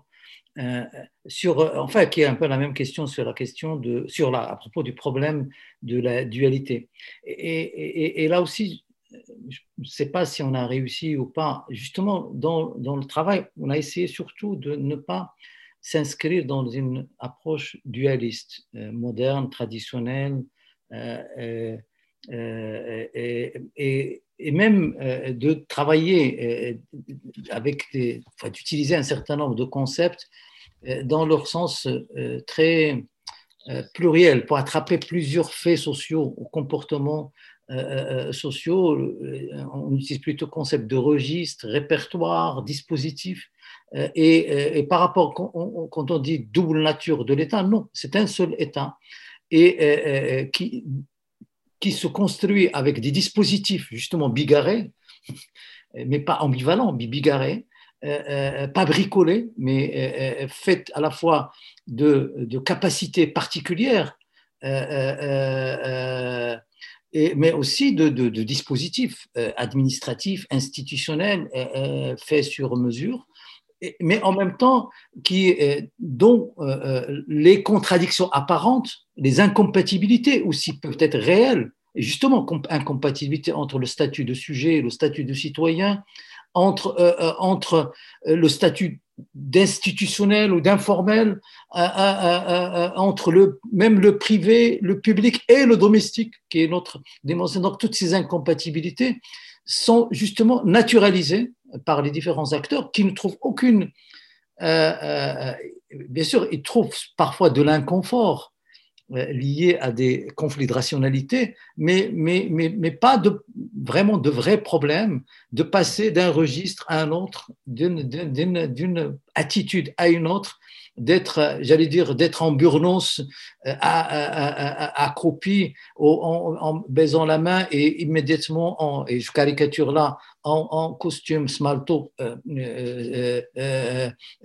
euh, sur, euh, enfin, qui est un peu la même question sur la question de, sur la, à propos du problème de la dualité. Et, là aussi, je ne sais pas si on a réussi ou pas. Justement, dans, dans, le travail, on a essayé surtout de ne pas s'inscrire dans une approche dualiste, euh, moderne, traditionnelle, et, et, même de travailler avec des, d'utiliser un certain nombre de concepts euh, dans leur sens euh, très euh, pluriel pour attraper plusieurs faits sociaux ou comportements sociaux. On utilise plutôt concept de registre, répertoire, dispositif. Et, par rapport, quand on dit double nature de l'État, non, c'est un seul État et qui, qui se construit avec des dispositifs justement bigarrés, mais pas ambivalents, bigarrés, pas bricolée, mais faite à la fois de, capacités particulières, mais aussi de dispositifs administratifs, institutionnels, faits sur mesure mais en même temps qui, dont les contradictions apparentes, les incompatibilités aussi peuvent être réelles, et justement incompatibilité entre le statut de sujet et le statut de citoyen, entre, entre le statut d'institutionnel ou d'informel, entre le, même le privé, le public et le domestique, qui est notre dimension. Donc toutes ces incompatibilités sont justement naturalisées par les différents acteurs qui ne trouvent aucune... Euh, euh, bien sûr, ils trouvent parfois de l'inconfort euh, lié à des conflits de rationalité, mais, mais, mais, mais pas de, vraiment de vrais problèmes de passer d'un registre à un autre, d'une attitude à une autre, d'être, j'allais dire, d'être en burnous, euh, accroupi, en, baisant la main et immédiatement, en, et je caricature là, en, costume smalto euh,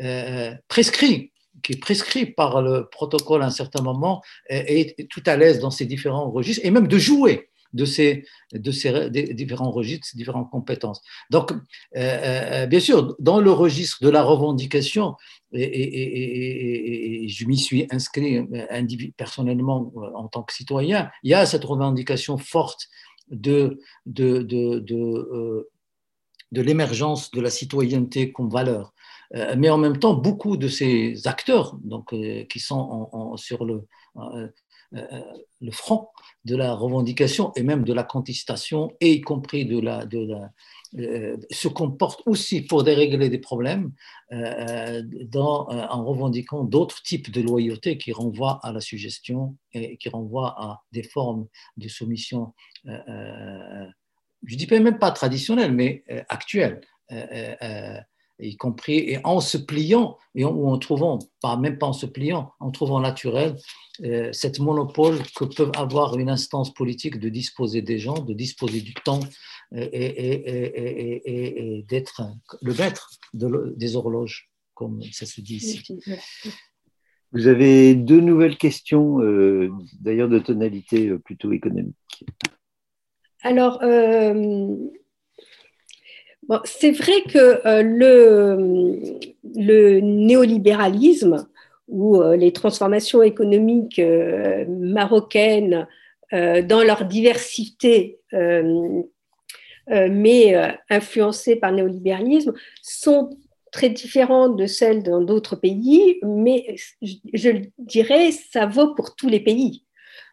euh, prescrit qui est prescrit par le protocole à un certain moment, est, tout à l'aise dans ces différents registres, et même de jouer de ces, de ces différents registres, ces différentes compétences. Donc, euh, euh, bien sûr, dans le registre de la revendication, et, je m'y suis inscrit euh, personnellement en tant que citoyen, il y a cette revendication forte de, de, de, de, de l'émergence de la citoyenneté comme valeur. Mais en même temps, beaucoup de ces acteurs donc, qui sont sur le, le front de la revendication et même de la contestation, et y compris de la, euh, se comportent aussi pour dérégler des problèmes euh, euh, en revendiquant d'autres types de loyauté qui renvoient à la suggestion et qui renvoient à des formes de soumission, je ne dis même pas traditionnelles, mais actuelles y compris et en se pliant, et en, ou en trouvant, pas, même pas en se pliant, en trouvant naturel euh, cette monopole que peut avoir une instance politique de disposer des gens, de disposer du temps et, et, d'être le maître des horloges, comme ça se dit ici. Vous avez deux nouvelles questions, euh, d'ailleurs de tonalité euh, plutôt économique. Alors, c'est vrai que euh, le, néolibéralisme ou euh, les transformations économiques euh, marocaines dans leur diversité, mais influencées par le néolibéralisme, sont très différentes de celles dans d'autres pays, mais je dirais ça vaut pour tous les pays.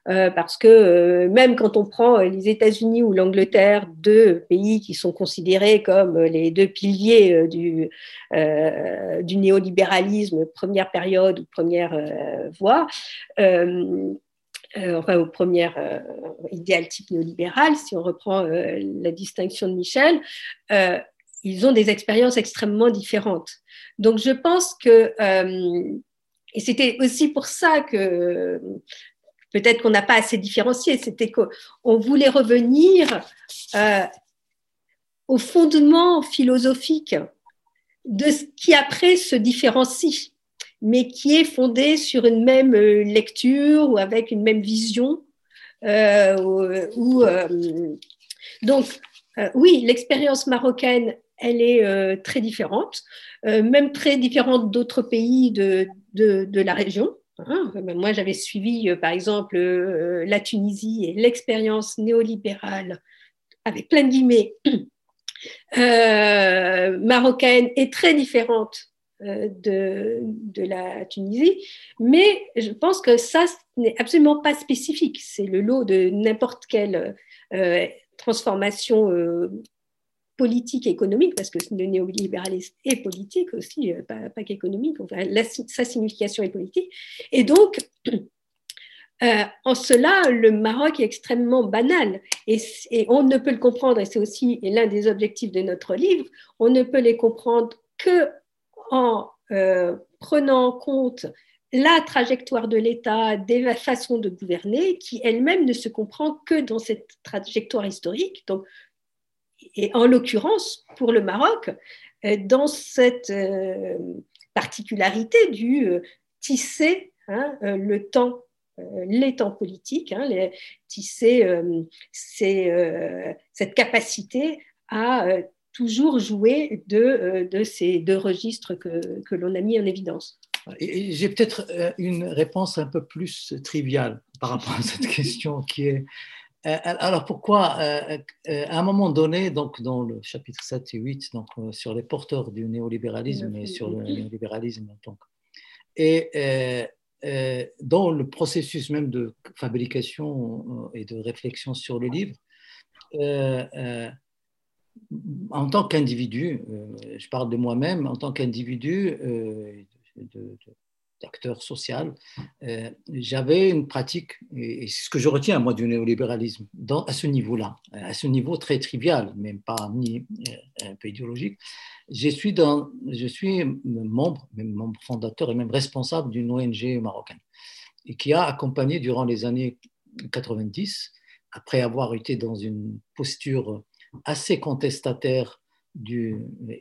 Euh, parce que euh, même quand on prend les États-Unis ou l'Angleterre, deux pays qui sont considérés comme les deux piliers euh, du, néolibéralisme, première période ou première voie, enfin aux premières idéal type néolibéral, si on reprend la distinction de Michel, ils ont des expériences extrêmement différentes. Donc je pense que et c'était aussi pour ça que peut-être qu'on n'a pas assez différencié, c'était qu'on voulait revenir euh, au fondement philosophique de ce qui après se différencie, mais qui est fondé sur une même euh, lecture ou avec une même vision. Euh, donc, oui, l'expérience marocaine, elle est très différente, même très différente d'autres pays de, de la région. Hein, moi, j'avais suivi, euh, par exemple, euh, la Tunisie et l'expérience néolibérale, avec plein de guillemets, euh, marocaine est très différente de, de, la Tunisie, mais je pense que ça n'est absolument pas spécifique. C'est le lot de n'importe quelle transformation politique et économique, parce que le néolibéralisme est politique aussi, euh, pas, qu'économique, sa signification est politique. Et donc, euh, en cela, le Maroc est extrêmement banal et, on ne peut le comprendre, et c'est aussi l'un des objectifs de notre livre, on ne peut les comprendre que en euh, prenant en compte la trajectoire de l'État, des façons de gouverner, qui elle-même ne se comprend que dans cette trajectoire historique. Donc, et en l'occurrence, pour le Maroc, dans cette particularité du tisser hein, le temps les temps politiques, hein, tisser cette capacité à toujours jouer de, ces deux registres que, l'on a mis en évidence. J'ai peut-être une réponse un peu plus triviale par rapport à cette question qui est euh, alors pourquoi, euh, euh, à un moment donné, donc dans le chapitre 7 et 8, donc, sur les porteurs du néolibéralisme et sur le néolibéralisme en tant que. Et dans le processus même de fabrication et de réflexion sur le livre, en tant qu'individu, je parle de moi-même, en tant qu'individu, de, d'acteur social, euh, j'avais une pratique, et c'est ce que je retiens moi du néolibéralisme, dans, à ce niveau-là, à ce niveau très trivial, même pas ni euh, un peu idéologique. Je suis, dans, je suis membre, même membre fondateur et même responsable d'une ONG marocaine, et qui a accompagné durant les années 90, après avoir été dans une posture assez contestataire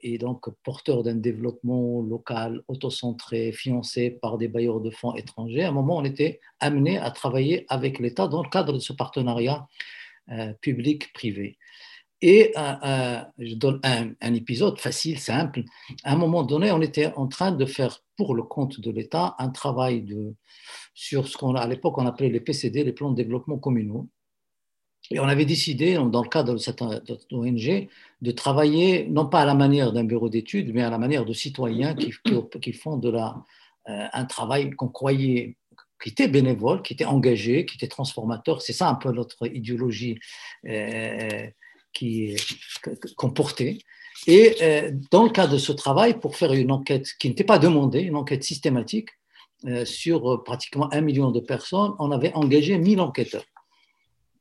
et donc porteur d'un développement local, autocentré, financé par des bailleurs de fonds étrangers, à un moment, on était amené à travailler avec l'État dans le cadre de ce partenariat euh, public-privé. Et euh, euh, je donne un, épisode facile, simple. À un moment donné, on était en train de faire pour le compte de l'État un travail sur ce qu'on à l'époque on appelait les PCD, les plans de développement communaux. Et on avait décidé, dans le cadre de cette ONG, de travailler non pas à la manière d'un bureau d'études, mais à la manière de citoyens qui, font de euh, un travail qu'on croyait qui était bénévole, qui était engagé, qui était transformateur. C'est ça un peu notre idéologie euh, qu'on portait. Et euh, dans le cadre de ce travail, pour faire une enquête qui n'était pas demandée, une enquête systématique sur pratiquement un million de personnes, on avait engagé 1000 enquêteurs.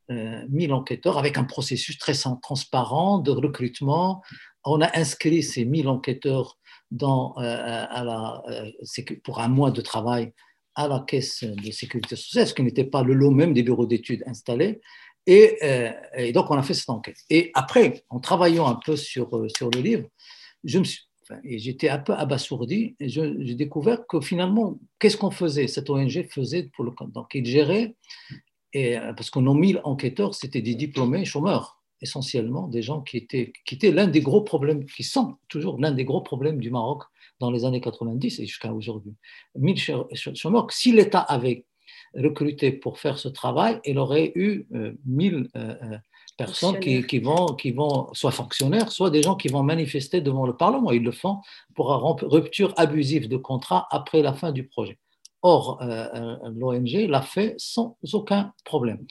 1000 euh, enquêteurs avec un processus très transparent de recrutement. On a inscrit ces 1000 enquêteurs euh, euh, pour un mois de travail à la caisse de sécurité sociale, ce qui n'était pas le lot même des bureaux d'études installés. Et, donc, on a fait cette enquête. Et après, en travaillant un peu sur, le livre, j'étais un peu abasourdi et j'ai découvert que finalement, qu'est-ce qu'on faisait? Cette ONG faisait pour le donc il gérait et, euh, parce que nos 1000 enquêteurs, c'était des diplômés chômeurs, essentiellement, des gens qui étaient, qui étaient l'un des gros problèmes, qui sont toujours l'un des gros problèmes du Maroc dans les années 90 et jusqu'à aujourd'hui. 1000 chômeurs, si l'État avait recruté pour faire ce travail, il aurait eu 1000 euh, euh, personnes qui, qui, vont, qui vont, soit fonctionnaires, soit des gens qui vont manifester devant le Parlement. Ils le font pour rupture abusive de contrat après la fin du projet. Or, euh, euh, l'ONG l'a fait sans aucun problème.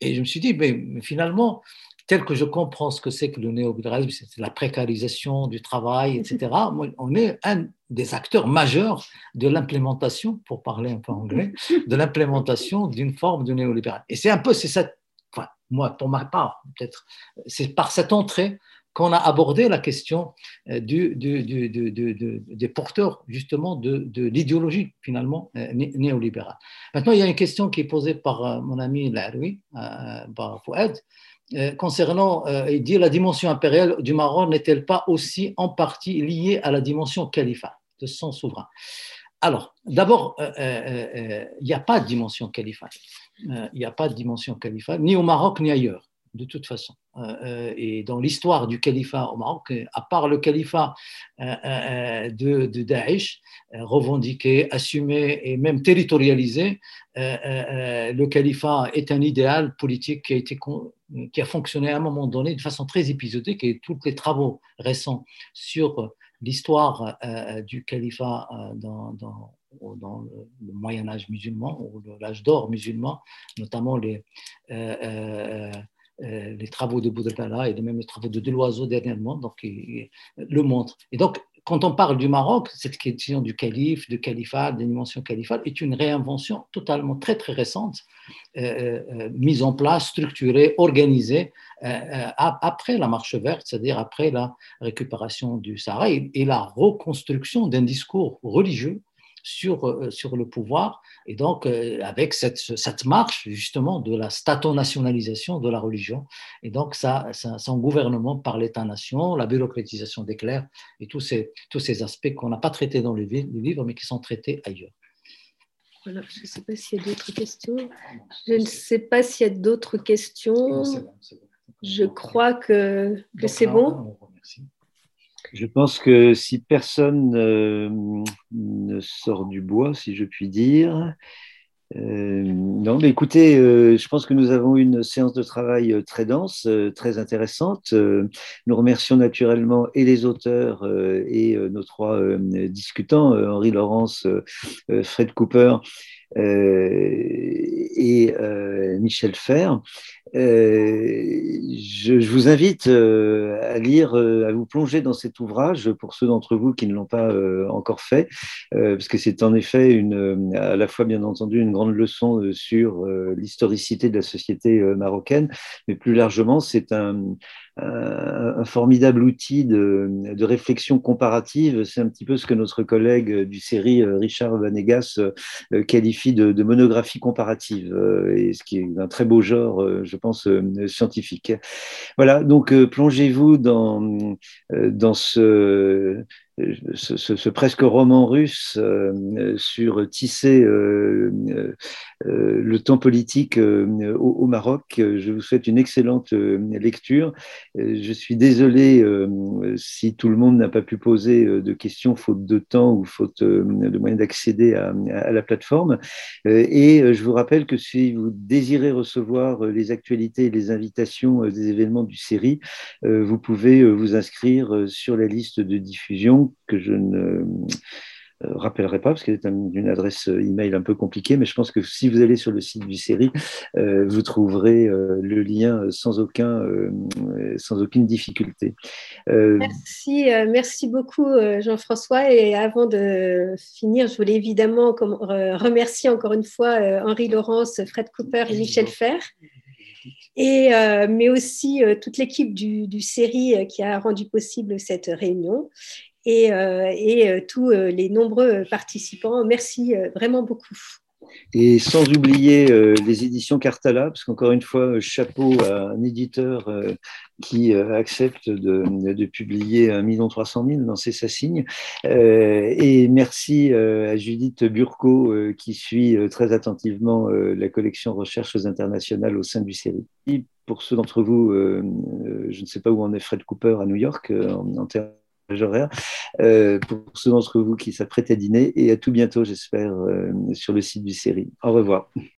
Et je me suis dit, mais, finalement, tel que je comprends ce que c'est que le néolibéralisme, c'est la précarisation du travail, etc., on est un des acteurs majeurs de l'implémentation, pour parler un peu anglais, de l'implémentation d'une forme de néolibéralisme. Et c'est un peu, c'est cette, enfin, moi, pour ma part, peut-être, c'est par cette entrée qu'on a abordé la question euh, du, des porteurs justement de, l'idéologie finalement euh, néolibérale. Maintenant, il y a une question qui est posée par euh, mon ami Laroui, par Fouad, concernant, il dit la dimension impériale du Maroc n'est-elle pas aussi en partie liée à la dimension califat de son souverain? Alors, d'abord, il n'y a pas de dimension califat. Il n'y a pas de dimension ni au Maroc ni ailleurs de toute façon. Euh, euh, et dans l'histoire du califat au Maroc, à part le califat euh, de, Daesh, revendiqué, assumé et même territorialisé, le califat est un idéal politique qui a, fonctionné à un moment donné de façon très épisodique et tous les travaux récents sur l'histoire du califat dans, le Moyen Âge musulman ou l'âge d'or musulman, notamment les, euh, les travaux de Boudrallah et même les travaux de Deloiseau dernièrement, donc le montrent. Et donc, quand on parle du Maroc, cette question du calife, de califat, des dimensions califales, est une réinvention totalement très très récente, euh, euh, mise en place, structurée, organisée après la marche verte, c'est-à-dire après la récupération du Sahara et, la reconstruction d'un discours religieux sur, sur le pouvoir, et donc avec cette, cette marche justement de la stato-nationalisation de la religion, et donc ça, son gouvernement par l'État-nation, la bureaucratisation des clercs, et tous ces, tous ces aspects qu'on n'a pas traités dans le livre, mais qui sont traités ailleurs. Voilà, je ne sais pas s'il y a d'autres questions. Je ne sais pas s'il y a d'autres questions. Je crois que, que c'est bon. Je pense que si personne euh, ne sort du bois, si je puis dire, euh, non, mais écoutez, euh, je pense que nous avons une séance de travail très dense, très intéressante. nous remercions naturellement et les auteurs et nos trois discutants, Henri Laurence, Fred Cooper et Michel Fer. Je, je, vous invite à lire, à vous plonger dans cet ouvrage pour ceux d'entre vous qui ne l'ont pas encore fait, parce que c'est en effet une, à la fois bien entendu une grande leçon sur l'historicité de la société marocaine, mais plus largement c'est un, un, formidable outil de, réflexion comparative. C'est un petit peu ce que notre collègue du série Richard Vanegas qualifie de, de monographie comparative, et ce qui est un très beau genre, je pense, euh, scientifique. Voilà, donc euh, plongez-vous dans, euh, dans ce, ce, presque roman russe sur tisser le temps politique au, Maroc. Je vous souhaite une excellente lecture. Je suis désolé si tout le monde n'a pas pu poser de questions faute de temps ou faute de moyens d'accéder à, à, la plateforme. Et je vous rappelle que si vous désirez recevoir les actualités et les invitations des événements du série, vous pouvez vous inscrire sur la liste de diffusion que je ne euh, rappellerai pas parce qu'elle est une adresse email un peu compliquée, mais je pense que si vous allez sur le site du série, euh, vous trouverez euh, le lien sans, aucun, sans aucune difficulté. Merci, merci beaucoup Jean-François. Et avant de finir, je voulais évidemment remercier encore une fois Henri Laurence, Fred Cooper et Michel Fer. Et, mais aussi toute l'équipe du, du série qui a rendu possible cette réunion et, euh, euh, tous euh, les nombreux participants. Merci vraiment beaucoup. Et sans oublier les éditions Cartala, parce qu'encore une fois, chapeau à un éditeur qui accepte de, publier 1 300 000 dans ses signes. et merci à Judith Burco qui suit très attentivement la collection Recherches internationales au sein du série. Pour ceux d'entre vous, je ne sais pas où en est Fred Cooper à New York en termes euh, pour ceux d'entre vous qui s'apprêtent à dîner. Et à tout bientôt, j'espère, euh, sur le site du série. Au revoir.